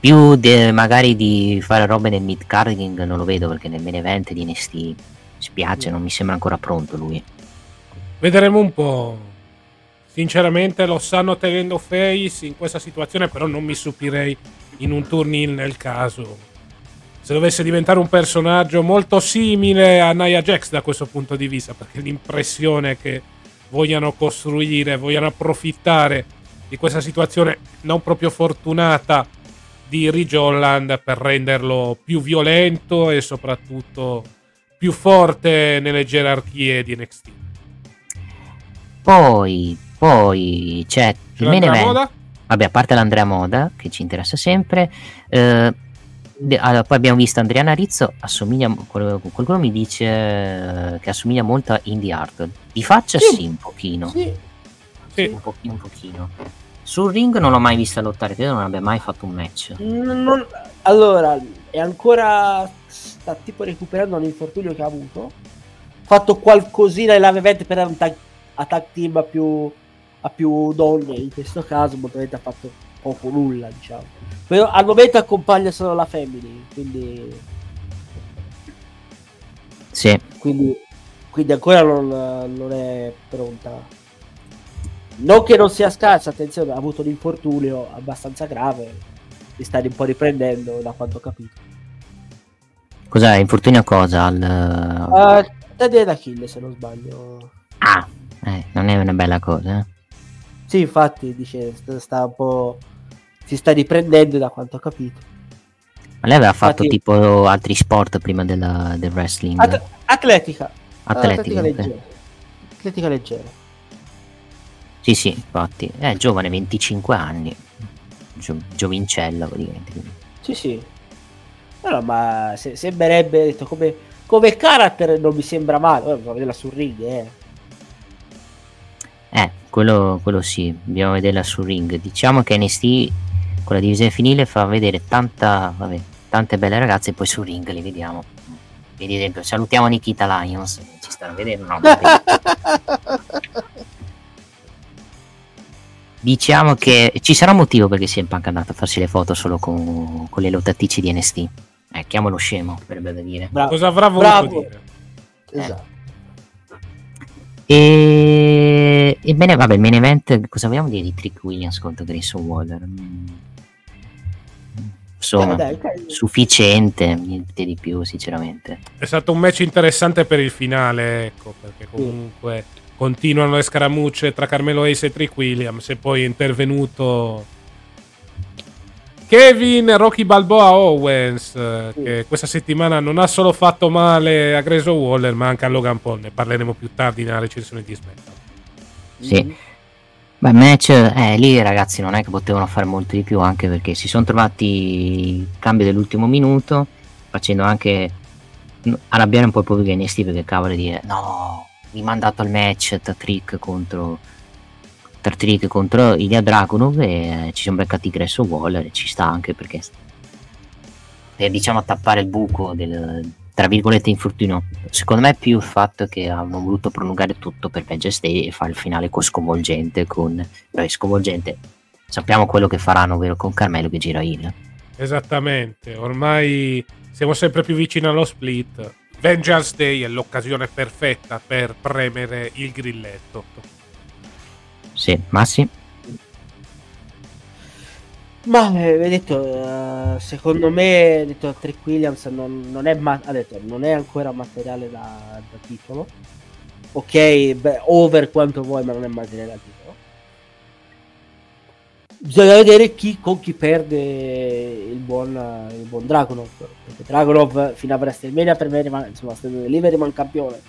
B: Più de- magari di fare robe nel mid carding non lo vedo perché nel main event di mi spiace, non mi sembra ancora pronto lui.
A: Vedremo un po'. Sinceramente lo stanno tenendo face in questa situazione, però non mi stupirei in un turn in nel caso. Se dovesse diventare un personaggio molto simile a Nia Jax da questo punto di vista, perché l'impressione che vogliano costruire, vogliano approfittare di questa situazione non proprio fortunata di Ridge Holland per renderlo più violento e soprattutto più forte nelle gerarchie di NXT.
B: Poi, poi c'è il main event.
A: Moda?
B: Vabbè, a parte l'Andrea Moda che ci interessa sempre. eh, allora, poi abbiamo visto Adriana Rizzo, assomiglia, qualcuno mi dice eh, che assomiglia molto a Indie Art. Di faccia sì,
E: Sì.
B: un pochino.
E: sì.
B: Un pochino, un pochino. Sul ring non l'ho mai vista lottare, credo non abbia mai fatto un match.
E: Non- non- allora è ancora sta tipo recuperando un infortunio che ha avuto ha fatto qualcosina in live event per un tag, a tag team più, a più donne in questo caso moltamente ha fatto poco nulla diciamo però al momento accompagna solo la family quindi
B: Sì,
E: quindi, quindi ancora non, non è pronta non che non sia scarsa attenzione ha avuto un infortunio abbastanza grave si sta un po' riprendendo da quanto ho capito
B: cos'è? Infortunio a cosa? Al...
E: Uh, tendine d'Achille se non sbaglio.
B: Ah, eh, non è una bella cosa. Eh.
E: Sì, infatti dice sta, un po'. Si sta riprendendo da quanto ho capito.
B: Ma lei aveva fatto
E: Infatti-
B: tipo altri sport prima della- del wrestling.
E: At- atletica.
B: Atletica, ok.
E: leggera. Atletica leggera.
B: Sì, sì, infatti. È giovane, 25 anni. Gio- giovincella praticamente.
E: Sì, sì. No, ma se- sembrerebbe detto, come, come carattere non mi sembra male. Ora bisogna vederla sul ring, eh.
B: Eh, quello, quello sì, dobbiamo vederla sul ring. Diciamo che NST con la divisione finile fa vedere tanta, vabbè, tante belle ragazze e poi sul ring le vediamo. Ad esempio, salutiamo Nikita Lions, ci stanno a vedere, no. Diciamo che ci sarà un motivo perché Punk è andato a farsi le foto solo con, con le lottatrici di NST. Eh, chiamalo scemo, per da dire.
E: Bravo.
A: Cosa avrà voluto
E: Bravo.
A: dire?
E: Esatto.
B: E... Ebbene, vabbè, il main event, cosa vogliamo dire di Trick Williams contro Grayson Waller? Mm. Insomma,
E: Eh, dai, dai.
B: sufficiente, niente di più, sinceramente.
A: È stato un match interessante per il finale, ecco, perché comunque continuano le scaramucce tra Carmelo Ace e Trick Williams e poi è intervenuto Kevin Rocky Balboa Owens, eh, che questa settimana non ha solo fatto male a Grayson Waller, ma anche a Logan Paul. Ne parleremo più tardi nella recensione di SmackDown.
B: Sì. Beh, match, eh, lì ragazzi non è che potevano fare molto di più, anche perché si sono trovati il cambio dell'ultimo minuto, facendo anche arrabbiare un po' il pubblico NXT perché cavolo dire no, mi mandato al match Trick contro Trick contro Ilya Dragunov e ci siamo beccati Gresso Waller e ci sta anche perché per diciamo tappare il buco del tra virgolette infortunio. Secondo me è più il fatto che hanno voluto prolungare tutto per Vengeance Day e fare il finale con sconvolgente con beh, sconvolgente. Sappiamo quello che faranno ovvero con Carmelo che gira il
A: esattamente ormai siamo sempre più vicini allo split. Vengeance Day è l'occasione perfetta per premere il grilletto
B: sì Massi
E: ma eh, detto, uh, secondo me detto, Trick Williams non, non, è ma- detto, non è ancora materiale da, da titolo. Ok, beh, over quanto vuoi, ma non è materiale da titolo. Bisogna vedere chi, con chi perde il buon, il buon Dragonov. Perché Dragonov fino a WrestleMania per me rimane, insomma, Delivery rimane campione.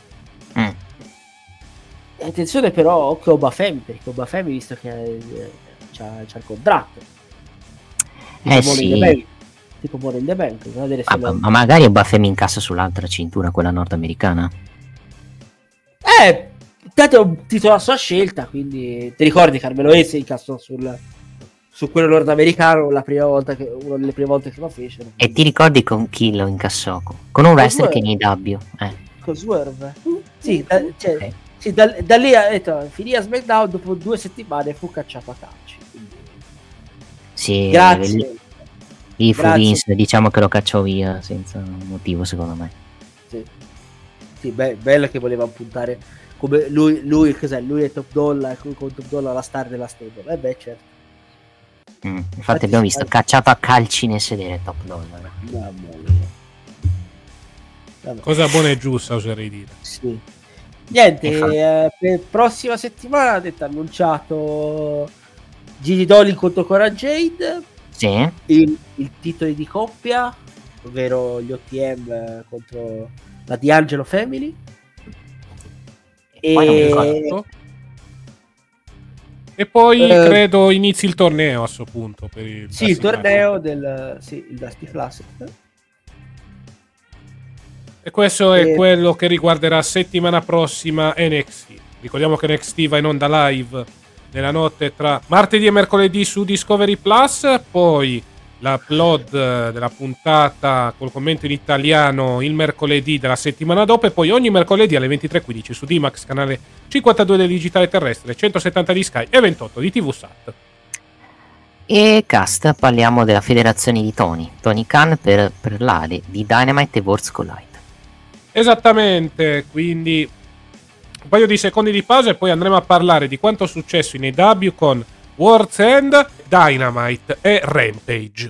E: Mm. Attenzione però, occhio Obafemi, perché Obafemi visto che eh, c'ha, c'ha il contratto
B: eh sì.
E: tipo Money in the Bank.
B: Ma, ma, ma magari Obafemi incassa sull'altra cintura, quella nordamericana.
E: Eh, tanto titolo a sua scelta, quindi ti ricordi Carmelo Esse incassò sul, su quello nordamericano la prima volta che, una delle prime volte che lo fecero.
B: E ti ricordi con chi lo incassò? Con un wrestler che in AW. Eh.
E: Con Swerve. Sì, da, cioè, okay. Sì da, da, lì ha detto, finì a SmackDown, dopo due settimane fu cacciato a calci.
B: Sì,
E: Grazie.
B: Lì fu Vince, diciamo che lo cacciò via senza motivo, secondo me.
E: Sì, sì be- bello che voleva puntare come lui, lui, cos'è? Lui è top dollar, con top dollar la star della stable. Eh beh, certo.
B: Mm, infatti, infatti abbiamo visto cacciato a calci nel sedere top dollar. Mamma mia.
A: Vabbè. Cosa buona e giusta, oserei dire.
E: Sì. Niente, eh, per prossima settimana avete annunciato Gigi Dolly contro Cora Jade.
B: Sì.
E: Il, il titolo di coppia, ovvero gli OTM contro la D'Angelo Family.
A: E... e poi uh, credo inizi il torneo a questo punto. Per il
E: sì, il torneo del sì, il Dusty Classic.
A: E questo e... è quello che riguarderà settimana prossima NXT. Ricordiamo che NXT va in onda live nella notte tra martedì e mercoledì su Discovery Plus, poi l'upload della puntata col commento in italiano il mercoledì della settimana dopo e poi ogni mercoledì alle 23.15 su D-Max, canale 52 del digitale terrestre, 170 di Sky e 28 di TV Sat.
B: E cast, parliamo della federazione di Tony, Tony Khan per parlare di Dynamite e Worlds Collide.
A: Esattamente, quindi un paio di secondi di pausa e poi andremo a parlare di quanto è successo in EW con World's End, Dynamite e Rampage.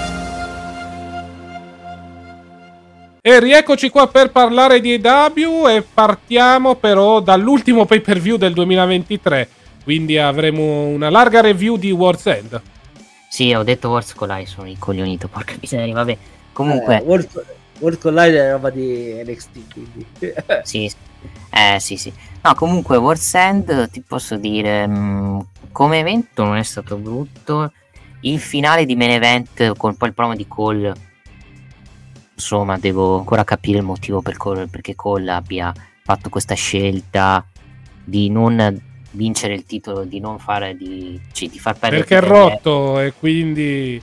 A: E rieccoci qua per parlare di EW e partiamo però dall'ultimo pay per view del 2023. Quindi avremo una larga review di World's End.
B: Sì, ho detto World's Collide, sono incoglionito, porca miseria, vabbè. Comunque...
E: Eh, World, World Collide è roba di NXT, quindi...
B: sì, eh, sì, sì. No, comunque World's End, ti posso dire, mh, mm, come evento non è stato brutto. Il finale di main event con poi il promo di Cole insomma devo ancora capire il motivo per Cole, perché Cole abbia fatto questa scelta di non vincere il titolo, di non fare di, cioè, di far perdere
A: perché è rotto e quindi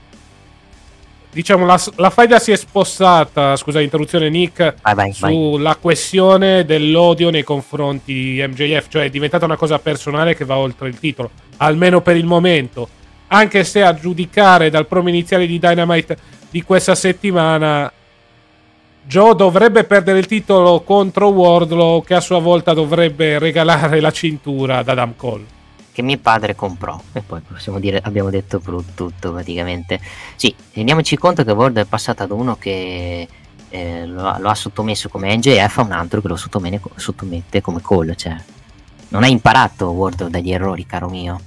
A: diciamo la, la faida si è spostata scusa interruzione Nick
B: vai, vai,
A: sulla
B: vai.
A: questione dell'odio nei confronti di MJF cioè è diventata una cosa personale che va oltre il titolo almeno per il momento anche se a giudicare dal promo iniziale di Dynamite di questa settimana Joe dovrebbe perdere il titolo contro Wardlow che a sua volta dovrebbe regalare la cintura ad Adam Cole.
B: che mio padre comprò. E poi possiamo dire, abbiamo detto tutto praticamente. Sì, rendiamoci conto che Word è passato ad uno che eh, lo, lo, ha sottomesso come NJF a un altro che lo sottomette come call. Cioè, non hai imparato Word dagli errori, caro mio.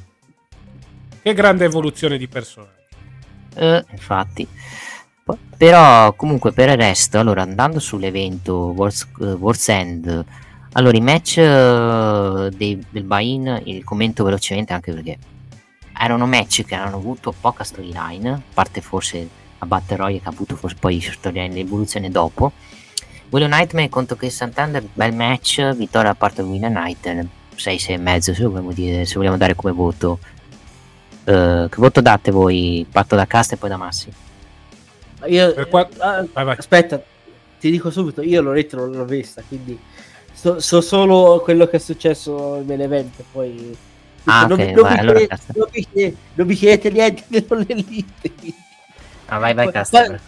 A: Che grande evoluzione di personaggio.
B: Eh, infatti. Però comunque per il resto, allora andando sull'evento World's, uh, End, allora i match uh, dei, del buy-in, il commento velocemente anche perché erano match che hanno avuto poca storyline, a parte forse a Battle Royale che ha avuto forse poi storyline evoluzione dopo. Willow Nightmare contro Chris Santander, bel match, vittoria da parte di Willow Knight, 6, 6 e mezzo se vogliamo, dire, se vogliamo dare come voto. Uh, che voto date voi? Parto da Cast e poi da Massi.
E: Io, qua... ah, vai, vai. Aspetta, ti dico subito, io l'ho letto, non l'ho vista, quindi so, so solo quello che è successo nell'evento, poi...
B: Ah, non, okay, non, vai, mi allora chiedete,
E: non, mi chiedete, non mi chiedete niente, non le lite.
B: Ah, vai, vai, Casta.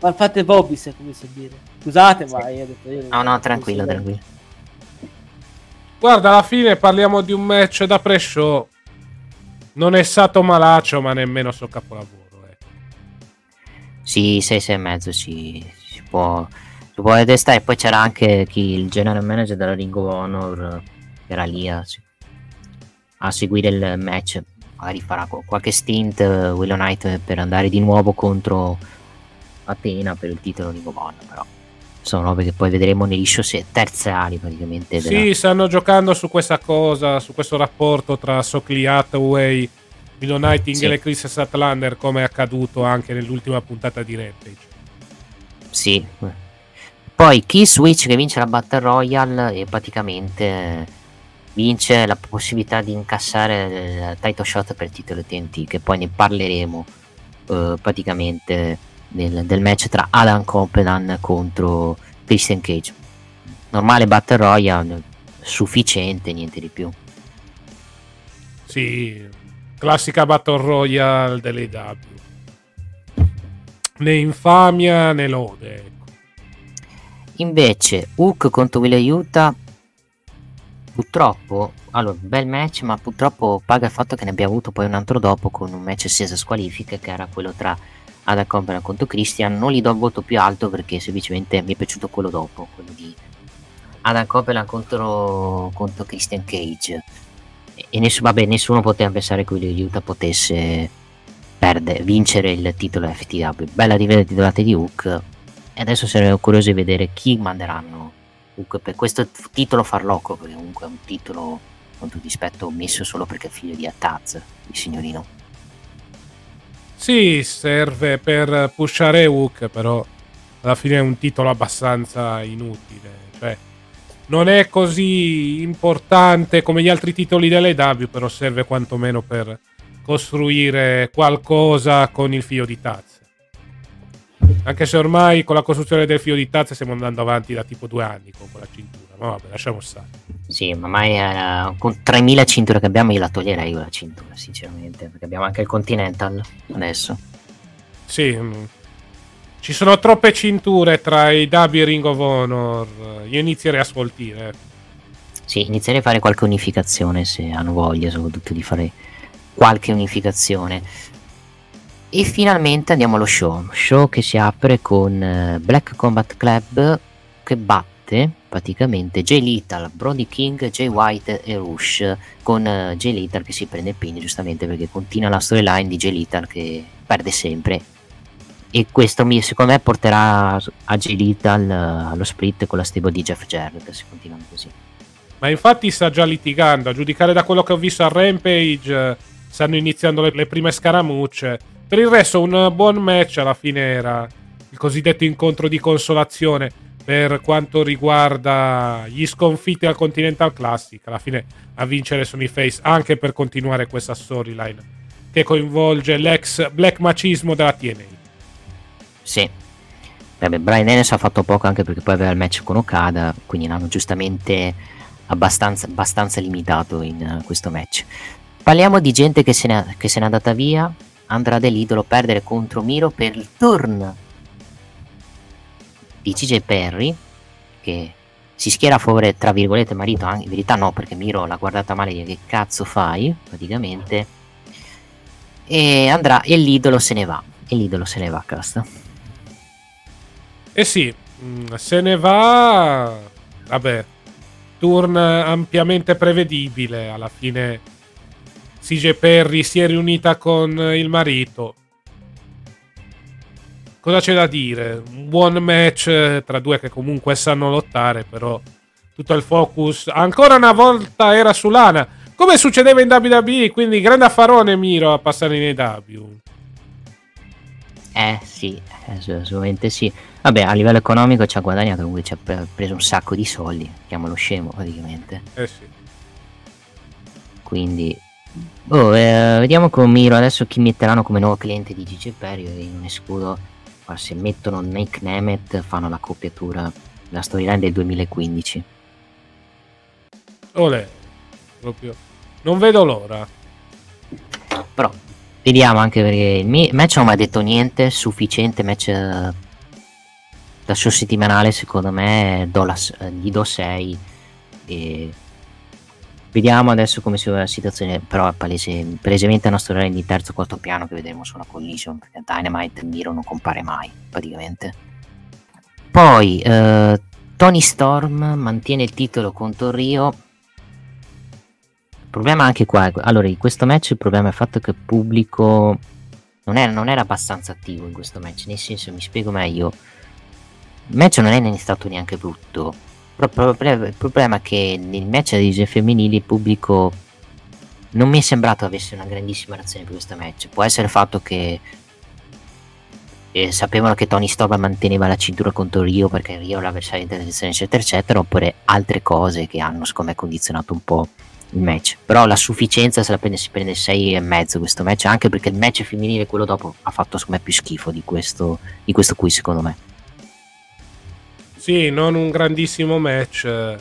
E: Ma fate Bobby, se come si dire. Scusate, ma io ho detto... Io
B: no, no, tranquillo, tranquillo.
A: Guarda, alla fine parliamo di un match da pre-show. Non è stato malaccio, ma nemmeno so capolavoro.
B: Sì, 6, 6 e mezzo si, si può si può testare. Poi c'era anche chi, il general manager della Ring of Honor era lì a, a seguire il match. Magari farà qualche stint uh, Willow Knight per andare di nuovo contro Atena per il titolo Ring of Honor. Però sono robe che poi vedremo negli show terziari praticamente.
A: Sì, della... stanno giocando su questa cosa, su questo rapporto tra Sockley Hathaway Willow Nightingale sì. e Chris Statlander come è accaduto anche nell'ultima puntata di Rampage.
B: Sì. Poi chi Switch che vince la Battle Royale e praticamente vince la possibilità di incassare il title shot per il titolo TNT che poi ne parleremo uh, praticamente del, del, match tra Adam Copeland contro Christian Cage. Normale Battle Royale sufficiente, niente di più.
A: Sì, classica Battle Royale dell'AW. Né infamia né lode. Ecco.
B: Invece, Hook contro Will Utah, purtroppo, allora, bel match, ma purtroppo paga il fatto che ne abbia avuto poi un altro dopo con un match senza squalifiche, che era quello tra Adam Company contro Christian. Non gli do il voto più alto perché semplicemente mi è piaciuto quello dopo, quello di Adam Copeland contro, contro Christian Cage e ness- vabbè, nessuno poteva pensare che Willy Utah potesse perdere, vincere il titolo FTW. Bella titolata di Hook. E adesso saremo curiosi di vedere chi manderanno Hook per questo titolo farlocco, perché comunque è un titolo con tutto rispetto messo solo perché è figlio di Ataz, il signorino.
A: Sì, serve per pushare Hook, però alla fine è un titolo abbastanza inutile. Cioè, non è così importante come gli altri titoli dell'AW, però serve quantomeno per costruire qualcosa con il fio di tazze. Anche se ormai con la costruzione del fio di tazze stiamo andando avanti da tipo due anni con quella cintura. Ma vabbè, lasciamo stare.
B: Sì, ma mai eh, con 3000 cinture che abbiamo io la toglierei quella cintura, sinceramente, perché abbiamo anche il Continental adesso.
A: Sì, mm. Ci sono troppe cinture tra i W e Ring of Honor. Io inizierei a sfoltire.
B: Sì, inizierei a fare qualche unificazione se hanno voglia, soprattutto di fare qualche unificazione. E finalmente andiamo allo show. Show che si apre con eh, Black Combat Club che batte praticamente Jay Little, Brody King, Jay White e Rush con uh, Jay Little che si prende il pin giustamente perché continua la storyline di Jay Little che perde sempre e questo mi, secondo me porterà agilità al, allo split con la stable di Jeff Jarrett se continuano così.
A: Ma infatti sta già litigando. A giudicare da quello che ho visto a Rampage stanno iniziando le, le prime scaramucce. Per il resto un buon match alla fine era il cosiddetto incontro di consolazione per quanto riguarda gli sconfitti al Continental Classic. Alla fine a vincere sono i face anche per continuare questa storyline che coinvolge l'ex black macismo della TNA
B: sì. Vabbè, Brian Ennis ha fatto poco anche perché poi aveva il match con Okada, quindi l'hanno giustamente abbastanza, abbastanza limitato in uh, questo match. Parliamo di gente che se, n'è, che se n'è andata via. Andrade l'idolo perdere contro Miro per il turn di CJ Perry, che si schiera a favore, tra virgolette, marito, in verità no, perché Miro l'ha guardata male, che cazzo fai, praticamente, e andrà, e l'idolo se ne va, e l'idolo se ne va casta.
A: Eh sì, mm, se ne va, vabbè, turn ampiamente prevedibile, alla fine CJ Perry si è riunita con il marito, cosa c'è da dire? Un buon match eh, tra due che comunque sanno lottare, però tutto il focus ancora una volta era su Lana, come succedeva in WWE, quindi grande affarone Miro a passare in AW.
B: Eh sì, assolutamente sì. Vabbè, a livello economico ci ha guadagnato, comunque ci ha preso un sacco di soldi, chiamalo scemo praticamente.
A: Eh sì.
B: Quindi, oh, eh, vediamo con Miro adesso chi metteranno come nuovo cliente di GG Perio in un escudo se mettono Nick Nemeth fanno la copiatura la storyline del 2015
A: Olè, proprio non vedo l'ora
B: però vediamo anche perché il match non mi ha detto niente sufficiente match da show settimanale secondo me do la, eh, gli do 6 e Vediamo adesso come si va la situazione, però è palese, palesemente una storia di terzo o quarto piano che vedremo su una collision, perché Dynamite Miro non compare mai, praticamente. Poi, eh, Tony Storm mantiene il titolo contro Rio. Il problema anche qua, allora in questo match il problema è il fatto che il pubblico non era, non era abbastanza attivo in questo match, nel senso, mi spiego meglio, il match non è stato neanche brutto, il problema è che nel match dei divisioni femminili il pubblico non mi è sembrato avesse una grandissima reazione per questo match. Può essere il fatto che eh, sapevano che Tony Storm manteneva la cintura contro Rio perché Rio era l'avversario di televisione eccetera eccetera oppure altre cose che hanno secondo me condizionato un po' il match. Però la sufficienza se la prende si prende 6 e mezzo questo match anche perché il match femminile quello dopo ha fatto secondo me più schifo di questo, di questo qui secondo me
A: sì, non un grandissimo match.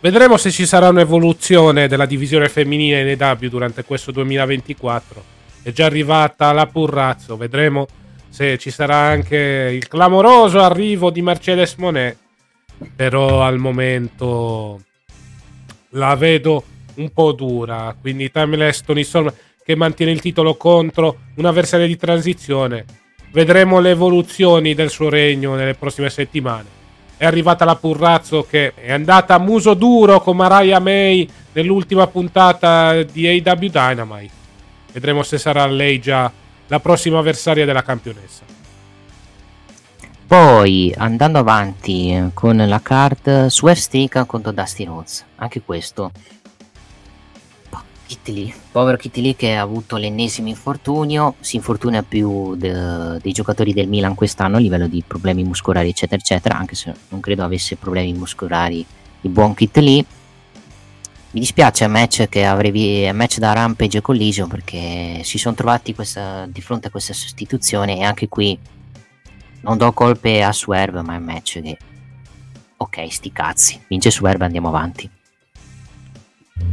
A: Vedremo se ci sarà un'evoluzione della divisione femminile in EW durante questo 2024. È già arrivata la Purrazzo, vedremo se ci sarà anche il clamoroso arrivo di Mercedes Monet. Però al momento la vedo un po' dura. Quindi Timeless Tony Storm che mantiene il titolo contro una avversaria di transizione Vedremo le evoluzioni del suo regno nelle prossime settimane. È arrivata la Purrazzo che è andata a muso duro con Mariah May nell'ultima puntata di AW Dynamite. Vedremo se sarà lei già la prossima avversaria della campionessa.
B: Poi andando avanti con la card Swerve Stick contro Dusty Rhodes. Anche questo Kitty Lee, povero Kitty Lee che ha avuto l'ennesimo infortunio, si infortuna più de, dei giocatori del Milan quest'anno a livello di problemi muscolari eccetera eccetera, anche se non credo avesse problemi muscolari il buon Kitty Lee. Mi dispiace a match che avevi a match da Rampage e Collision perché si sono trovati questa, di fronte a questa sostituzione e anche qui non do colpe a Swerve ma è un match che ok sti cazzi, vince Swerve andiamo avanti.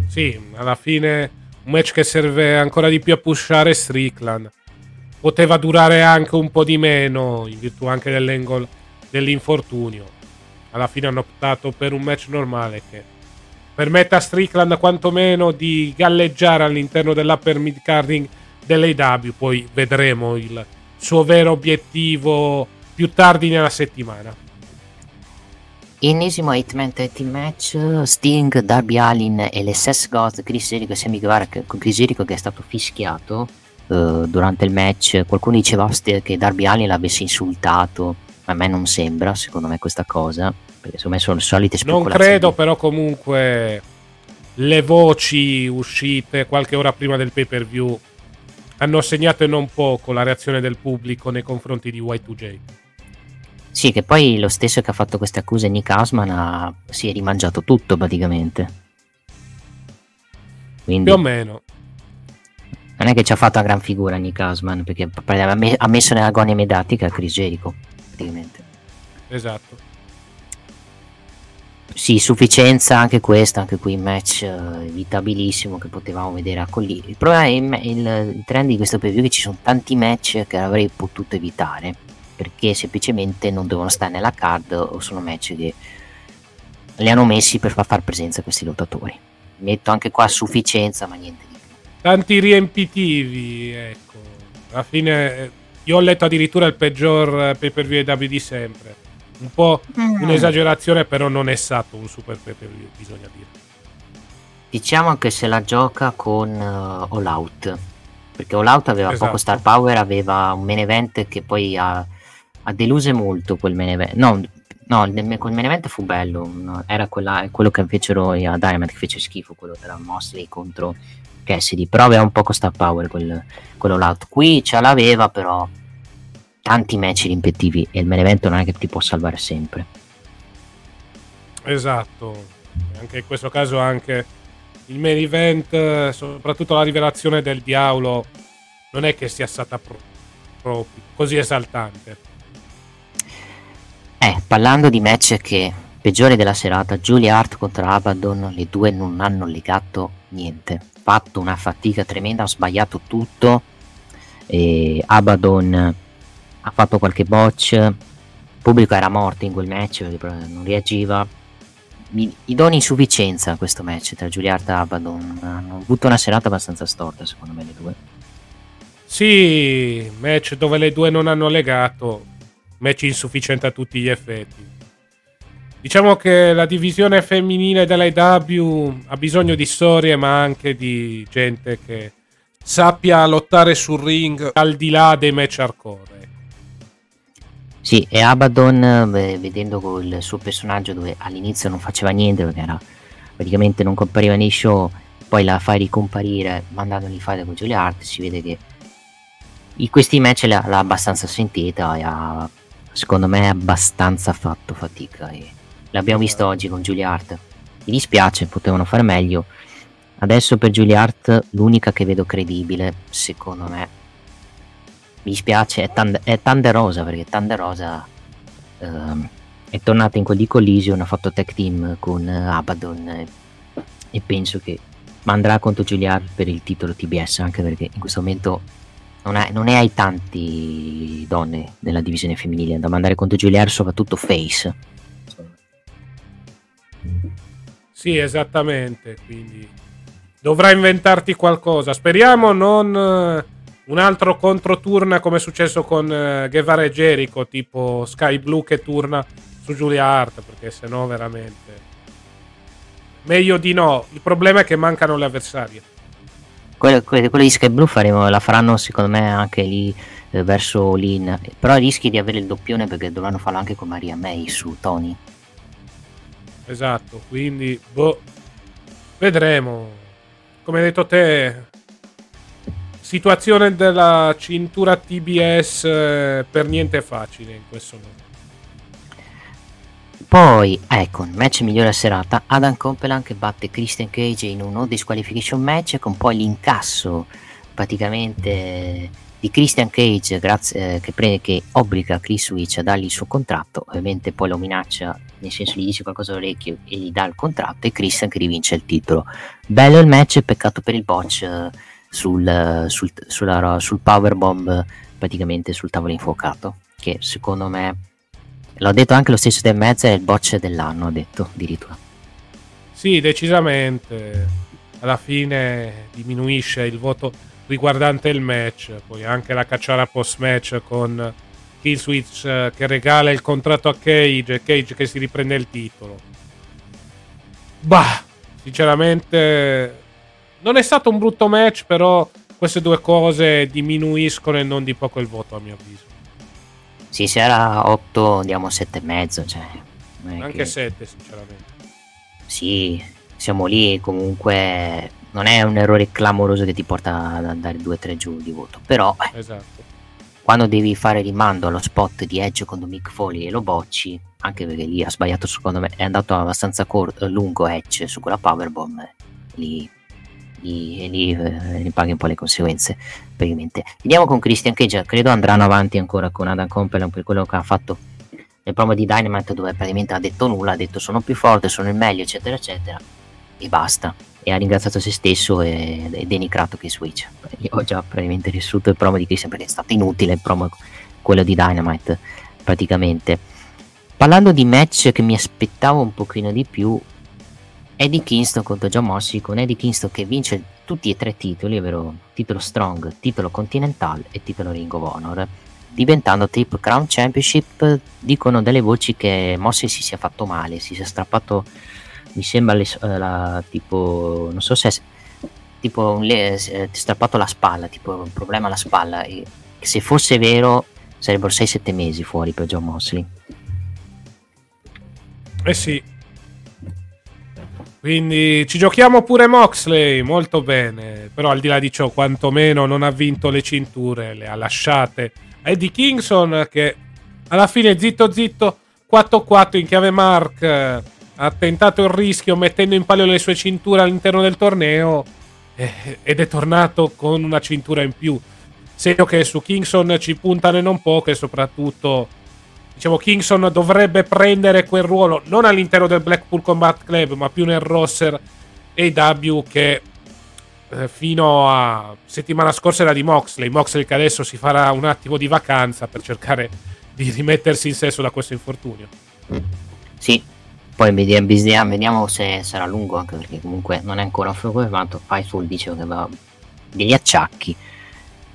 A: Sì, alla fine un match che serve ancora di più a pushare Strickland. Poteva durare anche un po' di meno in virtù anche dell'infortunio. Alla fine hanno optato per un match normale che permette a Strickland quantomeno di galleggiare all'interno dell'upper mid carding dell'AW. Poi vedremo il suo vero obiettivo più tardi nella settimana.
B: Ennesimo 8-man tag team match Sting, Darby Allin e l'SS God Chris Jericho e Sammy Guevara con Chris Jericho che è stato fischiato uh, durante il match. Qualcuno diceva che Darby Allin l'avesse insultato. A me non sembra secondo me questa cosa perché secondo me sono le solite speculazioni.
A: non credo però comunque le voci uscite qualche ora prima del pay per view hanno segnato e non poco la reazione del pubblico nei confronti di Y2J
B: sì, che poi lo stesso che ha fatto queste accuse Nick Hausman ha, si è rimangiato tutto praticamente.
A: Quindi, Più o meno.
B: Non è che ci ha fatto una gran figura Nick Hausman perché ha messo nell'agonia mediatica Chris Jericho praticamente.
A: Esatto.
B: Sì, sufficienza anche questa, anche qui match uh, evitabilissimo che potevamo vedere a Colli. Il problema è il, il, il trend di questo preview che ci sono tanti match che avrei potuto evitare perché semplicemente non devono stare nella card o sono match che li hanno messi per far far presenza a questi lottatori. Metto anche qua sufficienza, ma niente di più.
A: Tanti riempitivi, ecco. Alla fine eh, io ho letto addirittura il peggior eh, pay per view di sempre. Un po'
B: Mm.
A: un'esagerazione, però non è stato un super pay per view, bisogna dire.
B: Diciamo che se la gioca con uh, All Out. Perché All Out aveva
A: Esatto.
B: poco star power, aveva un main event che poi ha, ha deluse molto quel main event. No, no il- quel main event fu bello. no, Era quella- quello che fecero a Dynamite che fece schifo, quello tra Mosley contro Cassidy. Però aveva un poco star power quel, quello Out. Qui ce l'aveva, però tanti match riempitivi e il main event non è che ti può salvare sempre.
A: Esatto. Anche in questo caso anche il main event, eh, soprattutto la rivelazione del diavolo, non è che sia stata pro- proprio così esaltante.
B: Eh, parlando di match che peggiori della serata, Julia Hart contro Abaddon, le due non hanno legato niente. Fatto una fatica tremenda, ha sbagliato tutto. E Abaddon ha fatto qualche botch. Il pubblico era morto in quel match non reagiva. Mi, gli do un'insufficienza a questo match tra Julia Hart e Abaddon. Hanno avuto una serata abbastanza storta, secondo me, le due.
A: Sì, match dove le due non hanno legato, match insufficiente a tutti gli effetti. Diciamo che la divisione femminile dell'AW ha bisogno di storie, ma anche di gente che sappia lottare sul ring al di là dei match hardcore.
B: Sì, e Abaddon, beh, vedendo il suo personaggio dove all'inizio non faceva niente perché era praticamente non compariva nei show, poi la fai ricomparire mandandogli fare con Julia Hart, si vede che in questi match l'ha abbastanza sentita e ha, secondo me, abbastanza fatto fatica. E l'abbiamo visto oggi con Julia Hart. Mi dispiace, potevano fare meglio. Adesso per Julia Hart l'unica che vedo credibile, secondo me, mi dispiace, è, Tand- è Thunder Rosa perché Thunder Rosa ehm, è tornata in quel di Collision, ha fatto tag team con Abaddon eh, e penso che andrà contro Julia Hart per il titolo TBS anche perché in questo momento non, è, non ne hai tanti donne nella divisione femminile da mandare contro Hart soprattutto face
A: Sì, esattamente. Quindi dovrai inventarti qualcosa. Speriamo non eh, un altro controturna come è successo con eh, Guevara e Jericho, tipo Sky Blue che turna su Julia Hart, perché sennò veramente meglio di no. Il problema è che mancano le avversarie.
B: Quello, quello di Sky Blue faremo, la faranno secondo me anche lì eh, verso Lin però rischi di avere il doppione perché dovranno farlo anche con Maria May su Tony
A: Esatto, quindi boh, vedremo. Come hai detto te, situazione della cintura TBS eh, per niente facile in questo momento.
B: Poi, ecco, il match migliore a serata, Adam Copeland che batte Christian Cage in un disqualification match con poi l'incasso praticamente di Christian Cage grazie, eh, che, pre- che obbliga Chris Witch a dargli il suo contratto, ovviamente poi lo minaccia, nel senso gli dice qualcosa all'orecchio e gli dà il contratto e Christian che rivince il titolo. Bello il match, peccato per il botch eh, sul, sul, sulla- sul powerbomb praticamente sul tavolo infuocato, che secondo me L'ho detto anche lo stesso del mezzo, è il botch dell'anno, ha detto addirittura.
A: Sì, decisamente. Alla fine diminuisce il voto riguardante il match. Poi anche la cacciara post match con Killswitch eh, che regala il contratto a Cage e Cage che si riprende il titolo. Bah, sinceramente non è stato un brutto match, però queste due cose diminuiscono e non di poco il voto a mio avviso.
B: Sì, se era 8 diamo 7 e mezzo, cioè... non è
A: Anche
B: che-
A: 7, sinceramente.
B: Sì, siamo lì comunque non è un errore clamoroso che ti porta ad andare 2-3 giù di voto, però eh,
A: Esatto.
B: quando devi fare rimando allo spot di Edge contro Mick Foley e lo bocci, anche perché lì ha sbagliato secondo me, è andato abbastanza cor- lungo Edge su quella powerbomb, lì, lì, lì eh, paghi un po' le conseguenze praticamente. Vediamo con Christian Cage, credo andranno avanti ancora con Adam Copeland per quello che ha fatto nel promo di Dynamite dove praticamente ha detto nulla, ha detto sono più forte, sono il meglio eccetera eccetera e basta. E ha ringraziato se stesso e, e denigrato che Switch io ho già praticamente riassunto il promo di Christian perché è stato inutile il promo quello di Dynamite praticamente. Parlando di match che mi aspettavo un pochino di più, Eddie Kingston contro John Mossy con Eddie Kingston che vince tutti e tre titoli, ovvero titolo Strong, titolo Continental e titolo Ring of Honor, diventando Triple Crown Championship. Dicono delle voci che Mossy si sia fatto male, si sia strappato, mi sembra, le, uh, la, tipo, non so se è, tipo le, eh, strappato la spalla, tipo un problema alla spalla. E se fosse vero sarebbero 6-7 mesi fuori per John Mosley.
A: Eh sì, quindi ci giochiamo pure Moxley, molto bene. Però al di là di ciò, quantomeno non ha vinto le cinture, le ha lasciate Eddie Kingston che alla fine zitto zitto 4-4 in chiave Mark ha tentato il rischio mettendo in palio le sue cinture all'interno del torneo eh, ed è tornato con una cintura in più. Segno che su Kingston ci puntano e non poco e soprattutto diciamo, Kingston dovrebbe prendere quel ruolo non all'interno del Blackpool Combat Club, ma più nel roster AW che eh, fino a settimana scorsa era di Moxley. Moxley che adesso si farà un attimo di vacanza per cercare di rimettersi in sesso da questo infortunio.
B: Sì, poi vediamo, vediamo se sarà lungo, anche perché comunque non è ancora confermato. Fightful dice che va degli acciacchi.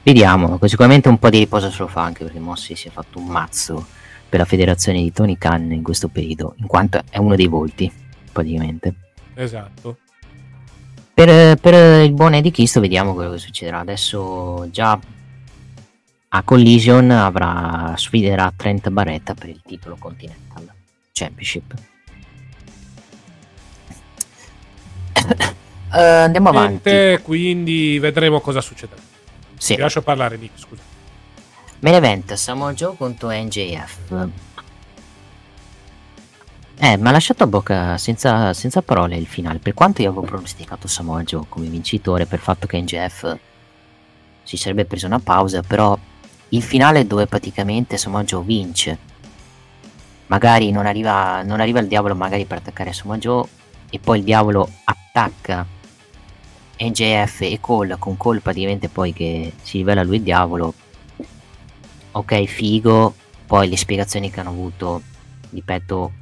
B: Vediamo, sicuramente un po' di riposo se lo fa anche perché Mossi si è fatto un mazzo per la federazione di Tony Khan in questo periodo, in quanto è uno dei volti, praticamente.
A: Esatto.
B: Per, per il buon Eddie Kisto vediamo quello che succederà. Adesso già a Collision avrà, sfiderà Trent Barretta per il titolo Continental Championship. uh, andiamo avanti.
A: Quindi vedremo cosa succederà.
B: Sì.
A: Ti lascio parlare, Nick, scusa.
B: Main event Samoa Joe contro NJF. Eh, mi ha lasciato a bocca senza, senza, parole il finale. Per quanto io avevo pronosticato Samoa Joe come vincitore per il fatto che NJF si sarebbe preso una pausa, però il finale dove praticamente Samoa Joe vince. Magari non arriva, non arriva il diavolo magari per attaccare Samoa Joe e poi il diavolo attacca NJF e Cole con Cole praticamente poi che si rivela lui il diavolo ok figo. Poi le spiegazioni che hanno avuto ripeto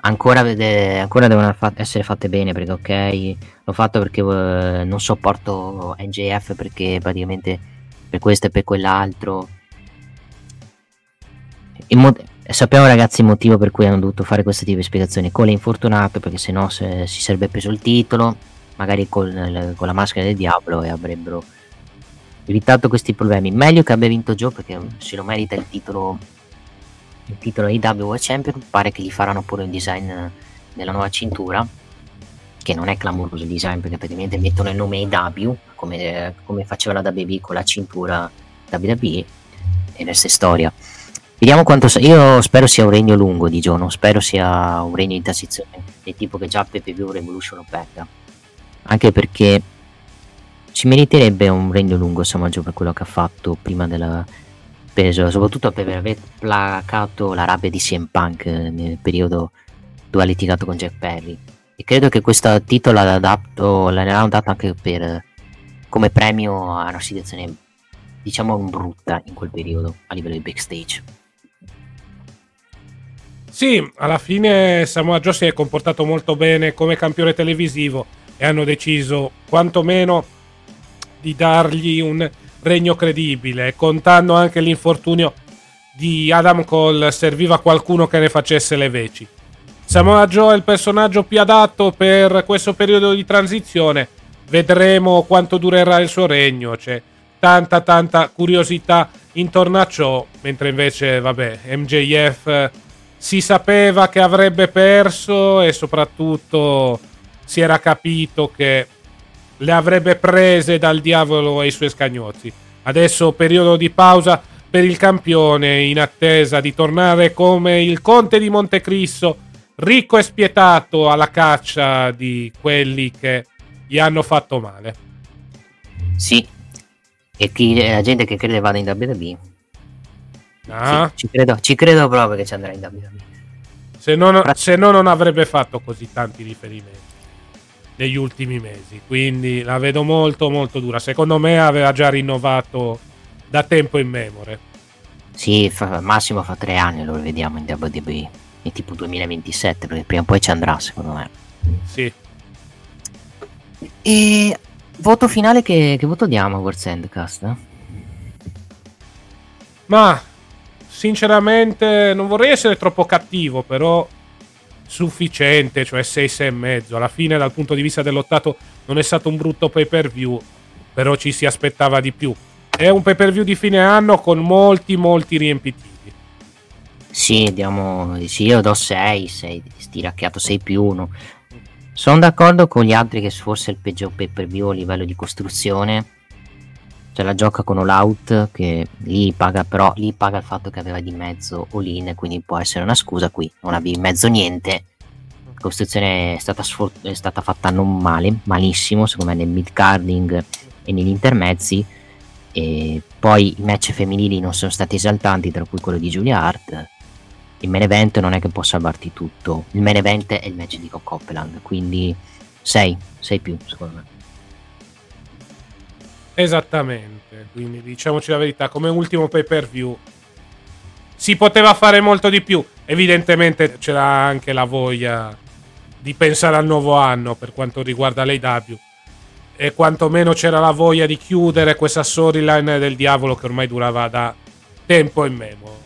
B: ancora, vede, ancora devono fa- essere fatte bene perché ok l'ho fatto perché uh, non sopporto NJF perché praticamente per questo e per quell'altro. Mo- sappiamo ragazzi il motivo per cui hanno dovuto fare questo tipo di spiegazioni. Cole è infortunato perché sennò se, si sarebbe preso il titolo magari con, con la maschera del diavolo e avrebbero evitato questi problemi. Meglio che abbia vinto Joe perché se lo merita il titolo il titolo AW Champion. Pare che gli faranno pure un design della nuova cintura. Che non è clamoroso il design perché praticamente mettono il nome AW come, come faceva la WB con la cintura WWE e resta storia. Vediamo quanto. Io spero sia un regno lungo di Joe, non spero sia un regno di transizione del tipo che già PPV Revolution lo perda. Anche perché ci meriterebbe un regno lungo Samaggio per quello che ha fatto prima della peso, soprattutto per aver placato la rabbia di CM Punk nel periodo dove ha litigato con Jack Perry. E credo che questo titolo l'hanno dato anche per, come premio a una situazione diciamo brutta in quel periodo a livello di backstage.
A: Sì, alla fine Samoa Joe si è comportato molto bene come campione televisivo e hanno deciso quantomeno di dargli un regno credibile, contando anche l'infortunio di Adam Cole, serviva qualcuno che ne facesse le veci. Samoa Joe è il personaggio più adatto per questo periodo di transizione. Vedremo quanto durerà il suo regno. C'è tanta, tanta curiosità intorno a ciò. Mentre invece, vabbè, MJF si sapeva che avrebbe perso e soprattutto si era capito che le avrebbe prese dal diavolo e i suoi scagnozzi. Adesso periodo di pausa per il campione in attesa di tornare come il conte di Montecristo, ricco e spietato alla caccia di quelli che gli hanno fatto male.
B: Sì, e chi, la gente che crede vada in WWE. Ah. Sì, ci, credo, ci credo proprio che ci andrà in WWE.
A: Se no, se no non avrebbe fatto così tanti riferimenti negli ultimi mesi. Quindi la vedo molto molto dura. Secondo me aveva già rinnovato da tempo in memoria.
B: Sì, fa, massimo fa tre anni lo vediamo in WWE. È tipo 2027, perché prima o poi ci andrà, secondo me.
A: Sì.
B: E voto finale che, che voto diamo a World's Endcast?
A: Ma sinceramente non vorrei essere troppo cattivo, però sufficiente, cioè 6 e mezzo. Alla fine dal punto di vista dell'ottato non è stato un brutto pay per view, però ci si aspettava di più. È un pay per view di fine anno con molti molti riempitivi.
B: Sì, diamo sì, io do 6, 6 stiracchiato 6 più 1. Sono d'accordo con gli altri che forse è il peggior pay per view a livello di costruzione. Cioè la gioca con All Out che lì paga però lì paga il fatto che aveva di mezzo all-in quindi può essere una scusa qui non avevi in mezzo niente. La costruzione è stata, sfor- è stata fatta non male malissimo secondo me nel mid carding e negli intermezzi. E poi i match femminili non sono stati esaltanti tra cui quello di Julia Hart. Il main event non è che può salvarti tutto. Il main event è il match di Copeland quindi 6 6 più secondo me
A: Esattamente, quindi diciamoci la verità, come ultimo pay per view si poteva fare molto di più. Evidentemente c'era anche la voglia di pensare al nuovo anno per quanto riguarda l'AW e quantomeno c'era la voglia di chiudere questa storyline del diavolo che ormai durava da tempo in memo.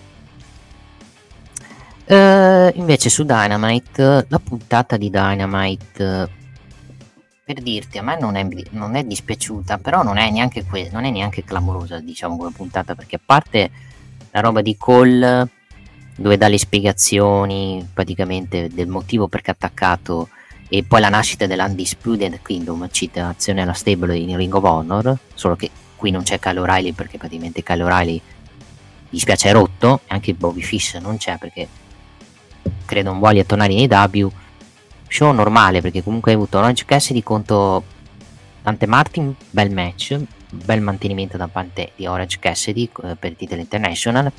B: Uh, invece su Dynamite, la puntata di Dynamite per dirti, a me non è, non è dispiaciuta, però non è, neanche que- non è neanche clamorosa, diciamo, come puntata, perché a parte la roba di Cole, dove dà le spiegazioni praticamente del motivo perché ha attaccato, e poi la nascita dell'Undisputed Kingdom, citazione alla stable in Ring of Honor, solo che qui non c'è Kyle O'Reilly perché praticamente Kyle O'Reilly gli spiace è rotto, anche Bobby Fish non c'è perché credo non voglia tornare in AW show normale perché comunque hai avuto Orange Cassidy contro Dante Martin, bel match, bel mantenimento da parte di Orange Cassidy eh, per il titolo international.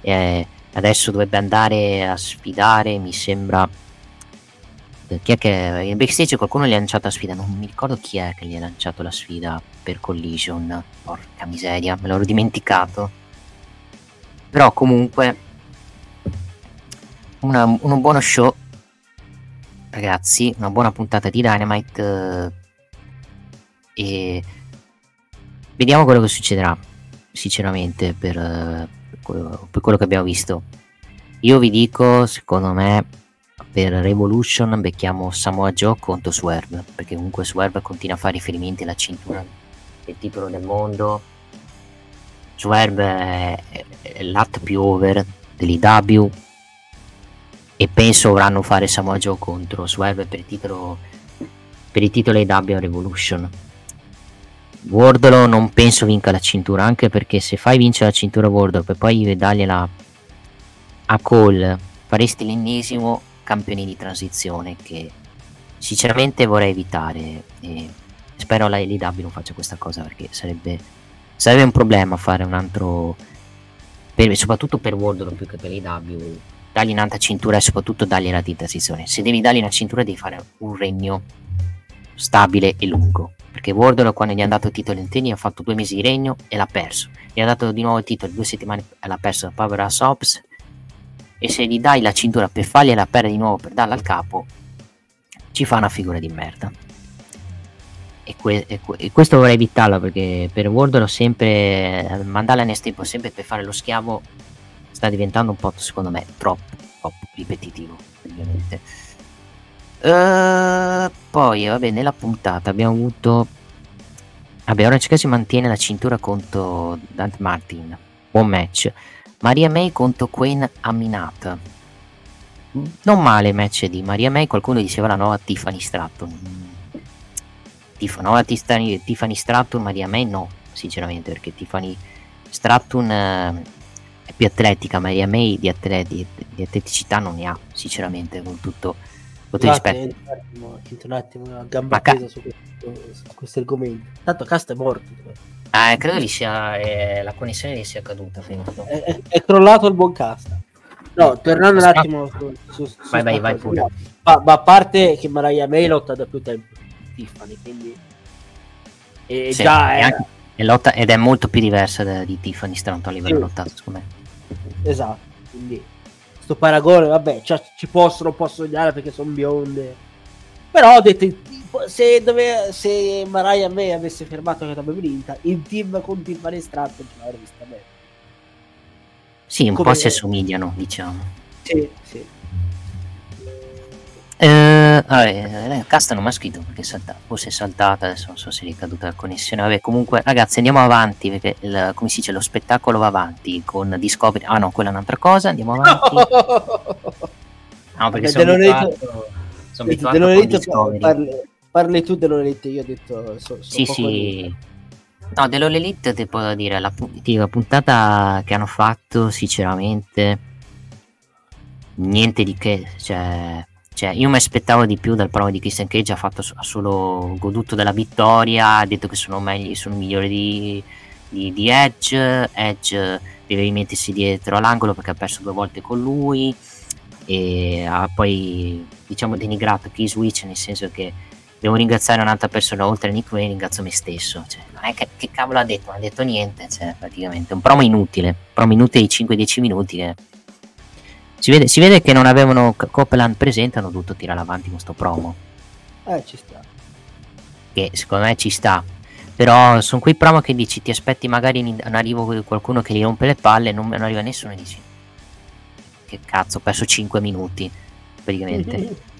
B: Eh, adesso dovrebbe andare a sfidare, mi sembra. Eh, chi è che in backstage qualcuno gli ha lanciato la sfida? Non mi ricordo chi è che gli ha lanciato la sfida per Collision. Porca miseria, me l'ho dimenticato. Però comunque una, un buono show ragazzi, una buona puntata di Dynamite eh, e vediamo quello che succederà, sinceramente, per, eh, per quello che abbiamo visto. Io vi dico, secondo me, per Revolution becchiamo Samoa Joe contro Swerve, perché comunque Swerve continua a fare riferimenti alla cintura del titolo del mondo. Swerve è, è l'at più over dell'IW, e penso dovranno fare Samoa Joe contro Swerve per il titolo per il titolo AW Revolution. Wardlow non penso vinca la cintura anche perché se fai vincere la cintura Wardlow e poi dargliela a Cole faresti l'ennesimo campione di transizione che sinceramente vorrei evitare e spero la LW non faccia questa cosa perché sarebbe, sarebbe un problema fare un altro per, soprattutto per Wardlow più che per l'IW dargli un'altra cintura e soprattutto dargli la transizione. Se devi dargli una cintura devi fare un regno stabile e lungo. Perché Wardlow quando gli hanno dato il titolo in tennis ha fatto due mesi di regno e l'ha perso. Gli ha dato di nuovo il titolo due settimane e l'ha perso da Power Ops. E se gli dai la cintura per fargliela perdere di nuovo per darla al capo, ci fa una figura di merda. E, que- e, que- e questo vorrei evitarlo perché per Wardlow sempre mandare a NXT sempre per fare lo schiavo sta diventando un po' secondo me troppo, troppo ripetitivo ovviamente. Uh, poi vabbè nella puntata. Abbiamo avuto vabbè ora si mantiene la cintura contro Dante Martin buon match. Maria May contro Queen Aminata. Non male match di Maria May qualcuno diceva la nuova Tiffany Stratton. Tiffany, nuova Tiffany, Tiffany Stratton Maria May no sinceramente perché Tiffany Stratton eh, più atletica, Maria May di, atleti, di atleticità non ne ha, sinceramente, con tutto, tutto rispetto.
E: Entro un attimo, entro un attimo a gamba ca- su, questo, su questo argomento. Tanto Cast è morto.
B: Ah, credo gli sia, eh, la connessione gli sia caduta.
E: È, è, è, crollato il buon Cast. No, tornando un attimo su, su, su
B: vai, vai, vai pure.
E: Ma, ma, a parte che Mariah May lotta da più tempo Tiffany, quindi
B: e sì, già è, anche, è lotta, ed è molto più diversa da, di Tiffany Stratton a livello sì. lottato, secondo me.
E: Esatto, quindi sto paragone, vabbè, cioè, ci possono, posso sognare perché sono bionde. Però ho detto, se, dove, se Mariah May avesse fermato che avrebbe vinta, il team con Team Van Stratton ce l'avrebbe vista bene.
B: Sì, un
E: Come-
B: po' si assomigliano, diciamo.
E: Sì, sì.
B: Eh, vabbè, eh, Casta non mi ha scritto perché è saltata, forse è saltata, adesso non so se è ricaduta la connessione. Vabbè, comunque, ragazzi, andiamo avanti perché il- come si dice, lo spettacolo va avanti con Discovery. Ah, no, quella è un'altra cosa. Andiamo avanti. No, perché sono abituato, sono abituato con Discovery.
E: parli, parli tu dell'Orelito, io ho detto... So, so
B: Sì, sì.
E: di-
B: No, dell'All Elite ti posso dire, la, la puntata che hanno fatto, sinceramente, niente di che, cioè, cioè, io mi aspettavo di più dal promo di Christian Cage, ha, fatto, ha solo goduto della vittoria, ha detto che sono meglio, sono migliori di, di, di Edge, Edge deve rimettersi dietro all'angolo perché ha perso due volte con lui, e ha poi, diciamo, denigrato Key Switch, nel senso che devo ringraziare un'altra persona oltre a Nick Wayne ringrazio me stesso. Cioè, non è che, che cavolo ha detto non ha detto niente cioè, praticamente. Un promo inutile promo inutile di 5-10 minuti che si vede, si vede che non avevano Copeland presente hanno dovuto tirare avanti questo promo
E: Eh, ci sta.
B: che secondo me ci sta però sono quei promo che dici ti aspetti magari in, in arrivo di qualcuno che gli rompe le palle non, non arriva nessuno e dici che cazzo ho perso 5 minuti praticamente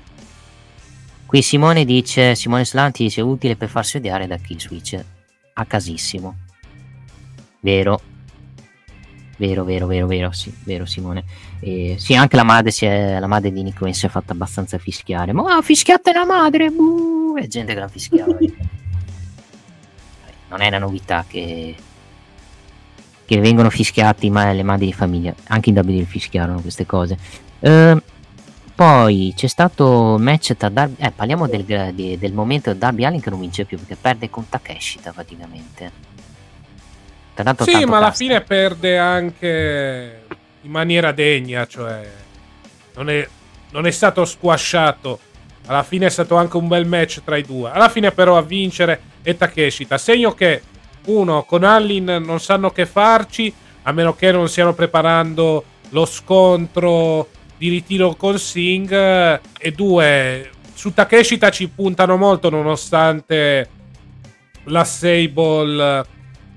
B: Qui Simone dice, Simone Slanti dice utile per farsi odiare da Kill Switch. A casissimo. Vero. Vero, vero, vero, vero, sì, vero Simone. E, sì, anche la madre, si è, la madre di Nick si è fatta abbastanza fischiare. Ma fischiate la madre! buh!" E gente che la fischiava. non è una novità che, che vengono fischiati ma le madri di famiglia. Anche in WWE fischiarono queste cose. Ehm, poi c'è stato il match tra Darby. Eh, parliamo del, di- del momento di Darby Allin che non vince più perché perde con Takeshita praticamente. L'altro,
A: Sì,
B: tanto
A: ma alla
B: casta.
A: fine perde anche in maniera degna, cioè non è, non è stato squasciato. Alla fine è stato anche un bel match tra i due. Alla fine però a vincere è Takeshita. Segno che uno con Allin non sanno che farci, a meno che non stiano preparando lo scontro di ritiro con Singh. E due, su Takeshita ci puntano molto nonostante la Sable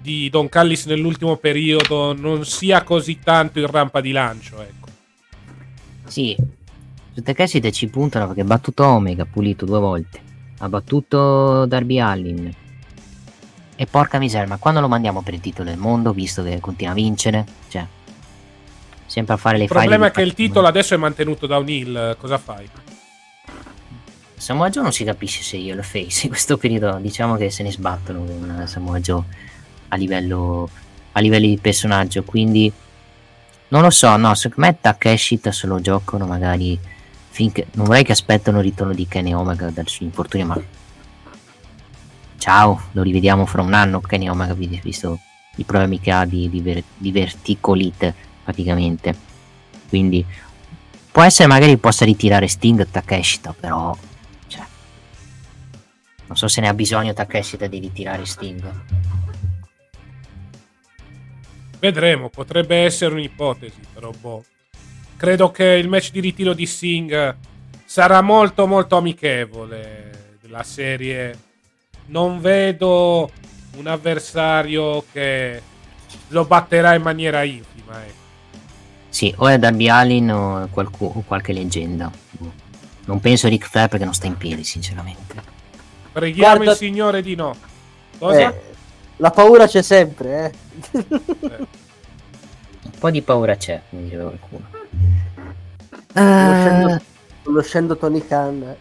A: di Don Callis nell'ultimo periodo non sia così tanto in rampa di lancio. Ecco.
B: Sì, su Takeshita ci puntano perché ha battuto Omega, pulito due volte. Ha battuto Darby Allin. E porca miseria, ma quando lo mandiamo per il titolo del mondo, visto che continua a vincere? Cioè, sempre a fare le
A: Il problema
B: file
A: è che il titolo adesso è mantenuto da un heel. Cosa fai?
B: Samoa Joe non si capisce se io lo face in questo periodo, diciamo che se ne sbattono con Samoa Joe a livello, a livello di personaggio, quindi non lo so, no, secondo me Takeshita se lo giocano magari finché non vorrei che aspettano il ritorno di Kenny Omega dal suo infortunio, ma ciao, lo rivediamo fra un anno Kenny Omega vi- visto i problemi che ha di, di, ver- di verticolite praticamente. Quindi può essere magari possa ritirare Sting Takeshita, però cioè, non so se ne ha bisogno Takeshita di ritirare Sting.
A: Vedremo, potrebbe essere un'ipotesi, però boh. Credo che il match di ritiro di Singh sarà molto molto amichevole della serie. Non vedo un avversario che lo batterà in maniera infima. Ecco.
B: Sì, o è Darby Allin o, qualcu- o qualche leggenda. Boh. Non penso a Ric Flair perché non sta in piedi, sinceramente.
A: Preghiamo
E: Guarda-
A: il Signore di no. Cosa?
E: Eh, la paura c'è sempre, eh.
B: Un po' di paura c'è, come diceva qualcuno.
E: Conoscendo, conoscendo Tony Khan.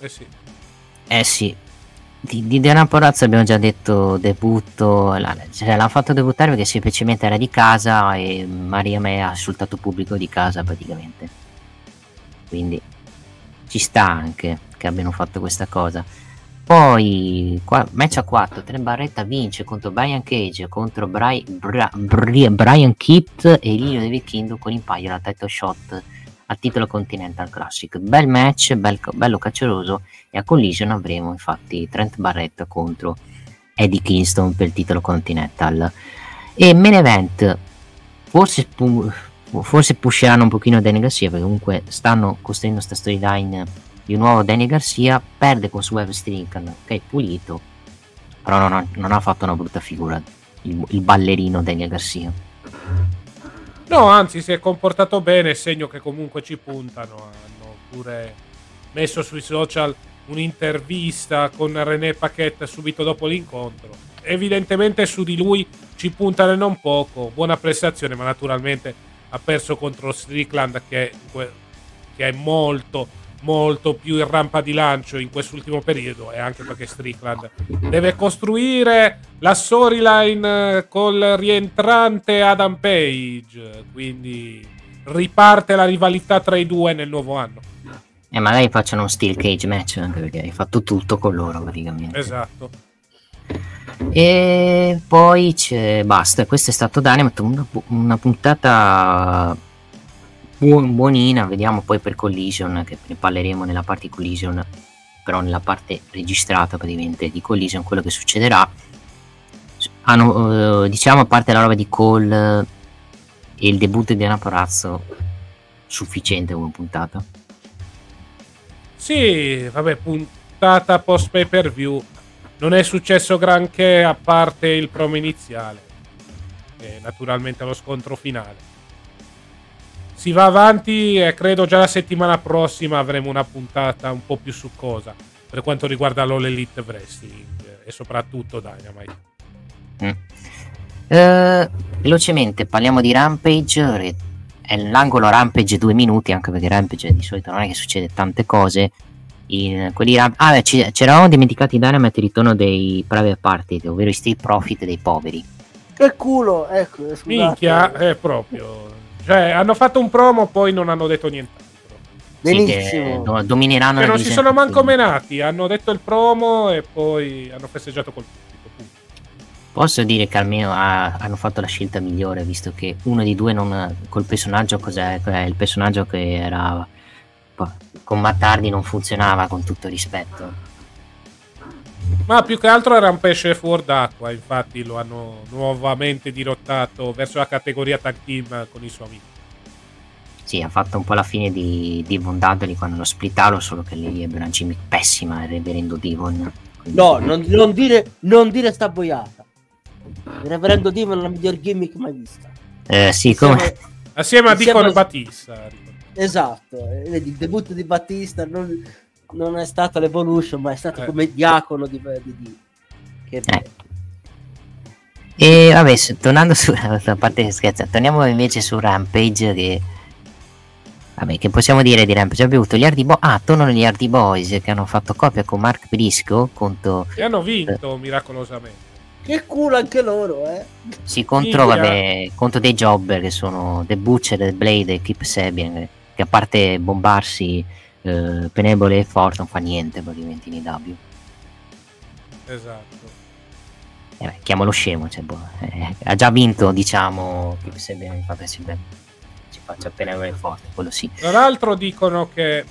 A: Eh sì.
B: Eh sì, di, di Diana Porazzo abbiamo già detto debutto, la- cioè, l'hanno fatto debuttare perché semplicemente era di casa e Maria May ha insultato il pubblico di casa praticamente. Quindi ci sta anche che abbiano fatto questa cosa. Poi qua, match a 4, Trent Barretta vince contro Brian Cage, contro Bri- Bra- Bri- Brian Kitt e Lilio De Vecchindo con in paio la title shot a titolo Continental Classic. Bel match, bel- bello caccioroso e a Collision avremo infatti Trent Barrett contro Eddie Kingston per il titolo Continental. E main event forse, pu- forse pusheranno un pochino Danny Garcia perché comunque stanno costruendo questa storyline di nuovo Danny Garcia perde con Web Strickland ok pulito però non ha, non ha, fatto una brutta figura il, il ballerino Danny Garcia
A: no anzi si è comportato bene segno che comunque ci puntano hanno pure messo sui social un'intervista con René Paquette subito dopo l'incontro. Evidentemente su di lui ci puntano non poco, buona prestazione, ma naturalmente ha perso contro Strickland che, che è molto molto più in rampa di lancio in quest'ultimo periodo e anche perché Strickland deve costruire la storyline col rientrante Adam Page quindi riparte la rivalità tra i due nel nuovo anno
B: e magari facciano un steel cage match anche perché hai fatto tutto con loro praticamente.
A: Esatto.
B: E poi c'è basta. Questo è stato Dynamite. Una, una puntata buon, buonina. Vediamo poi per Collision, che ne parleremo nella parte Collision, però nella parte registrata praticamente di Collision, quello che succederà. Hanno, eh, diciamo, a parte la roba di Cole e il debutto di Anna Parazzo, sufficiente come puntata.
A: Sì, vabbè, puntata post pay per view. Non è successo granché a parte il promo iniziale. E naturalmente lo scontro finale. Si va avanti e credo già la settimana prossima avremo una puntata un po' più succosa per quanto riguarda l'All Elite Wrestling e soprattutto Dynamite.
B: Mm. Uh, velocemente parliamo di Rampage è l'angolo Rampage due minuti, anche perché Rampage di solito non è che succede tante cose. In quelli ramp- ah, ci, ci eravamo dimenticati Dynamite il ritorno dei private party, ovvero i street profit dei poveri.
E: Che culo, ecco, scusate.
A: Minchia, è proprio. Cioè, hanno fatto un promo, poi non hanno detto nient'altro.
E: Benissimo.
B: Sì, che, domineranno
A: che non si sono manco menati, hanno detto il promo e poi hanno festeggiato col
B: Posso dire che almeno ha, hanno fatto la scelta migliore, visto che uno di due non, col personaggio cos'è? Il personaggio che era con Mattardi non funzionava con tutto rispetto.
A: Ma più che altro era un pesce fuori d'acqua, infatti lo hanno nuovamente dirottato verso la categoria tag team con i suoi amici.
B: Sì, ha fatto un po' la fine di Devon Dudley quando lo splittalo, solo che lì ebbe una gimmick pessima il reverendo Devon.
E: Quindi... No, non, non, dire, non dire sta boiata. Il reverendo Demon è la miglior gimmick mai vista.
B: Eh sì, come...
A: Assieme, assieme a Dicono Battista.
E: Esatto, vedi, il debutto di Battista non, non è stato l'Evolution, ma è stato eh. come diacono di, di... Che
B: eh. E vabbè, tornando su a parte scherza, torniamo invece su Rampage che Vabbè, che possiamo dire di Rampage? Abbiamo avuto gli Hardy Boys. Ah, tornano gli Hardy Boys che hanno fatto coppia con Mark Briscoe contro.
A: E hanno vinto miracolosamente.
E: Che culo anche loro, eh.
B: Sì, contro, vabbè, contro dei jobber che sono The Butcher, The Blade e Keep Sabian, che a parte bombarsi eh, Penebole e Forte non fa niente praticamente in IW.
A: Esatto.
B: Eh, beh, chiamalo scemo, cioè, boh, eh, ha già vinto, diciamo, Keep Sabian, infatti si, beh, si faccia Penebole e Forte, quello sì.
A: Tra l'altro dicono che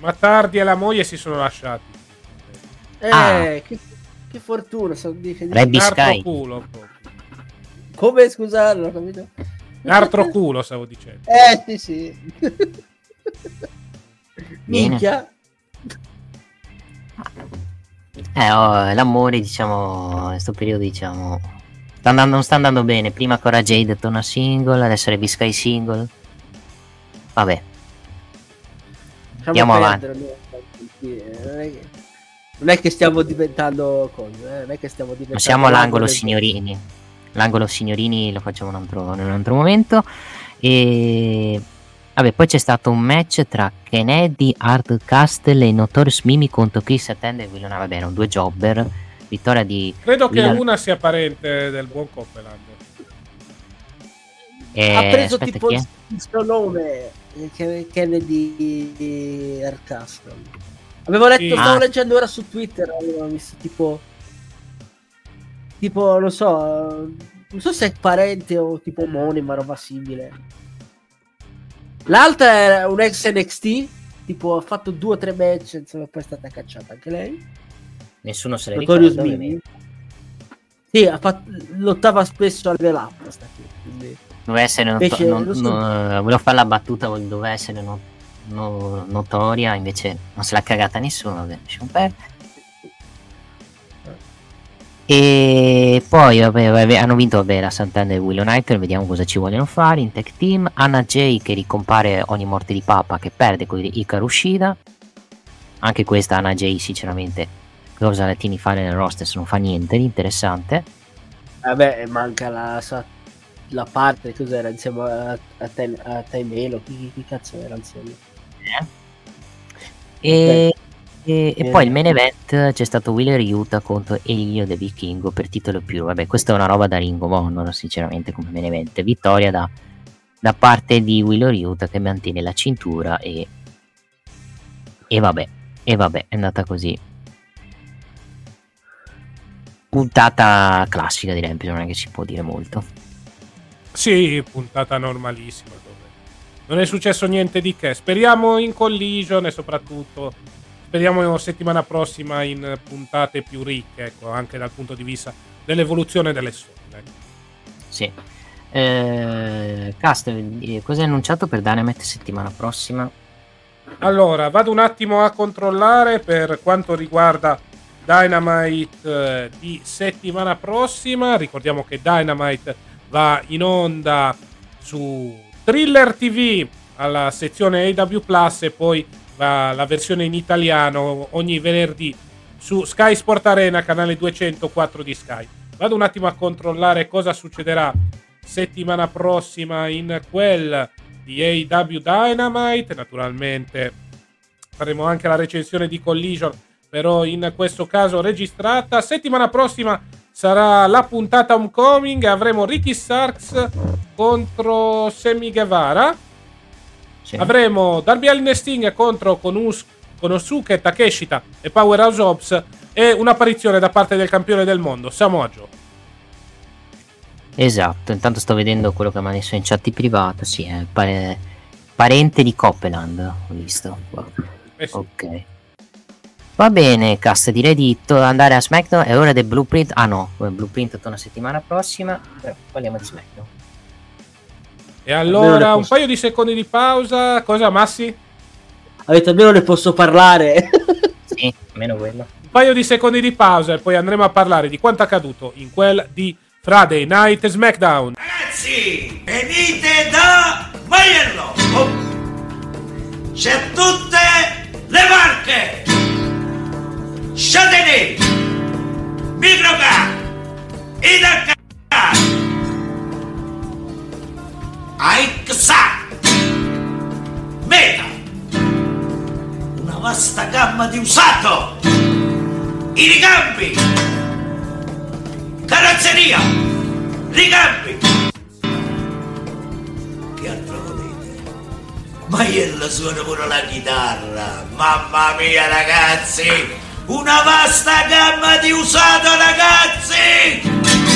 A: Matardi e la moglie si sono lasciati.
E: Eh, ah. che che fortuna, so, dice,
B: Sky.
A: Culo,
E: Come scusarlo, capito?
A: Altro culo, stavo dicendo.
E: Eh, sì, sì. Minchia.
B: Eh, oh, l'amore, diciamo, in questo periodo, diciamo, sta andando, non sta andando bene. Prima Cora Jade torna single, adesso Rebby Sky single. Vabbè. Andiamo avanti.
E: Non è che stiamo diventando cose, eh? non è che stiamo diventando...
B: siamo all'angolo signorini. L'angolo signorini lo facciamo in un altro, in un altro momento. E... Vabbè, poi c'è stato un match tra Kennedy, Art Castle e Notorious Mimi contro Chris Attend e William. Vabbè, erano due jobber. Vittoria di...
A: Credo William... che una sia parente del buon Copeland.
E: Eh, ha preso tipo il suo nome, eh, Kennedy Art Castle. Avevo letto, sì. stavo ah. leggendo ora su Twitter, avevo visto tipo... Tipo, non so, non so se è parente o tipo omonima, roba simile. L'altra era un ex NXT, tipo ha fatto due o tre match, insomma, poi è stata cacciata anche lei.
B: Nessuno se ne ricorda.
E: Sì, ha fatto, lottava spesso al level up, sta qui. Quindi...
B: Doveva essere not-
E: Invece,
B: non-
E: lo so-
B: no- volevo fare la battuta, doveva essere no- no- notoria, invece non se l'ha cagata nessuno, vabbè, lasciamo perdere. E poi vabbè, hanno vinto vabbè, la Santander e Willow Knight, vediamo cosa ci vogliono fare in tech team. Anna Jay che ricompare ogni morte di papa che perde con Ikaru Ushida. Anche questa Anna Jay sinceramente cosa la tieni fare nel roster se non fa niente di interessante.
E: Vabbè, manca la, la parte, cos'era, insieme a, a, Ten- a Taimelo, chi, chi cazzo era insieme?
B: E, e- e poi il main event c'è stato Wheeler Utah contro Elio De Vichingo per titolo più. Vabbè, questa è una roba da Ring of Honor, sinceramente, come main event. Vittoria da, da parte di Wheeler Utah che mantiene la cintura e, e vabbè, e vabbè, è andata così. Puntata classica direi, non è che si può dire molto.
A: Sì, puntata normalissima. Dove non è successo niente di che. Speriamo in collision e soprattutto speriamo settimana prossima in puntate più ricche, ecco, anche dal punto di vista dell'evoluzione delle ecco.
B: Sì. Eh, Cast, eh, cosa hai annunciato per Dynamite settimana prossima?
A: Allora, vado un attimo a controllare per quanto riguarda Dynamite eh, di settimana prossima. Ricordiamo che Dynamite va in onda su Thriller TV alla sezione AW Plus e poi va la versione in italiano ogni venerdì su Sky Sport Arena, canale 204 di Sky. Vado un attimo a controllare cosa succederà settimana prossima in quel di AW Dynamite. Naturalmente faremo anche la recensione di Collision, però in questo caso registrata. Settimana prossima sarà la puntata Homecoming. Avremo Ricky Starks contro Sammy Guevara. Avremo Darby Allin e Sting contro Konus- Konosuke Takeshita e Powerhouse Ops e un'apparizione da parte del campione del mondo, Samoa Joe.
B: Esatto, intanto sto vedendo quello che mi ha messo in chat privata. Sì, è pare- parente di Copeland, ho visto.
A: Eh sì.
B: Ok. Va bene, cast, direi di to- andare a SmackDown. È ora del Blueprint. Ah no, Blueprint torna settimana prossima. Però parliamo di SmackDown.
A: E allora un paio di secondi di pausa. Cosa, Massi?
E: Avete almeno ne posso parlare.
B: Sì, meno quello.
A: Un paio di secondi di pausa e poi andremo a parlare di quanto accaduto in quel di Friday Night SmackDown.
J: Ragazzi, venite da Maiello! Oh. C'è tutte le marche! Châtelet, Microcar, Idacar, Aixa, Meta, una vasta gamma di usato, i ricambi, carrozzeria, ricambi. Che altro volete? Maiello suona pure la chitarra, mamma mia ragazzi! Una vasta gamma di usato ragazzi!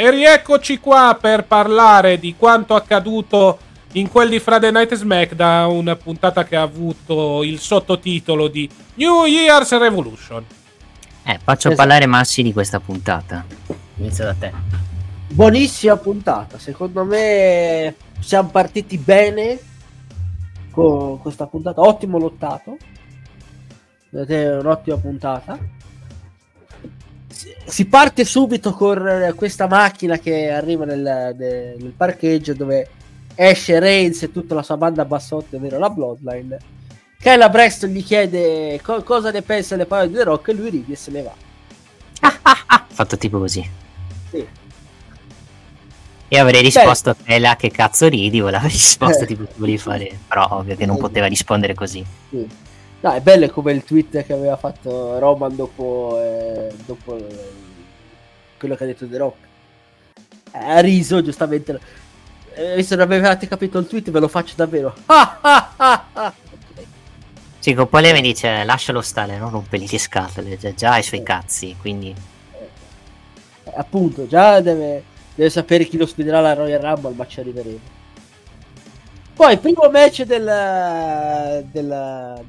A: E rieccoci qua per parlare di quanto accaduto in quel di Friday Night SmackDown, puntata che ha avuto il sottotitolo di New Year's Revolution.
B: Eh, faccio
E: Esatto.
B: parlare Massi di questa puntata. Inizio da te.
E: Buonissima puntata, secondo me siamo partiti bene con questa puntata, ottimo lottato. Vedete, è un'ottima puntata. Si- parte subito con eh, questa macchina che arriva nel, nel- parcheggio dove esce Reigns e tutta la sua banda bassotti, ovvero la Bloodline. Kyla Preston gli chiede co- cosa ne pensa delle parole di The Rock e lui ride e se ne va.
B: Fatto tipo così.
E: Sì.
B: E avrei risposto a quella che cazzo ridi, voleva risposto
E: Eh.
B: tipo che volevi fare. Però ovvio che non poteva rispondere così.
E: Sì. No, è bello come il tweet che aveva fatto Roman dopo, eh, dopo eh, quello che ha detto The Rock. Eh, Ha riso, giustamente. Eh, visto che non avevate capito il tweet, ve lo faccio davvero. Ah, ah, ah, ah.
B: Sì, con poi lei mi dice lascialo stare, non rompeli le scatole, già, già i suoi cazzi, quindi...
E: Eh, appunto, già deve, deve sapere chi lo sfiderà alla Royal Rumble, ma ci arriveremo. Poi, primo match del, del-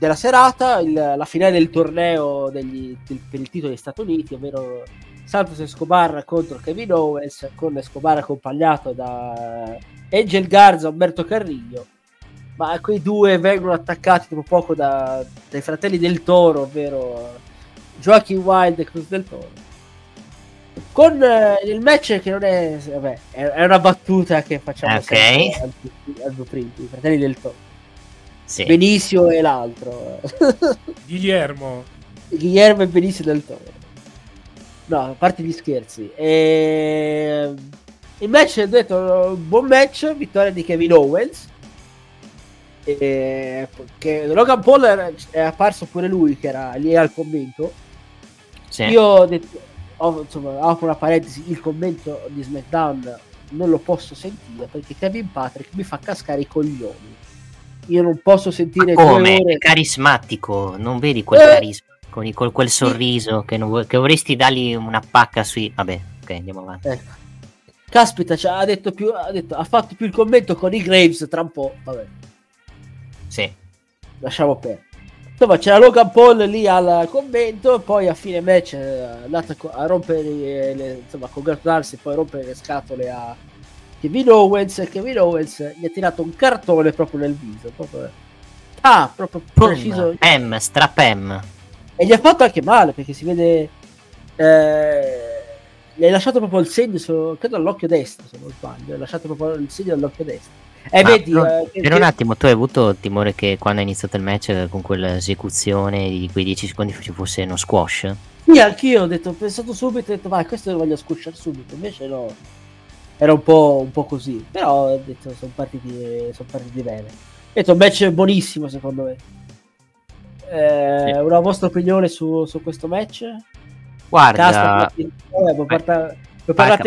E: della serata, il- la finale del torneo degli- del- per il titolo degli Stati Uniti, ovvero Santos Escobar contro Kevin Owens con Escobar accompagnato da Angel Garza e Umberto Carrillo. Ma quei due vengono attaccati dopo poco da, dai fratelli del Toro ovvero Joaquin Wild e Cruz del Toro. Con eh, il match che non è vabbè è, è una battuta che facciamo
B: Ok.
E: sempre al, al Blueprint, i fratelli del Toro
B: Sì.
E: Benicio e l'altro
A: Guillermo.
E: Guillermo e Benicio del Toro. No, a parte gli scherzi. E... Il match, ho detto, buon match, vittoria di Kevin Owens. E... Che Logan Paul è apparso pure lui, che era lì al commento.
B: Sì.
E: Io ho detto, ho- insomma, apro una parentesi, il commento di SmackDown non lo posso sentire perché Kevin Patrick mi fa cascare i coglioni. Io non posso sentire
B: Come?
E: ore...
B: Carismatico, non vedi quel
E: Eh.
B: carisma con i- col- quel sorriso che, non che vorresti dargli una pacca sui. Vabbè, ok, andiamo avanti.
E: Ecco. Caspita, cioè, ha, detto più, ha, detto, ha fatto più il commento con i Graves tra un po'. Vabbè,
B: Sì.
E: lasciamo perdere. Insomma, c'era Logan Paul lì al commento. Poi a fine match è andato a rompere le, insomma, a congratularsi poi a rompere le scatole a Kevin Owens. E Kevin Owens gli ha tirato un cartone proprio nel viso. Proprio, ah, proprio preciso.
B: Boom, M, strap M.
E: E gli ha fatto anche male perché si vede. Eh, gli hai lasciato proprio il segno, su- credo all'occhio destro, se non sbaglio. Gli hai lasciato proprio il segno all'occhio destro. E
B: Ma
E: vedi.
B: no,
E: eh, che-
B: per un
E: che-
B: attimo, tu hai avuto timore che quando è iniziato il match eh, con quell'esecuzione di quei 10 secondi ci fosse uno squash?
E: Sì, anch'io ho detto, ho pensato subito, ho detto, vai, questo lo voglio squasciare subito. Invece no. Era un po', un po' così. Però ho detto, sono partiti, sono partiti bene. Ho detto, un match buonissimo secondo me. Eh, Una vostra opinione su, su questo match?
B: Guarda,
E: Casta, parti- eh,
B: vai, vai,
E: Casta.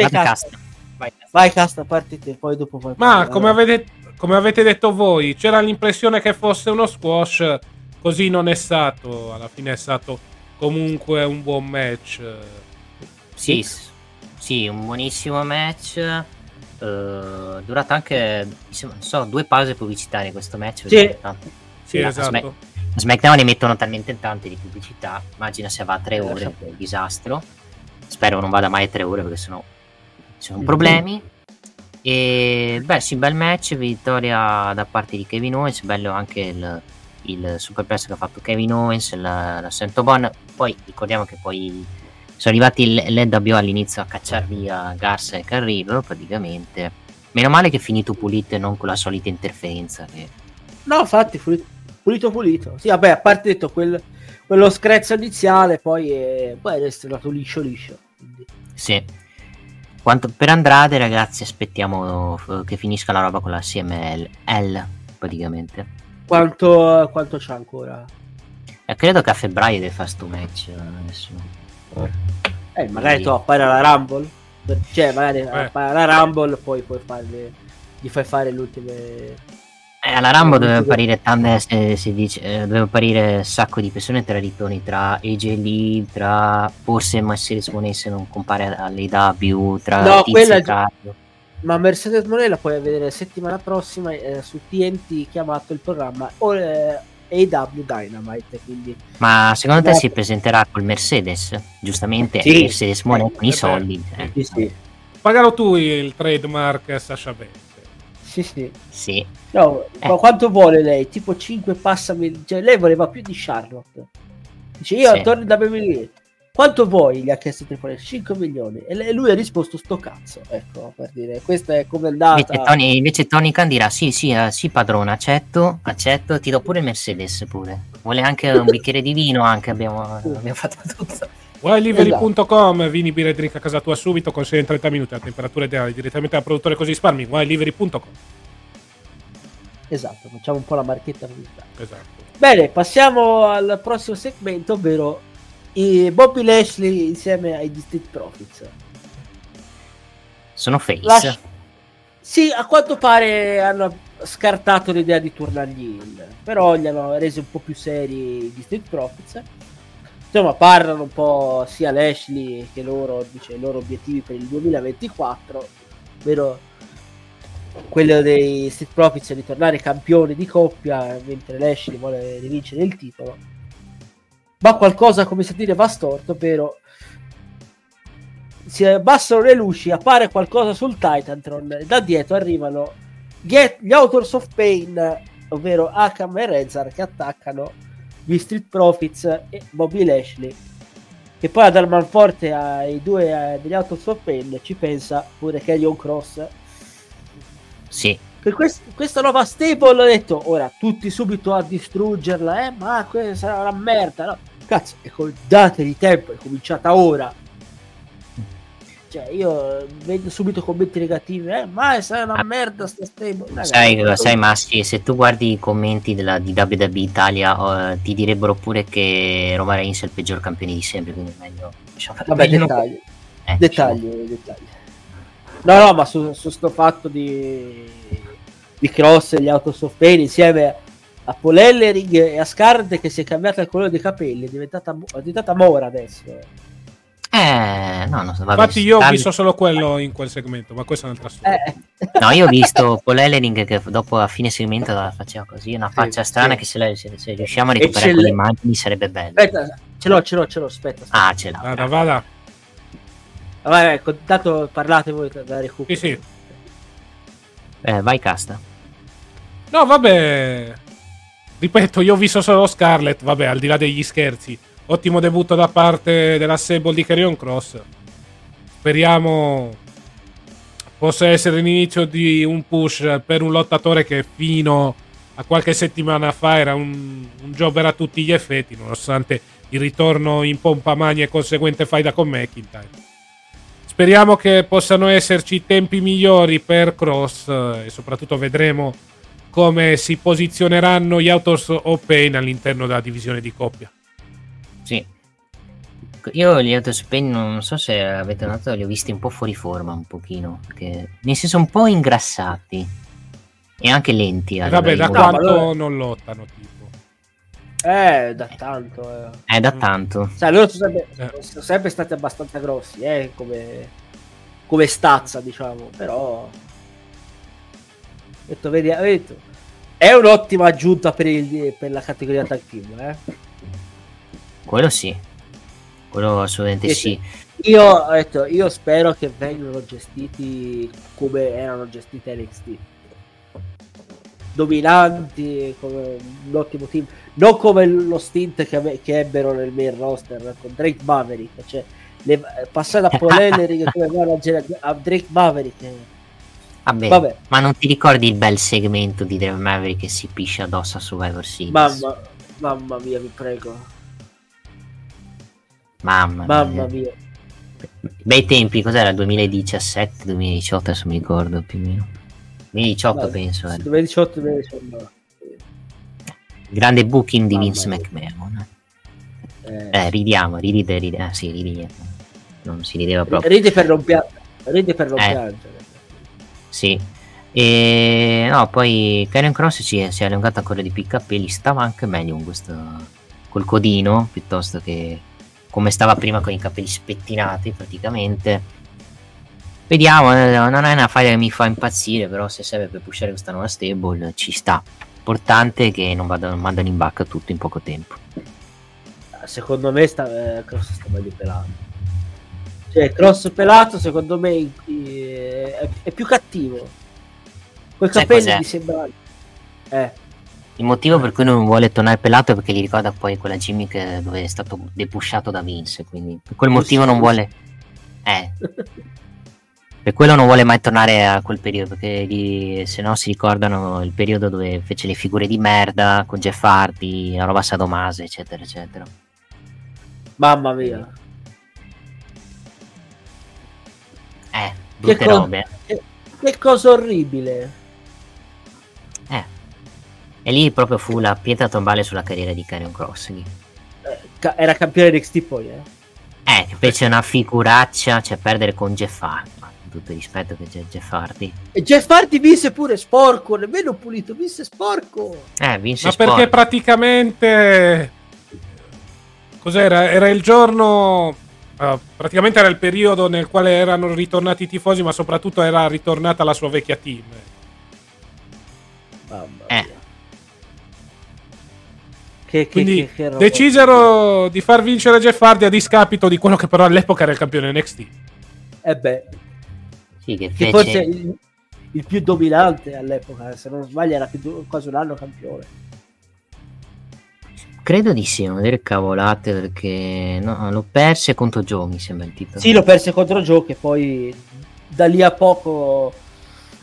B: Casta. Vai, Casta.
E: Vai, Casta, parti te, poi dopo puoi
A: Ma come avete, come avete detto voi, c'era l'impressione che fosse uno squash, così non è stato. Alla fine è stato comunque un buon match.
B: Sì, sì, un buonissimo match. eh, durato anche non so, due pause pubblicitarie questo match.
E: Sì.
A: Sì,
B: a
A: esatto.
B: Smack- SmackDown ne mettono talmente tante di pubblicità. Immagina se va a tre
E: Eh,
B: ore,
E: lascia
B: è un disastro. Spero non vada mai a tre ore perché sennò ci sono problemi. E beh, sì, bel match, vittoria da parte di Kevin Owens, bello anche il, il super press che ha fatto Kevin Owens, la, la Sentobon. Poi ricordiamo che poi sono arrivati l- l'NWO all'inizio a cacciare via Garza e Carrillo praticamente. Meno male che è finito pulito e non con la solita interferenza. Che...
E: No, infatti, pulito, pulito, pulito. Sì, vabbè, a parte detto quel- quello screzzo iniziale, poi è, poi è stato liscio liscio. Quindi.
B: Sì. Quanto per Andrade, ragazzi, aspettiamo eh, che finisca la roba con la CML L, praticamente.
E: Quanto, quanto c'ha ancora?
B: E credo che a febbraio deve fare sto match eh, adesso.
E: Eh, magari
B: Sì.
E: tu appare alla Rumble. Cioè, magari
A: Eh.
E: appare alla Rumble, poi puoi farle, gli fai fare le ultime.
B: Eh, alla Rambo doveva apparire tante, se, si dice, eh, doveva apparire un sacco di persone tra ritorni, tra AJ Lee, tra forse Mercedes Monet se non compare all'AW, tra
E: No,
B: Tizio
E: quella
B: e
E: è-
B: Caio.
E: Ma Mercedes Monet la puoi vedere settimana prossima eh, su TNT chiamato il programma o, eh, AW Dynamite. Quindi
B: Ma secondo te
E: No.
B: si presenterà col Mercedes? Giustamente
E: Sì.
B: Mercedes Monet con i
A: Eh
B: soldi. eh.
E: sì, sì.
A: Pagalo tu il trademark Sasha Banks.
E: Sì, sì.
B: Sì.
E: No,
B: Eh.
E: ma quanto vuole lei? Tipo 5 passami. Cioè, lei voleva più di Charlotte. Dice io
B: Sì.
E: torno da WWE. Quanto vuoi? Gli ha chiesto Triple H 5 milioni. E lui ha risposto sto cazzo. Ecco, per dire, questa è come andata.
B: Invece Tony, invece Tony Khan dirà sì, sì, eh, sì padrone, accetto, accetto, ti do pure il Mercedes pure. Vuole anche un bicchiere di vino, anche abbiamo, abbiamo fatto tutto.
A: Wilelivery.com, vini, birra e drink a casa tua subito, consegna in 30 minuti a temperatura ideale direttamente dal produttore così risparmi. Wilelivery.com.
E: Esatto, facciamo un po' la marchetta.
A: Esatto.
E: Bene, passiamo al prossimo segmento, ovvero i Bobby Lashley insieme ai Distinct Profits.
B: Sono face.
E: Lascia- Sì, a quanto pare hanno scartato l'idea di tornargli in, però li hanno resi un po' più seri gli Street Profits. Insomma, parlano un po' sia Lashley che loro, dice, i loro obiettivi per il 2024, ovvero quello dei Street Profits è di tornare campioni di coppia, mentre Lashley vuole rivincere il titolo. Ma qualcosa, come si dire, va storto, ovvero si abbassano le luci, appare qualcosa sul Titantron e da dietro arrivano gli, gli Authors of Pain, ovvero Akam e Rezar che attaccano gli Street Profits e Bobby Lashley che poi a dar manforte ai due eh, degli Authors of Pain ci pensa pure Kellyon Cross
B: Sì.
E: per quest- questa nuova stable ho detto ora tutti subito a distruggerla eh ma questa sarà una merda no cazzo e co- dategli tempo è cominciata ora. Cioè io vedo subito commenti negativi eh ma sarà una merda sta stable. Ragazzi,
B: Sai, sai Massi, se tu guardi i commenti della, di WWE Italia eh, ti direbbero pure che Roma Reigns è il peggior campione di sempre, quindi è meglio... fare-
E: vabbè
B: meglio non-
E: dettagli.
B: Eh,
E: dettagli, dettagli. No, no, ma su, su sto fatto di, di Cross e gli Autos of Pain insieme a Paul Ellering e a Scarlett che si è cambiata il colore dei capelli, è diventata, è diventata Mora adesso.
B: Eh, no, no, vabbè,
A: Infatti, io ho visto solo quello in quel segmento, ma questa è un'altra storia.
E: Eh,
B: No, io ho visto Paul Ellering che dopo a fine segmento la faceva così, una faccia strana
E: sì.
B: che se, la- se- se riusciamo a recuperare quelle immagini sarebbe bello.
E: aspetta, ce l'ho, ce l'ho, ce l'ho, aspetta. aspetta.
B: Ah, ce l'ha.
A: Vada, vada.
E: Vai, vai, con- tanto parlate voi da recupero.
A: Sì, sì.
B: Eh, vai casta.
A: No, vabbè. Ripeto, io ho visto solo Scarlett, vabbè, al di là degli scherzi. Ottimo debutto da parte della Sable di Carrion Cross. Speriamo possa essere l'inizio di un push per un lottatore che fino a qualche settimana fa era un, un jobber a tutti gli effetti, nonostante il ritorno in pompa magna e conseguente faida con McIntyre. Speriamo che possano esserci tempi migliori per Cross eh, e soprattutto vedremo come si posizioneranno gli Autos of Pain all'interno della divisione di coppia.
B: Sì. Io gli Autospain non so se avete notato, li ho visti un po' fuori forma, un pochino. Perché, nel senso, un po' ingrassati. E anche lenti. a
A: Vabbè, da quanto
E: allora-
A: non lottano, tipo.
E: Eh, da tanto. Eh.
B: Eh, da tanto.
E: Sai, loro sono sempre,
A: Eh.
E: sono sempre stati abbastanza grossi, eh, come, come stazza, diciamo, però... Ho detto, vedi, ho detto, è un'ottima aggiunta per, il- per la categoria tag team, eh.
B: Quello sì. Quello assolutamente
E: Sì,
B: sì.
E: Io, ho detto, io spero che vengano gestiti come erano gestiti NXT. Dominanti, come un ottimo team. Non come lo stint che, che ebbero nel main roster con Drake Maverick. Cioè, le, passare da Paul Ellering come manager a Drake Maverick. Eh.
B: Vabbè,
E: Vabbè.
B: ma non ti ricordi il bel segmento di Dave Maverick che si piscia addosso a Survivor Series?
E: Mamma, mamma mia, vi prego.
B: Mamma,
E: Mamma
B: mia.
E: mia.
B: Bei tempi, cos'era? 2017, 2018, adesso mi ricordo più o meno. 2018
E: Vabbè,
B: penso. eh.
E: 2018, 2019.
B: Grande booking di
E: Mamma
B: Vince
E: mia.
B: McMahon.
E: Eh,
B: Eh, ridiamo, riride, ride. Ah, sì, ridi. Non si rideva proprio.
E: ride per non, pia- ride per non
B: Eh.
E: piangere.
B: Sì. E no, poi Karen Cross si è, si è allungato ancora di più i capelli, stava anche meglio con questo col codino piuttosto che come stava prima con i capelli spettinati praticamente. Vediamo, eh, non è una faglia che mi fa impazzire, però se serve per pushare questa nuova stable ci sta. Importante che non, vadano, mandano in bacca tutto in poco tempo.
E: secondo me sta, eh, Cross sta meglio pelato. Cioè, Cross pelato secondo me è, è più cattivo. Capelli
B: cos'è?
E: mi sembra... Eh,
B: Il motivo per cui non vuole tornare pelato è perché gli ricorda poi quella gimmick dove è stato depushato da Vince, quindi per quel motivo non vuole... Eh, per quello non vuole mai tornare a quel periodo, perché gli- se no si ricordano il periodo dove fece le figure di merda con Jeff Hardy, la roba sadomase, eccetera, eccetera.
E: mamma mia.
B: Eh,
E: Che,
B: brutte
E: co-
B: robe.
E: che, che cosa orribile.
B: Eh. E lì proprio fu la pietra tombale sulla carriera di Karrion Cross. lì.
E: Eh, era campione NXT poi, eh.
B: Eh, che fece una figuraccia, cioè perdere con Jeff Hardy. Con tutto il rispetto che c'è Jeff Hardy.
E: E Jeff Hardy vinse pure sporco, nemmeno pulito, vinse sporco.
B: Eh, vinse
A: Ma
B: Sport.
A: perché praticamente. Cos'era? Era il giorno. Ah, praticamente era il periodo nel quale erano ritornati i tifosi, ma soprattutto era ritornata la sua vecchia team.
E: Mamma
B: Eh.
E: mia. Che, che,
A: Quindi
E: che-
A: decisero di far vincere Jeff Hardy a discapito di quello che però all'epoca era il campione NXT.
E: E beh,
B: Sì, che
E: che
B: fece...
E: forse il, il più dominante all'epoca, se non sbaglio era più quasi un anno campione.
B: Credo di sì, non dire cavolate perché no, l'ho perse contro Joe, mi sembra il titolo.
E: Sì, lo perse contro Joe che poi da lì a poco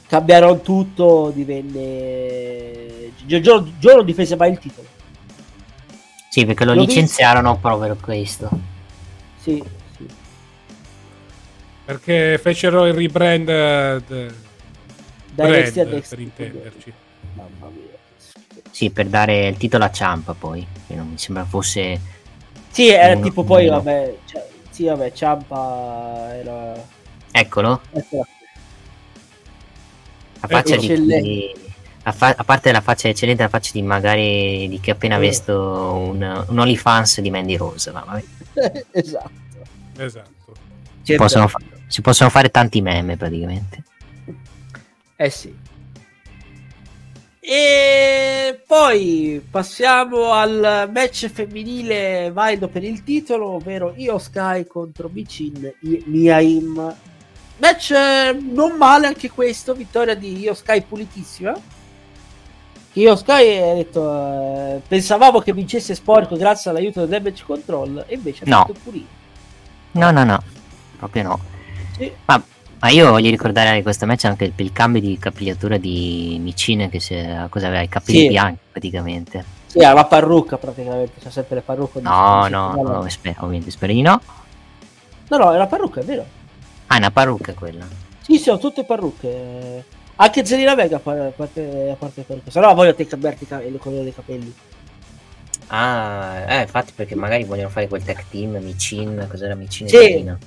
E: cambiarono tutto, divenne... Joe, Joe- non difese mai il titolo.
B: Sì, perché lo
E: L'ho visto.
B: licenziarono proprio per questo.
E: Sì, sì.
A: Perché fecero il rebrand eh,
E: Da
A: brand, per intenderci.
E: Mamma mia.
B: Sì, per dare il titolo a Ciampa poi. che non mi sembra fosse...
E: Sì, era
B: Uno-
E: tipo poi,
B: uno.
E: vabbè, cioè, sì, vabbè, Ciampa era...
B: Eccolo,
E: eccola.
B: la faccia di chi... A, fa- a parte la faccia eccellente, la faccia di magari di chi ha appena
E: Eh.
B: visto un, un OnlyFans di Mandy Rose. ma vabbè.
E: esatto.
A: Esatto.
B: Si, possono fa- si possono fare tanti meme praticamente.
E: Eh sì. E poi passiamo al match femminile valido per il titolo, ovvero Io Sky contro Michin Miaim. Match eh, non male anche questo, vittoria di Io Sky pulitissima. Io Sky ha detto eh, pensavamo che vincesse sporco grazie all'aiuto del damage control e invece ha
B: No.
E: detto pulito.
B: No, no, no, proprio no.
E: Sì.
B: Ma, ma io voglio ricordare di questo match anche il, il cambio di capigliatura di Micine che se, cosa aveva i capelli
E: Sì.
B: bianchi praticamente.
E: Sì, ha la parrucca praticamente, c'ha sempre le parrucche.
B: No,
E: di-
B: no,
E: di-
B: no, spero, ovviamente spero di no.
E: No, no, è la parrucca, è vero.
B: Ah, è una parrucca quella.
E: Sì, sì, ho tutte parrucche. Anche Zelina Vega a parte, a parte, a parte le parrucche. Se no voglio te cambiarti il colore dei capelli.
B: Ah, eh, infatti perché magari vogliono fare quel tag team, Micin, cos'era Micin
E: Sì.
B: e Zelina.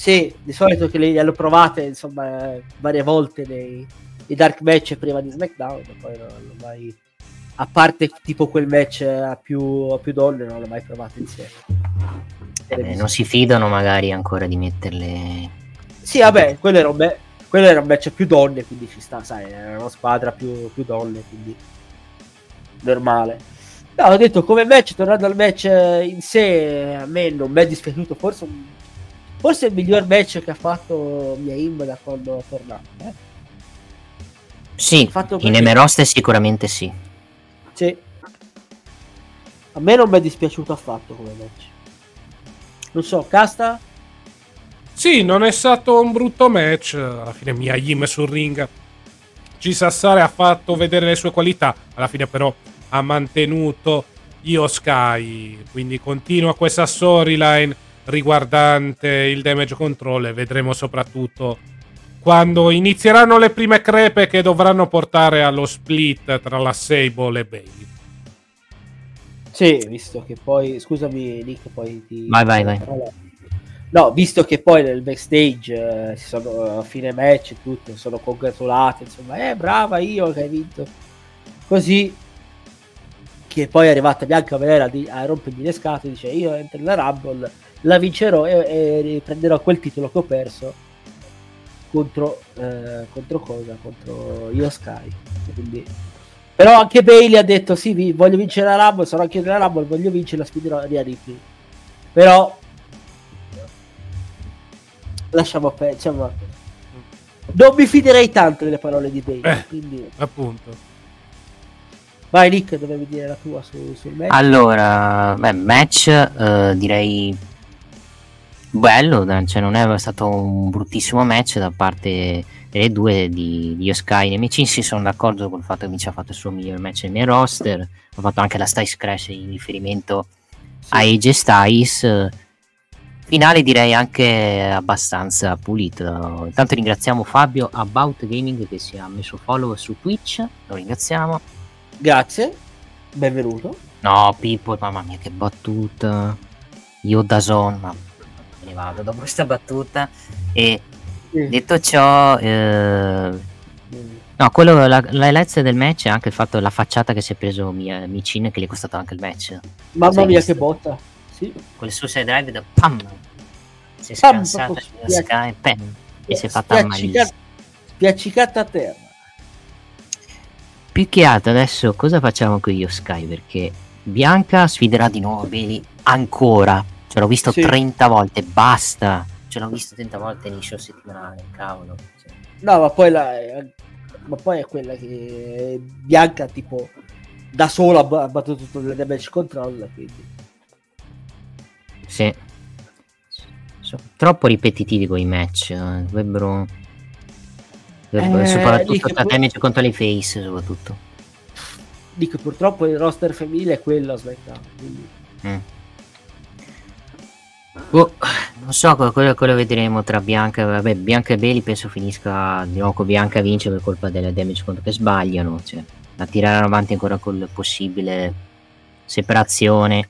E: Sì, di solito che le, hanno provate, insomma, varie volte nei, nei dark match prima di SmackDown, ma poi non hanno mai... A parte tipo quel match a più, a più donne, non l'ho mai provato insieme.
B: Eh, non si fidano magari ancora di metterle...
E: Sì, vabbè, quello era un, me- quello era un match più donne, quindi ci sta, sai, era una squadra più, più donne, quindi normale. No, ho detto come match, tornando al match eh, in sé, a me non mi è dispiaciuto, forse, un- forse è il miglior match che ha fatto Miaim da quando è tornato. eh.
B: Sì,
E: Fatto
B: in. Emeroste sicuramente sì.
E: Sì. A me non mi è dispiaciuto affatto come match. Non so, Casta?
A: Sì, non è stato un brutto match. Alla fine Miyajim sul ring. Ci Sassare ha fatto vedere le sue qualità. Alla fine, però, ha mantenuto Io Sky. Quindi continua questa storyline riguardante il damage control. E vedremo soprattutto quando inizieranno le prime crepe che dovranno portare allo split tra la Sable e Bailey.
E: Sì, visto che poi, scusami Nick, poi ti...
B: Vai, vai, vai.
E: No, visto che poi nel backstage eh, si sono a fine match e tutto, sono congratulati, insomma, eh brava io che hai vinto. Così che poi è arrivata Bianca Belair a, di- a rompergli le scatole, dice io entro nella Rumble, la vincerò e, e riprenderò quel titolo che ho perso contro, eh, contro cosa? Contro Io Sky. Quindi... Però anche Bailey ha detto sì, vi- voglio vincere la Rumble, sarò anche nella Rumble, voglio vincere la sfiderò Rhea Ripley. Però lasciamo perdere, diciamo, non mi fiderei tanto delle parole di Bailey,
A: Eh.
E: quindi
A: Appunto.
E: vai Nick, dovevi dire la tua su- sul match.
B: Allora, beh, match eh, direi bello, cioè non è stato un bruttissimo match da parte delle due di, di Sky e Micin. Sì, sono d'accordo col fatto che Mici ha fatto il suo miglior match nel mio roster. Ha fatto anche la Styles Crash in riferimento a AJ Styles. Finale direi anche abbastanza pulito. Intanto ringraziamo Fabio About Gaming che si è messo follow su Twitch. Lo ringraziamo.
E: Grazie, benvenuto.
B: No, Pippo, mamma mia, che battuta. Io da Zon, ma me ne vado dopo questa battuta. E detto ciò, eh, no, quello, la, l'highlights del match è anche il fatto la facciata che si è preso Mia- Micin, che gli è costato anche il match.
E: Mamma mia
B: visto?
E: che botta. Sì.
B: Quel suicide drive da pam! Si è scansata sulla Sky, pam! E si è fatta malissimo.
E: Spiaccicata a terra.
B: Più che altro adesso cosa facciamo con io Sky? Perché Bianca sfiderà di nuovo Bailey ancora. Ce l'ho visto
E: Sì.
B: 30 volte, basta. ce l'ho visto 30 volte nei show settimanali, cavolo. Cioè,
E: No, ma poi, la, ma poi è quella che Bianca tipo da sola ha ba- ha battuto tutto il damage control, quindi
B: sì. Sono troppo ripetitivi quei match. eh, Dovrebbero. dovrebbero-
E: Eh,
B: soprattutto
E: poi-
B: damage contro le face, soprattutto.
E: dico purtroppo il roster femminile è quello a SmackDown, quindi
B: Mm. Boh, non so, quello, quello- vedremo tra Bianca. Vabbè, Bianca e Bailey penso finisca di nuovo Bianca vince per colpa delle damage contro che sbagliano. Cioè, la tireranno avanti ancora con la possibile separazione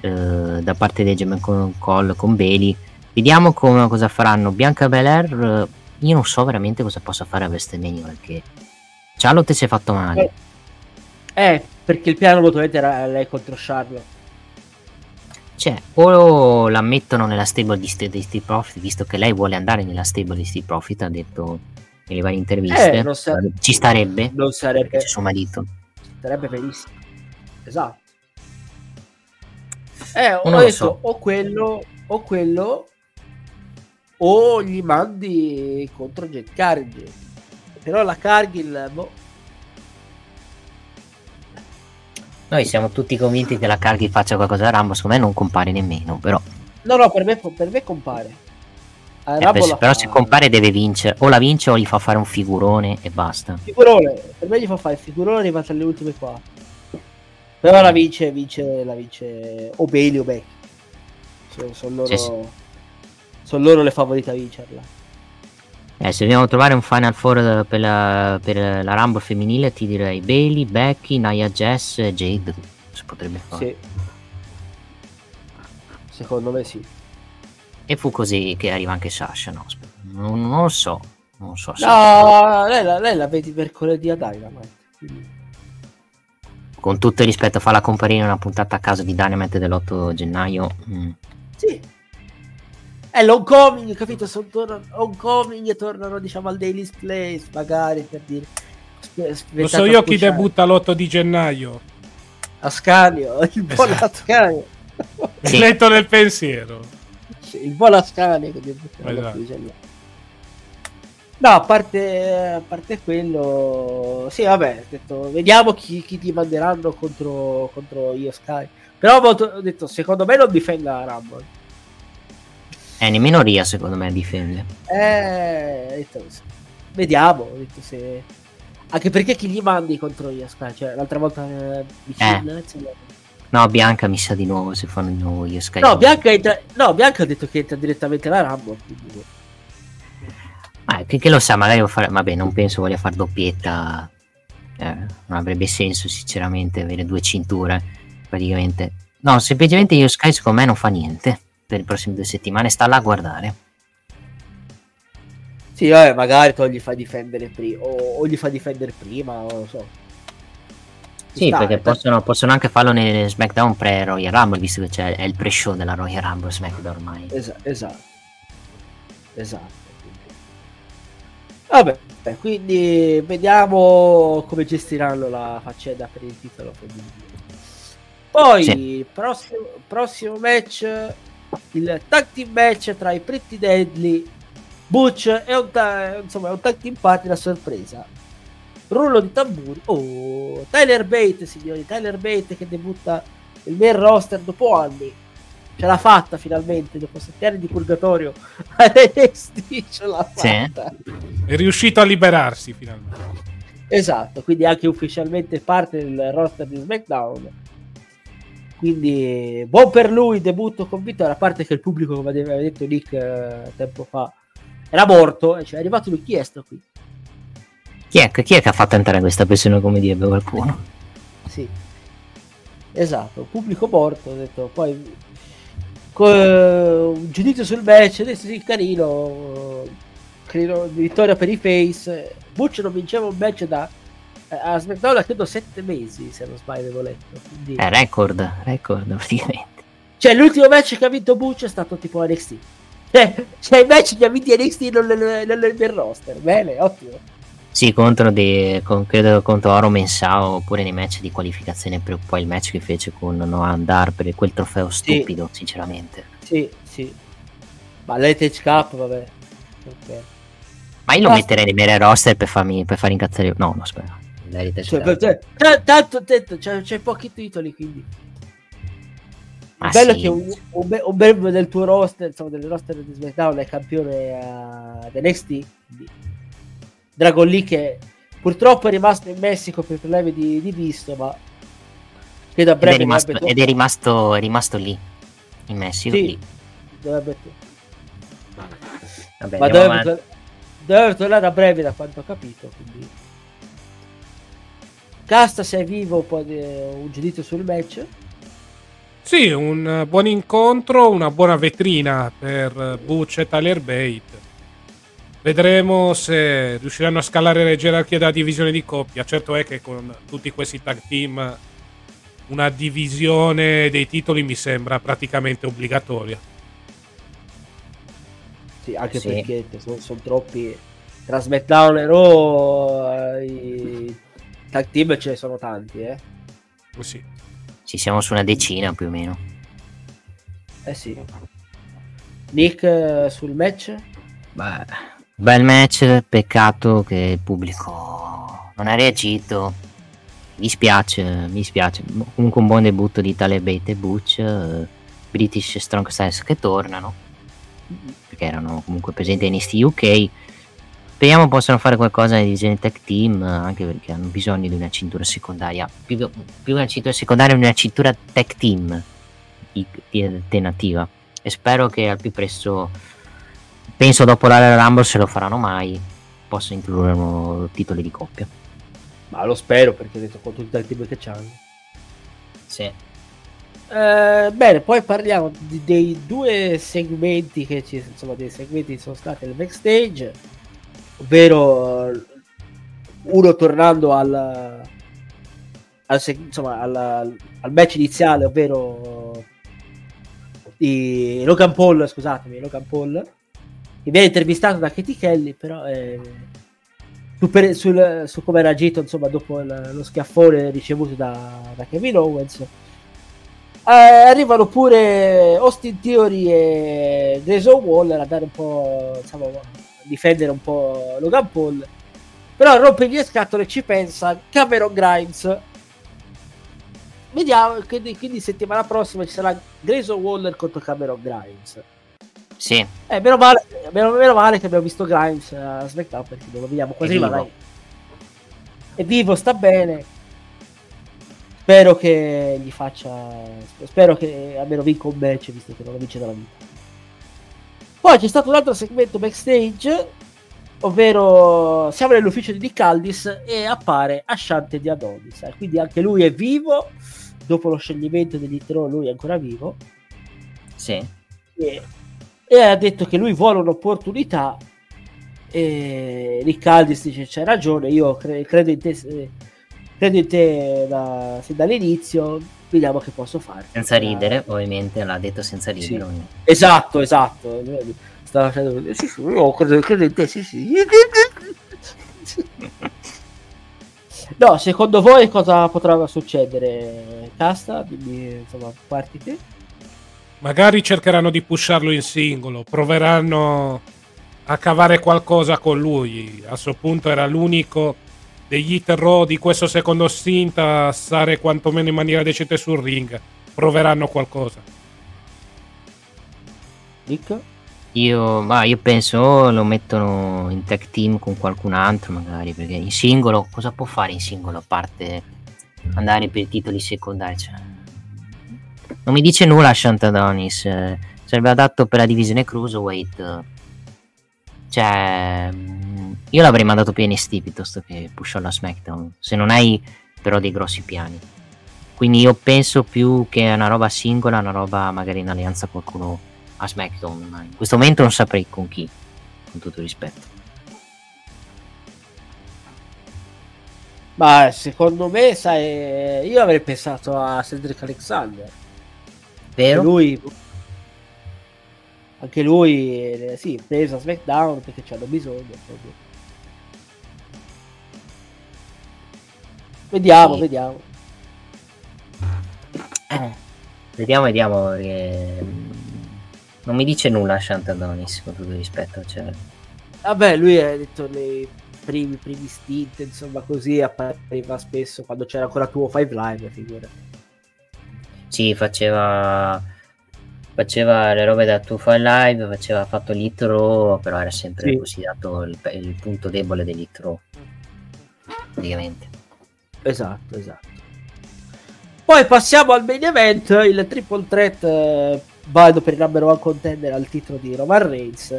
B: eh, da parte dei Gem con Call con Bailey. Vediamo come, cosa faranno. Bianca Belair, eh, io non so veramente cosa possa fare a WrestleMania perché Charlotte si è fatto male.
E: Eh, perché il piano volutamente era lei contro Charlotte.
B: Cioè, o la mettono nella stable di, St- di Steve Profit, visto che lei vuole andare nella stable di Steve Profit, ha detto nelle varie interviste.
E: Eh, non sa-
B: Ci starebbe,
E: Non sarebbe,
B: c'è suo marito.
E: sarebbe benissimo. Esatto. Eh, ho detto
B: so.
E: o quello o quello o gli mandi contro Jet Cargill. Però la Cargill boh,
B: Noi siamo tutti convinti che la Carghi faccia qualcosa a Rambo, secondo me non compare nemmeno, però,
E: No, no, per me, per me compare.
B: Eh,
E: Rumble
B: per- però
E: fa-
B: se compare deve vincere, o la vince o gli fa fare un figurone e basta.
E: Figurone, per me gli fa fare il figurone arrivato alle ultime qua. Però la vince, vince, la vince o Bailey o Becky. Sono, sono loro,
B: Sì, sì.
E: sono loro le favorite a vincerla.
B: Eh, se dobbiamo trovare un Final Four per la, per la Rumble femminile ti direi Bailey, Becky, Nia Jess e Jade. Si potrebbe fare.
E: Sì. Secondo me sì.
B: E fu così che arriva anche Sasha, no? Non, non lo so. Non so se
E: No, lei la, lei la vedi mercoledì a Dynamite. quindi-
B: con tutto il rispetto farla comparire in una puntata a caso di Dynamite dell'8 gennaio. mm.
E: Sì. È l'homecoming, capito? Sono tornano homecoming e tornano, diciamo, al Daily's Place, magari per dire.
A: Lo so io chi debutta l'8 di gennaio.
E: Ascanio, il buon
A: Esatto.
E: Ascanio.
B: Sì.
A: Letto nel pensiero.
E: Il buon Ascanio che debutta
A: Esatto.
E: l'8 di gennaio. No, a parte, a parte quello, sì, vabbè, detto, vediamo chi, chi ti manderanno contro, contro Io Sky. Però ho detto, secondo me non difenda Rumble.
B: Eh, nemmeno Ria secondo me difende.
E: Eh, detto, vediamo, detto se... Anche perché chi gli mandi contro Sky? Cioè, l'altra volta eh, vicino, insomma.
B: No, Bianca mi sa di nuovo se fanno di nuovo Sky.
E: No, Bianca, entra- no, Bianca ha detto che entra direttamente la Rumble. quindi-
B: Ah, che, che lo sa, magari fare... Vabbè, non penso voglia fare doppietta. Eh, non avrebbe senso, sinceramente, avere due cinture. Praticamente. No, semplicemente Sky secondo me non fa niente. Per le prossime due settimane sta là a guardare.
E: Sì, vabbè, magari tu gli fai difendere prima, o, o gli fai difendere prima, non lo so. Ci
B: Sì,
E: sta,
B: perché
E: eh,
B: possono, possono anche farlo nel SmackDown pre-Royal Rumble, visto che c'è è il pre-show della Royal Rumble SmackDown ormai.
E: Esa- esatto. Esatto. Vabbè, eh, quindi vediamo come gestiranno la faccenda per il titolo femminile. Poi,
B: Sì.
E: prossimo, prossimo match, il tag team match tra i Pretty Deadly, Butch e un, ta- insomma, è un tag team partner a sorpresa. Rullo di tamburi. Oh, Tyler Bate, signori, Tyler Bate che debutta il main roster dopo anni. Ce l'ha fatta finalmente dopo sette anni di purgatorio NXT ce l'ha
B: Sì.
E: fatta
A: È riuscito a liberarsi finalmente.
E: esatto quindi anche ufficialmente parte del roster di SmackDown quindi buon per lui debutto con vittoria a parte che il pubblico come aveva detto Nick eh, tempo fa era morto e ci è arrivato lui chiesto qui
B: Chi è, chi è che ha fatto entrare questa persona, come direbbe qualcuno?
E: sì esatto pubblico morto ho detto poi un giudizio sul match adesso sì carino carino vittoria per i face Butch non vinceva un match da a SmackDown da credo sette mesi se non sbaglio avevo letto quindi...
B: Eh, record, record praticamente.
E: cioè l'ultimo match che ha vinto Butch è stato tipo NXT cioè, cioè i match che ha vinto NXT non nel, non nel roster bene ottimo
B: Sì, contro, dei, con, credo contro Oro Mensao oppure nei match di qualificazione per poi il match che fece con Noah Andar per quel trofeo stupido, sinceramente.
E: Sì, sì. Ma l'Heritage Cup, vabbè. Ok.
B: Ma io lo
E: Basta.
B: metterei nel roster per farmi per far incazzare. No, no, aspetta. L'Heritage
E: Cioè, per- cioè, tanto detto, c'è, c'è pochi titoli, quindi.
B: Ma
E: bello
B: sì.
E: che un, un, be- un membro del tuo roster, insomma, del roster di SmackDown è campione uh, NXT. quindi Dragon Lee che purtroppo è rimasto in Messico per problemi di, di visto, ma credo a
B: Ed è
E: breve
B: rimasto, ed è rimasto, è rimasto lì. In Messico.
E: Sì.
B: lì.
E: dovrebbe,
B: Vabbè,
E: ma dovrebbe, dovrebbe tornare a breve da quanto ho capito. Quindi. Casta se è vivo poi eh, un giudizio sul match.
A: Sì, un buon incontro, una buona vetrina per Butch e Tyler Bate. Vedremo se riusciranno a scalare le gerarchie della divisione di coppia. Certo è che con tutti questi tag team una divisione dei titoli mi sembra praticamente obbligatoria.
E: Sì, anche
B: Sì.
E: perché sono, troppi. Tra SmackDown e Raw, eh, i tag team ce ne sono tanti, eh.
A: Sì.
B: Ci siamo su una decina più o meno.
E: Eh sì. Nick eh, sul match?
B: Beh, bel match, peccato che il pubblico non ha reagito. Mi spiace, mi spiace. Comunque un buon debutto di Tyler Bate e Butch, eh, British Strong Styles che tornano, perché erano comunque presenti in NXT UK. Speriamo possano fare qualcosa nei disegni tech team, anche perché hanno bisogno di una cintura secondaria. Più, più una cintura secondaria, una cintura tech team di, di alternativa. E spero che al più presto penso dopo la Rumble se lo faranno mai posso introdurre nuovi titoli di coppia
E: Ma lo spero perché ho detto con tutti i team che c'hanno.
B: sì.
E: Eh, bene, poi parliamo di- dei due segmenti che ci insomma dei segmenti che sono stati nel backstage, ovvero uno tornando al, al insomma, al, al match iniziale, ovvero di Logan Paul, scusatemi, Logan Paul, che viene intervistato da Katie Kelly, però eh, su, per- sul- su come era agito insomma dopo il- lo schiaffone ricevuto da, da Kevin Owens. Eh, arrivano pure Austin Theory e Grayson Waller a dare un po' a difendere un po' Logan Paul. Però a rompergli le scatole ci pensa Cameron Grimes. Vediamo quindi, quindi settimana prossima ci sarà Grayson Waller contro Cameron Grimes.
B: Sì.
E: Eh, meno, male, meno, meno male che abbiamo visto Grimes a SmackDown perché non lo vediamo quasi
B: È
E: mai.
B: Vivo.
E: è vivo sta bene. Spero che gli faccia spero che almeno vinca un match visto che non lo vince dalla vita poi c'è stato un altro segmento backstage ovvero siamo nell'ufficio di Nick Aldis e appare Ashante di Adonis. Eh, quindi anche lui è vivo. Dopo lo scioglimento degli Tro lui è ancora vivo.
B: Sì.
E: E, e ha detto che lui vuole un'opportunità. E Nick Aldis dice c'hai ragione io cre- credo in te eh, credo in te da- dall'inizio vediamo che posso fare.
B: Senza ridere ovviamente l'ha detto senza ridere ovviamente.
E: esatto esatto. Stava facendo sì sì io credo, credo in te sì sì. No secondo voi cosa potrà succedere? Casta Dimmi, insomma parti te.
A: Magari cercheranno di pusharlo in singolo, proveranno a cavare qualcosa con lui. A suo punto era l'unico degli hit raw di questo secondo stint a stare quantomeno in maniera decente sul ring. Proveranno qualcosa.
E: Nick?
B: io, ma io penso lo mettono in tag team con qualcun altro magari perché in singolo cosa può fare in singolo a parte andare per i titoli secondari cioè, non mi dice nulla Shant Adonis eh, sarebbe adatto per la divisione cruiserweight. Cioè mm, io l'avrei mandato per NXT piuttosto che push alla SmackDown se non hai però dei grossi piani quindi io penso più che è una roba singola una roba magari in alleanza con qualcuno a SmackDown ma in questo momento non saprei con chi con tutto rispetto
E: Ma secondo me, sai, io avrei pensato a Cedric Alexander.
B: Vero?
E: Lui, anche lui eh, sì, preso a SmackDown perché c'hanno bisogno. proprio. Vediamo,
B: Sì.
E: vediamo.
B: vediamo vediamo perché, mm, non mi dice nulla Shant Adonis con tutto rispetto. Cioè...
E: Vabbè, lui ha detto nei primi, primi stint, insomma, così appariva spesso quando c'era ancora tuo Five Live, figura.
B: Sì, faceva faceva le robe da 2 Live, faceva fatto l'itro, però era sempre
E: Sì.
B: considerato il, il punto debole dell'itro. Praticamente.
E: Esatto, esatto. Poi passiamo al main event, il triple threat eh, valido per il number one contender al titolo di Roman Reigns,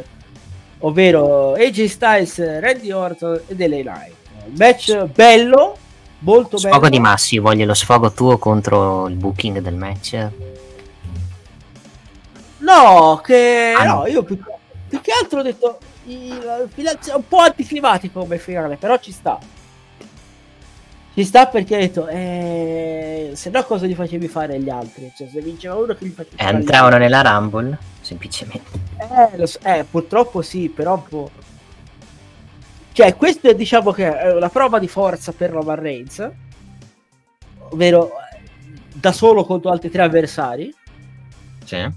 E: ovvero AJ Styles, Randy Orton e LA Knight. Un match bello, molto
B: Sfogo
E: bello.
B: di Massi, voglio lo sfogo tuo contro il booking del match.
E: No, che
B: Ah,
E: no,
B: no.
E: io più, più che altro ho detto il è un po' anticlimatico come finale, però ci sta. Ci sta perché ho detto, eh, se no cosa gli facevi fare agli altri? Cioè, se vinceva uno che gli facevi fare
B: entravano nella Rumble, semplicemente.
E: Eh, so- eh, purtroppo sì, però un po'. Cioè, questo è diciamo che è una prova di forza per Roman Reigns, ovvero eh, da solo contro altri tre avversari.
B: Sì.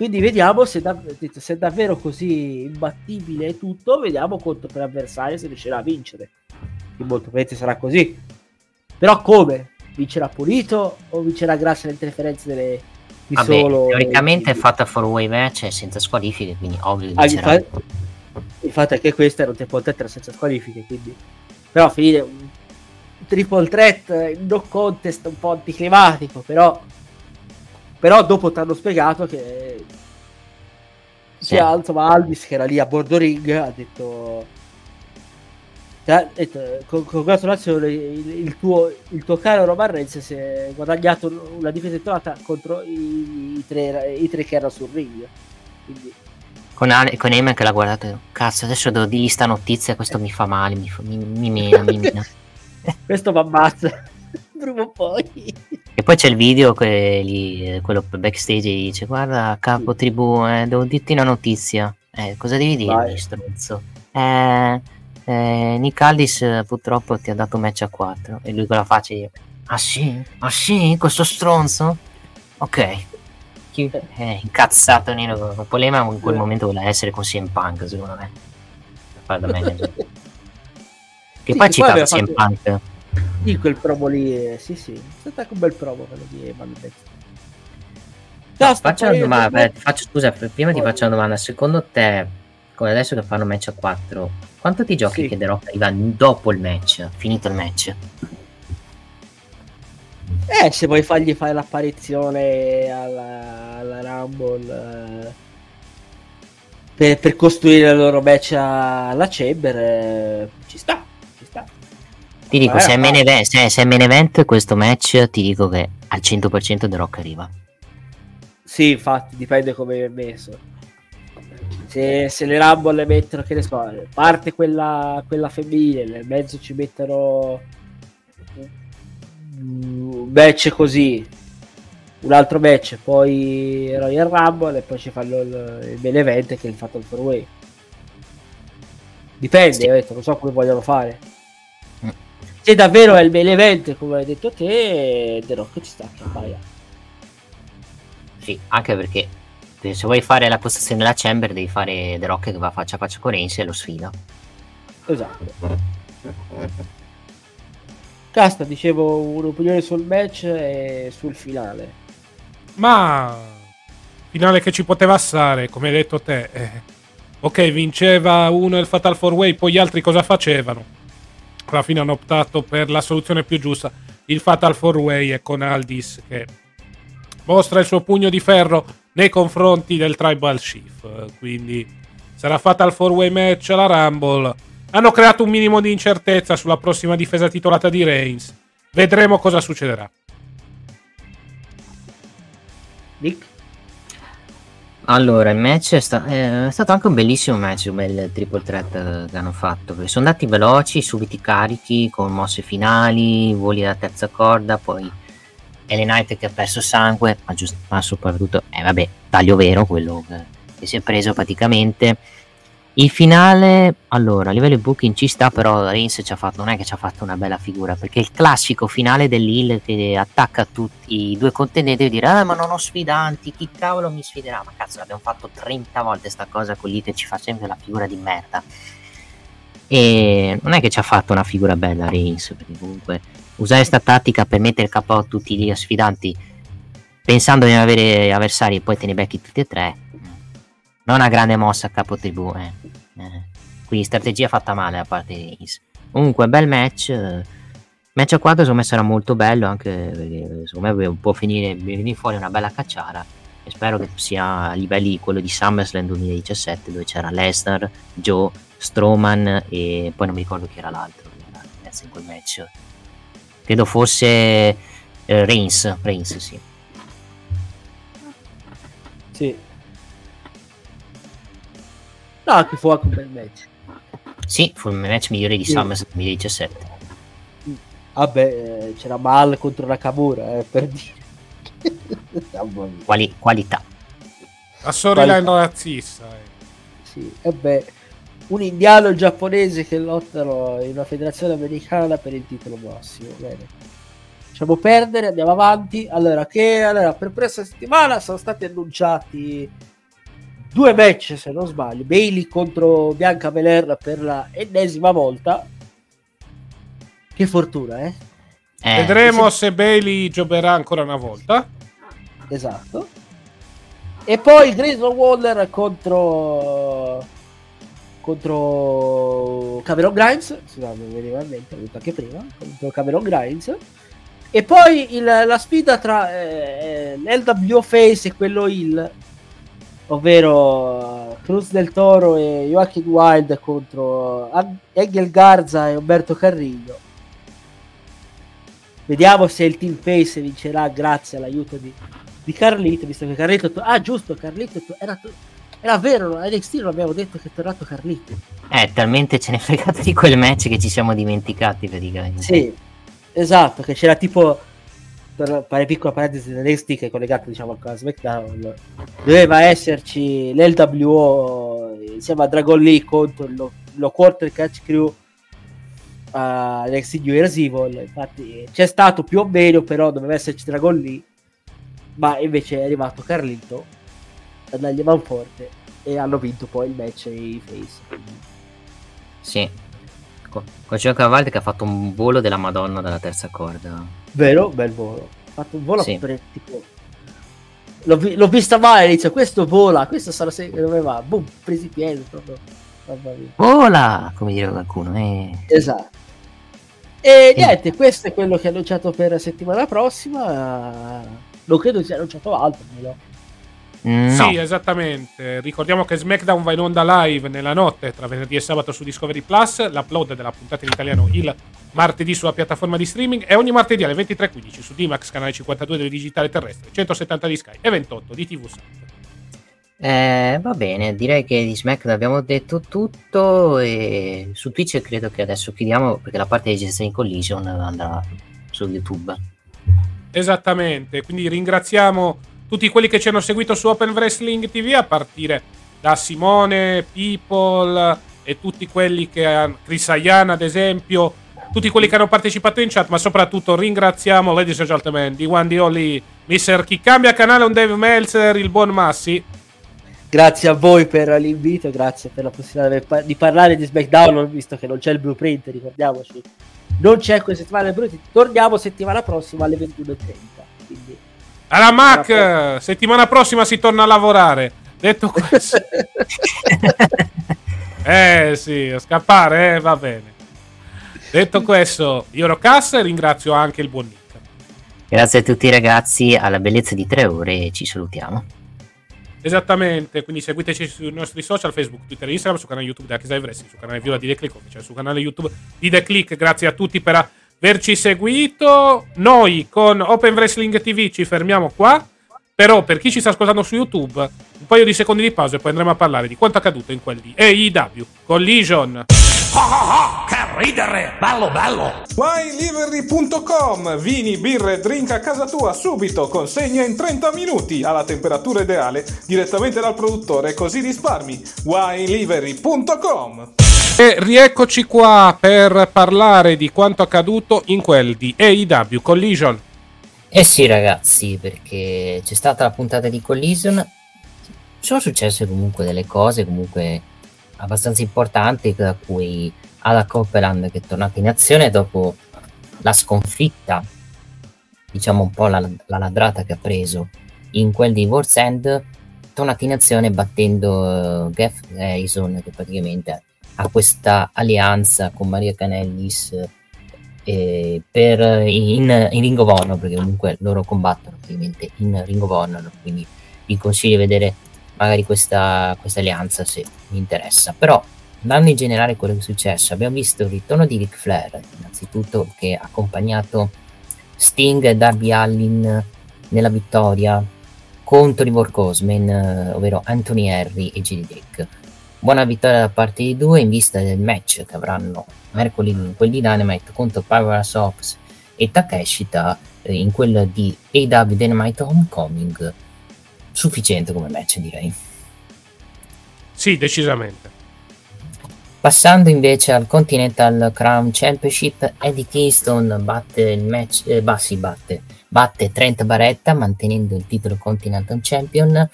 E: Quindi vediamo se, da- se è davvero così imbattibile e tutto. Vediamo contro tre avversari se riuscirà a vincere. Che molto probabilmente sarà così. Però come? Vincerà pulito o vincerà grazie alle interferenze delle, di
B: Vabbè,
E: solo.
B: teoricamente è fatta for way match e senza squalifiche, quindi ovvio che
E: Ah,
B: vincerà.
E: infa- infatti anche questo era un triple threat senza squalifiche quindi però finire un triple threat in no contest un po' anticlimatico però però dopo ti hanno spiegato che
B: Sì.
E: sia insomma Aldis che era lì a bordo ring ha detto ti ha detto, "Con- congratulazioni il, il tuo, il tuo caro Roman Reigns si è guadagnato una difesa titolata contro i, i tre, i tre che erano sul ring quindi
B: Con, Ale- con Eman che l'ha guardato cazzo adesso devo dirgli sta notizia, questo mi fa male, mi, fa- mi, mi mena, mi mena.
E: questo mi ammazza prima o poi
B: E poi c'è il video che eh, quello backstage dice guarda capo tribù, eh, devo dirti una notizia. Eh, cosa devi
E: Vai.
B: stronzo? Eh, eh, Nick Aldis purtroppo ti ha dato match a 4 e lui con la faccia dice, ah sì? Ah sì? Questo stronzo? Ok. Chi- eh, incazzato nero con Polema in quel momento voleva essere con CM Punk secondo me. Per fare da manager. Che
E: Sì,
B: poi ha citato
E: aveva
B: CM
E: fatto-
B: Punk.
E: Sì, quel promo lì, eh, sì, sì, è stato anche un bel promo quello di Beck.
B: No, faccio una domanda, eh, ti faccio, scusa, pr- prima ti faccio una domanda. Secondo te, come adesso che fanno match a 4, quanto ti giochi
E: Sì.
B: che The Rock arriva dopo il match, finito il match?
E: Eh, se vuoi fargli fare l'apparizione alla, alla Rumble eh, per, per costruire il loro match alla Chamber, eh, ci sta.
B: Ti dico,
E: Ma
B: se è, main event, se, se è main event questo match, ti dico che al 100% The Rock arriva.
E: Sì, infatti, dipende come è messo. Se, se le Rumble le mettono, che ne so, parte quella, quella femminile, nel mezzo ci mettono un match così, un altro match, poi Royal Rumble e poi ci fanno il, il main event che è il Fatal 4 Way. Dipende,
B: Sì.
E: ho detto, non so come vogliono fare. Se davvero è il main event, come hai detto te, The Rock ci sta. Vai.
B: Sì, anche perché eh, se vuoi fare la postazione della Chamber devi fare The Rock che va faccia a faccia con Reigns e lo sfida.
E: Esatto. Casta, dicevo un'opinione sul match e sul finale.
A: Ma finale che ci poteva stare, come hai detto te. eh, ok, vinceva uno il Fatal 4 Way, poi gli altri cosa facevano? Alla fine hanno optato per la soluzione più giusta, il Fatal 4 Way e con Aldis che mostra il suo pugno di ferro nei confronti del Tribal Chief. Quindi sarà Fatal 4 Way match alla Rumble. Hanno creato un minimo di incertezza sulla prossima difesa titolata di Reigns. Vedremo cosa succederà.
E: Nick?
B: Allora, il match è, sta- eh, è stato anche un bellissimo match, un bel triple threat eh, che hanno fatto. Sono andati veloci, subiti carichi, con mosse finali, voli da terza corda, poi Ellen Knight che ha perso sangue, ma, giust- ma soprattutto, eh vabbè, taglio vero, quello che si è preso praticamente. Il finale, allora, a livello di booking ci sta, però Reigns ci ha fatto, non è che ci ha fatto una bella figura, perché il classico finale dell'Hill che attacca tutti i due contendenti e dire ah ma non ho sfidanti, chi cavolo mi sfiderà? Ma cazzo l'abbiamo fatto 30 volte sta cosa con l'Hill che ci fa sempre la figura di merda. E non è che ci ha fatto una figura bella Reigns, perché comunque usare questa tattica per mettere il capo a tutti gli sfidanti pensando di avere avversari e poi te ne becchi tutti e tre non una grande mossa a capo tribù eh. eh. quindi strategia fatta male da parte di Reigns comunque bel match match a 4 secondo me sarà molto bello anche perché secondo me può finire venire fuori una bella cacciara e spero che sia a livelli quello di SummerSlam 2017 dove c'era Lesnar, Joe, Strowman e poi non mi ricordo chi era l'altro in quel match credo fosse eh, Reigns, Reigns sì
E: sì. No, che fu anche un bel match.
B: Sì, fu il match migliore di sì. SummerSlam 2017.
E: Vabbè, eh, c'era Mal contro Nakamura, eh, per dire.
B: Quali, qualità.
A: La storyline razzista. Eh.
E: Sì, e beh, un indiano e un giapponese che lottano in una federazione americana per il titolo massimo. Bene lasciamo perdere, andiamo avanti. Allora, che allora, per questa settimana sono stati annunciati due match, se non sbaglio. Bailey contro Bianca Belair per la ennesima volta. Che fortuna, eh?
A: eh Vedremo se... se Bailey giocherà ancora una volta.
E: Esatto. E poi Grayson Waller contro contro Cameron Grimes. Scusate, mi veniva in mente, l'ho detto anche prima. Contro Cameron Grimes e poi il, la sfida tra eh, l'LW Face e quello Hill, ovvero Cruz del Toro e Joaquin Wild contro Engel Garza e Umberto Carrillo. Vediamo se il Team Face vincerà grazie all'aiuto di, di Carlito, visto che Carlito... Ah, giusto, Carlito era, era vero, a NXT non abbiamo detto che è tornato Carlito.
B: Eh, talmente ce ne fregate di quel match che ci siamo dimenticati praticamente.
E: Sì, Esatto, che c'era tipo per fare piccola parentesi che è collegato diciamo a SmackDown doveva esserci l'LWO insieme a Dragon Lee contro lo, lo Quarter Catch Crew a NXT New Year's Evil. Infatti c'è stato più o meno però doveva esserci Dragon Lee ma invece è arrivato Carlito a dargli man forte e hanno vinto poi il match i face.
B: Sì con Gio Cavalli che ha fatto un volo della Madonna dalla terza corda.
E: Vero? Bel volo. Ha fatto un volo sì. per tipo... L'ho, vi- l'ho, vista male, inizio, questo vola, questo sarà se dove va, boom, presi piede proprio.
B: Vola, come dire qualcuno. Eh.
E: Esatto. E niente, questo è quello che ha annunciato per la settimana prossima. Non credo sia annunciato altro, però.
A: No. Sì, esattamente. Ricordiamo che SmackDown va in onda live nella notte tra venerdì e sabato su Discovery Plus. L'upload della puntata in italiano il martedì sulla piattaforma di streaming e ogni martedì alle 23.15 su D-Max, canale 52 del digitale terrestre, 170 di Sky e 28 di TV Sat.
B: Eh, va bene, direi che di SmackDown abbiamo detto tutto e su Twitch credo che adesso chiudiamo perché la parte di Gestring Collision andrà su YouTube.
A: Esattamente, quindi ringraziamo tutti quelli che ci hanno seguito su Open Wrestling TV, a partire da Simone, People e tutti quelli che. Chris Ayana, ad esempio, tutti quelli che hanno partecipato in chat, ma soprattutto ringraziamo, ladies and gentlemen, di One di Only, Mr. Chi cambia canale un Dave Meltzer, il buon Massi.
E: Grazie a voi per l'invito, grazie per la possibilità di parlare di SmackDown, visto che non c'è il blueprint, ricordiamoci. Non c'è questa settimana il blueprint, torniamo settimana prossima alle 21.30.
A: Alla Mac, settimana prossima si torna a lavorare. Detto questo, eh sì, scappare, eh, va bene. Detto questo, io ero Cassa e ringrazio anche il buon Nick.
B: Grazie a tutti ragazzi, alla bellezza di tre ore e ci salutiamo.
A: Esattamente, quindi seguiteci sui nostri social, Facebook, Twitter e Instagram, sul canale YouTube di Hackers Wrestling, sul canale Viola di The Click, cioè sul canale YouTube di The Click. Grazie a tutti per averci seguito. Noi con Open Wrestling TV ci fermiamo qua. Però per chi ci sta ascoltando su YouTube, un paio di secondi di pausa e poi andremo a parlare di quanto accaduto in quel AEW Collision. Ha ha ha,
J: fa ridere, bello bello.
H: WineLivery.com Vini, birre, drink a casa tua subito, consegna in 30 minuti alla temperatura ideale direttamente dal produttore, così risparmi. WineLivery.com
A: E rieccoci qua per parlare di quanto accaduto in quel di AEW Collision.
B: Eh sì ragazzi, perché c'è stata la puntata di Collision, sono successe comunque delle cose comunque abbastanza importanti da cui Ada Copeland che è tornata in azione dopo la sconfitta, diciamo un po' la, la ladrata che ha preso in quel di World's End, tornata in azione battendo uh, Jeff Harrison che praticamente ha questa alleanza con Maria Canellis eh, per, in, in Ring of Honor perché comunque loro combattono ovviamente in Ring of Honor quindi vi consiglio di vedere magari questa, questa alleanza se vi interessa però andando in generale a quello che è successo abbiamo visto il ritorno di Ric Flair innanzitutto che ha accompagnato Sting e Darby Allin nella vittoria contro i Workhorsemen eh, ovvero Anthony Henry e J.D. Dick buona vittoria da parte di due in vista del match che avranno mercoledì in quel di Dynamite contro Powerhouse Ops e Takeshita eh, in quello di AW Dynamite Homecoming sufficiente come match direi
A: Sì, decisamente.
B: Passando invece al Continental Crown Championship, Eddie Kingston batte il match, eh, bah, sì, batte, batte Trent Baretta mantenendo il titolo Continental Champion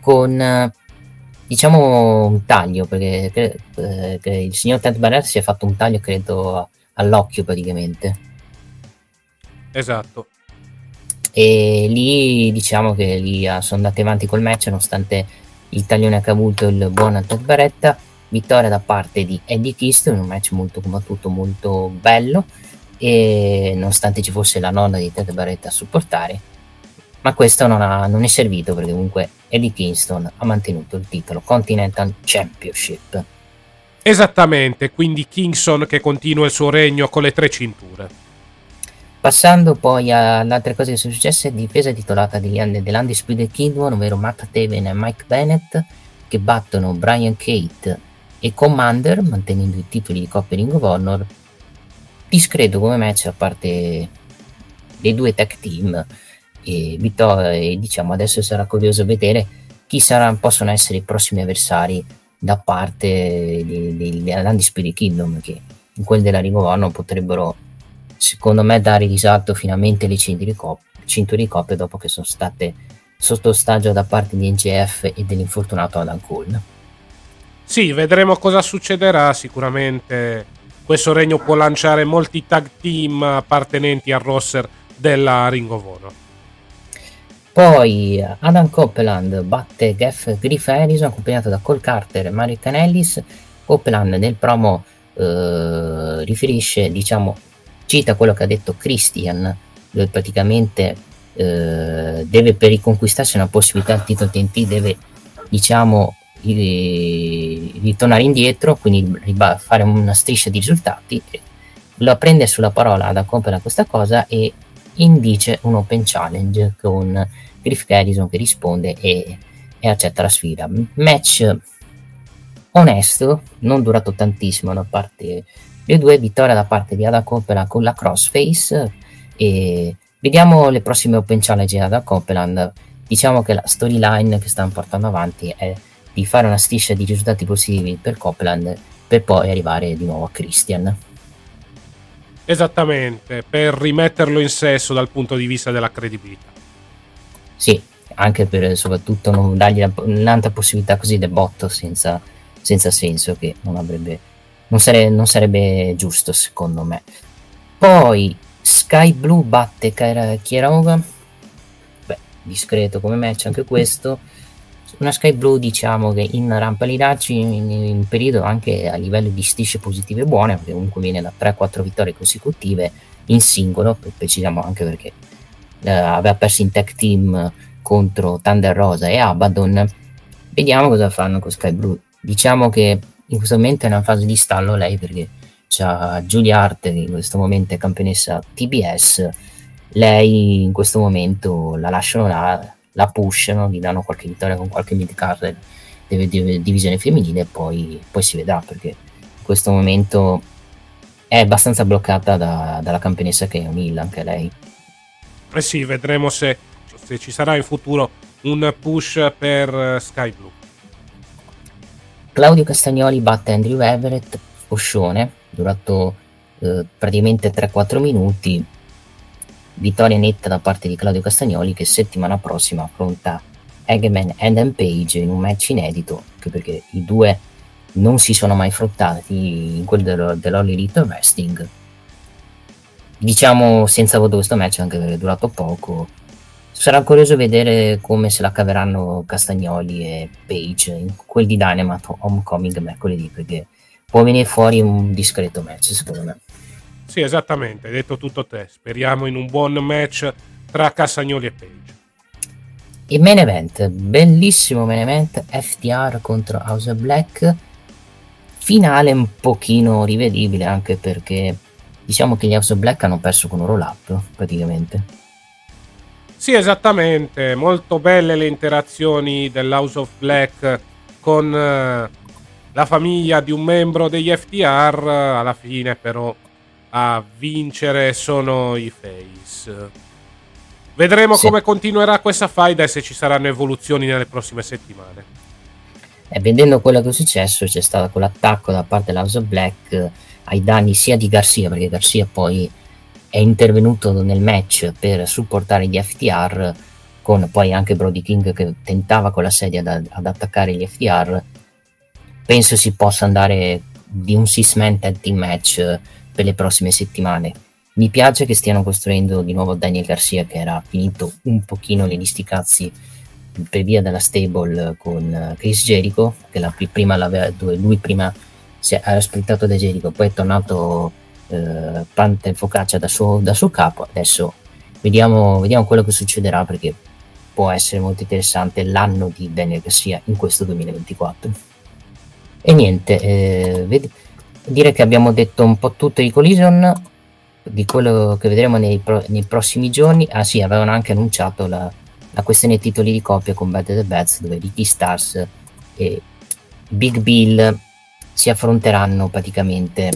B: con eh, diciamo un taglio perché cre- eh, il signor Trent Baretta si è fatto un taglio credo all'occhio praticamente.
A: Esatto.
B: e lì diciamo che lì ah, sono andati avanti col match nonostante il taglione che ha avuto il buon Ted Baretta vittoria da parte di Eddie Kingston un match molto combattuto molto bello. E nonostante ci fosse la nonna di Ted Baretta a supportare ma questo non, ha- non è servito perché comunque Eddie Kingston ha mantenuto il titolo Continental Championship
A: Esattamente, quindi Kingston che continua il suo regno con le tre cinture.
B: Passando poi alle altre cose che sono successe, difesa titolata degli dell'Undisputed Kingdom, ovvero Matt Taven e Mike Bennett, che battono Brian Kate e Commander, mantenendo i titoli di Coppia Ring of Honor. Discreto come match a parte dei due tag team. E, vitto- e diciamo adesso sarà curioso vedere chi sarà, possono essere i prossimi avversari da parte dei- dei- dell'Undisputed Kingdom, che in quel della Honor potrebbero secondo me dare risalto finalmente le cinture di coppia dopo che sono state sotto ostaggio da parte di NGF e dell'infortunato Adam Cole.
A: Sì, vedremo cosa succederà. Sicuramente questo regno può lanciare molti tag team appartenenti al roster della Ring of Honor.
B: Poi Adam Copeland batte Jeff Griff Harrison accompagnato da Cole Carter e Mario Canellis. Copeland nel promo eh, riferisce, diciamo, cita quello che ha detto Christian, dove praticamente eh, deve per riconquistarsi una possibilità al titolo TNT deve, diciamo, ri- ritornare indietro, quindi riba- fare una striscia di risultati. La prende sulla parola Adam Copeland questa cosa e indice un open challenge con Griff Garrison che risponde e, e accetta la sfida. Match onesto, non durato tantissimo da parte dei due, vittoria da parte di Ada Copeland con la crossface e vediamo le prossime open challenge di Ada Copeland. Diciamo che la storyline che stanno portando avanti è di fare una striscia di risultati positivi per Copeland per poi arrivare di nuovo a Christian.
A: Esattamente, per rimetterlo in sesso dal punto di vista della credibilità.
B: Sì, anche per soprattutto non dargli un'altra possibilità così del botto senza, senza senso che non avrebbe non, sare- non sarebbe giusto secondo me. Poi Sky Blue batte Kaira Kierova. Beh, discreto come match anche questo. Una Sky Blue diciamo che in rampa lidacci in, in periodo anche a livello di strisce positive buone, perché comunque viene da 3-4 vittorie consecutive in singolo, precisiamo anche perché eh, aveva perso in tag team contro Thunder Rosa e Abaddon. Vediamo cosa fanno con Sky Blue. Diciamo che in questo momento è una fase di stallo lei perché c'ha Julia Hart che in questo momento è campionessa TBS. Lei in questo momento la lasciano là, la pushano, gli danno qualche vittoria con qualche midcard della div- divisione femminile e poi, poi si vedrà perché in questo momento è abbastanza bloccata da- dalla campionessa che è O'Neill, anche lei.
A: Eh sì, vedremo se, se ci sarà in futuro un push per eh, Sky Blue.
B: Claudio Castagnoli batte Andrew Everett, Oscione, durato eh, praticamente 3-4 minuti. Vittoria netta da parte di Claudio Castagnoli che settimana prossima affronta Eggman e Adam Page in un match inedito, anche perché i due non si sono mai affrontati in quello dello- dell'All Wrestling. Diciamo senza voto questo match anche perché è durato poco. Sarà curioso vedere come se la caveranno Castagnoli e Page in quel di Dynamite Homecoming mercoledì perché può venire fuori un discreto match secondo me.
A: Sì, esattamente, hai detto tutto te. Speriamo in un buon match tra Cassagnoli e Page.
B: Il main event, bellissimo main event, FTR contro House of Black. Finale un pochino rivedibile anche perché diciamo che gli House of Black hanno perso con un roll up praticamente.
A: Sì, esattamente. Molto belle le interazioni dell'House of Black con eh, la famiglia di un membro degli FTR. Alla fine, però, a vincere sono i Face. Vedremo
B: Sì.
A: come continuerà questa faida e se ci saranno evoluzioni nelle prossime settimane.
B: E vedendo quello che è successo c'è stato quell'attacco da parte dell'House of Black eh, ai danni sia di Garcia perché Garcia poi è intervenuto nel match per supportare gli FTR con poi anche Brody King che tentava con la sedia ad, ad attaccare gli FTR penso si possa andare di un six man tag team match per le prossime settimane. Mi piace che stiano costruendo di nuovo Daniel Garcia che era finito un pochino negli sti cazzi per via della stable con eh, Chris Jericho che la, prima l'aveva, dove lui prima si era splittato da Jericho poi è tornato eh, Panther Focaccia da suo, da suo capo. Adesso vediamo, vediamo quello che succederà perché può essere molto interessante l'anno di Daniel Garcia in questo 2024 e niente eh, vedi- direi che abbiamo detto un po' tutto di Collision di quello che vedremo nei, pro- nei prossimi giorni. Ah sì avevano anche annunciato la, la questione titoli di coppia con and the Bats dove Ricky Stars e Big Bill si affronteranno praticamente.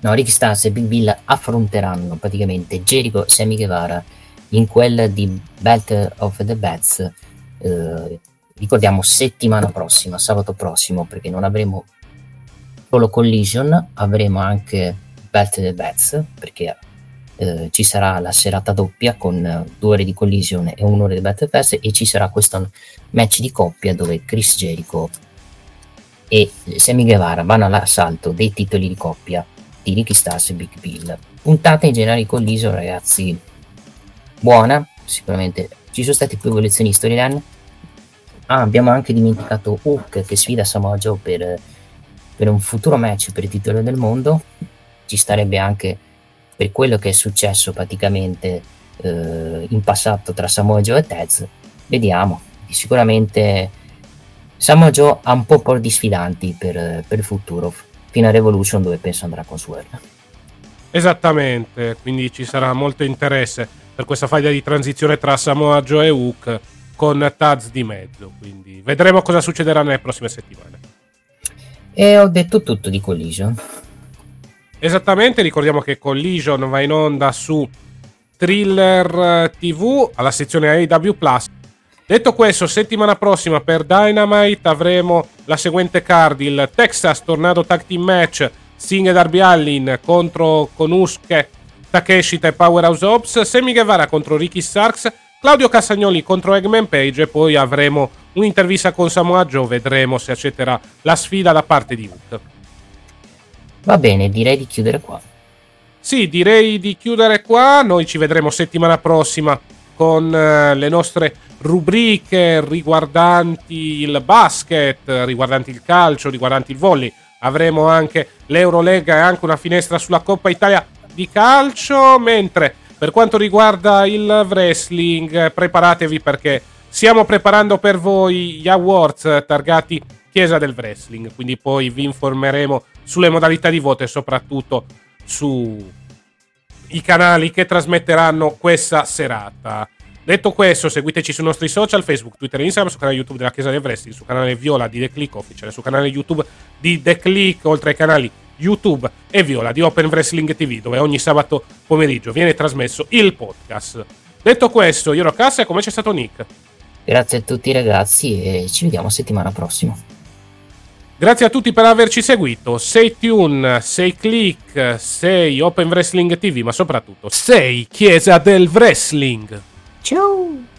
B: No Ricky Stars e Big Bill affronteranno praticamente Jericho e Sammy Guevara in quel di Belt of the Bats eh, ricordiamo settimana prossima sabato prossimo perché non avremo solo Collision avremo anche Belt the Bats perché eh, ci sarà la serata doppia con eh, due ore di Collision e un'ora di Battle Pass e ci sarà questo match di coppia dove Chris Jericho e Sammy Guevara vanno all'assalto dei titoli di coppia di Ricky Stars e Big Bill. Puntata in generale Collision ragazzi. Buona sicuramente. Ci sono state più evoluzioni di storyline. Ah, abbiamo anche dimenticato Hook che sfida Samoa Joe per, per un futuro match per il titolo del mondo ci starebbe anche per quello che è successo praticamente eh, in passato tra Samoa Joe e Tez. Vediamo. Sicuramente Samoa Joe ha un po' di sfidanti per, per il futuro. Fino a Revolution dove penso andrà con Swerve.
A: Esattamente, quindi ci sarà molto interesse per questa faglia di transizione tra Samoa Joe e Hook con Taz di mezzo. Quindi vedremo cosa succederà nelle prossime settimane.
B: E ho detto tutto di Collision
A: Esattamente, ricordiamo che Collision va in onda su Thriller TV alla sezione Plus. Detto questo, settimana prossima per Dynamite avremo la seguente card: il Texas Tornado Tag Team Match Sting e Darby Allin contro Konuske, Takeshita e Powerhouse Ops, Sammy Guevara contro Ricky Starks, Claudio Castagnoli contro Eggman Page e poi avremo un'intervista con Samoa Joe. Vedremo se accetterà la sfida da parte di Hook.
B: va bene direi di chiudere qua
A: Sì, direi di chiudere qua. Noi ci vedremo settimana prossima con eh, le nostre rubriche riguardanti il basket, riguardanti il calcio, riguardanti il volley. Avremo anche l'Eurolega e anche una finestra sulla Coppa Italia di calcio. Mentre per quanto riguarda il wrestling, preparatevi perché stiamo preparando per voi gli awards targati Chiesa del Wrestling. Quindi poi vi informeremo sulle modalità di voto e soprattutto su i canali che trasmetteranno questa serata. Detto questo, seguiteci sui nostri social, Facebook, Twitter e Instagram, sul canale YouTube della Chiesa del Wrestling, sul canale Viola di The Click Official, sul canale YouTube di The Click, oltre ai canali YouTube e Viola di Open Wrestling TV, dove ogni sabato pomeriggio viene trasmesso il podcast. Detto questo, io ero Cassa e come c'è stato Nick?
B: Grazie a tutti ragazzi e ci vediamo settimana prossima.
A: Grazie a tutti per averci seguito. Sei Tune, sei Click, sei Open Wrestling TV, ma soprattutto sei Chiesa del Wrestling.
B: Ciao!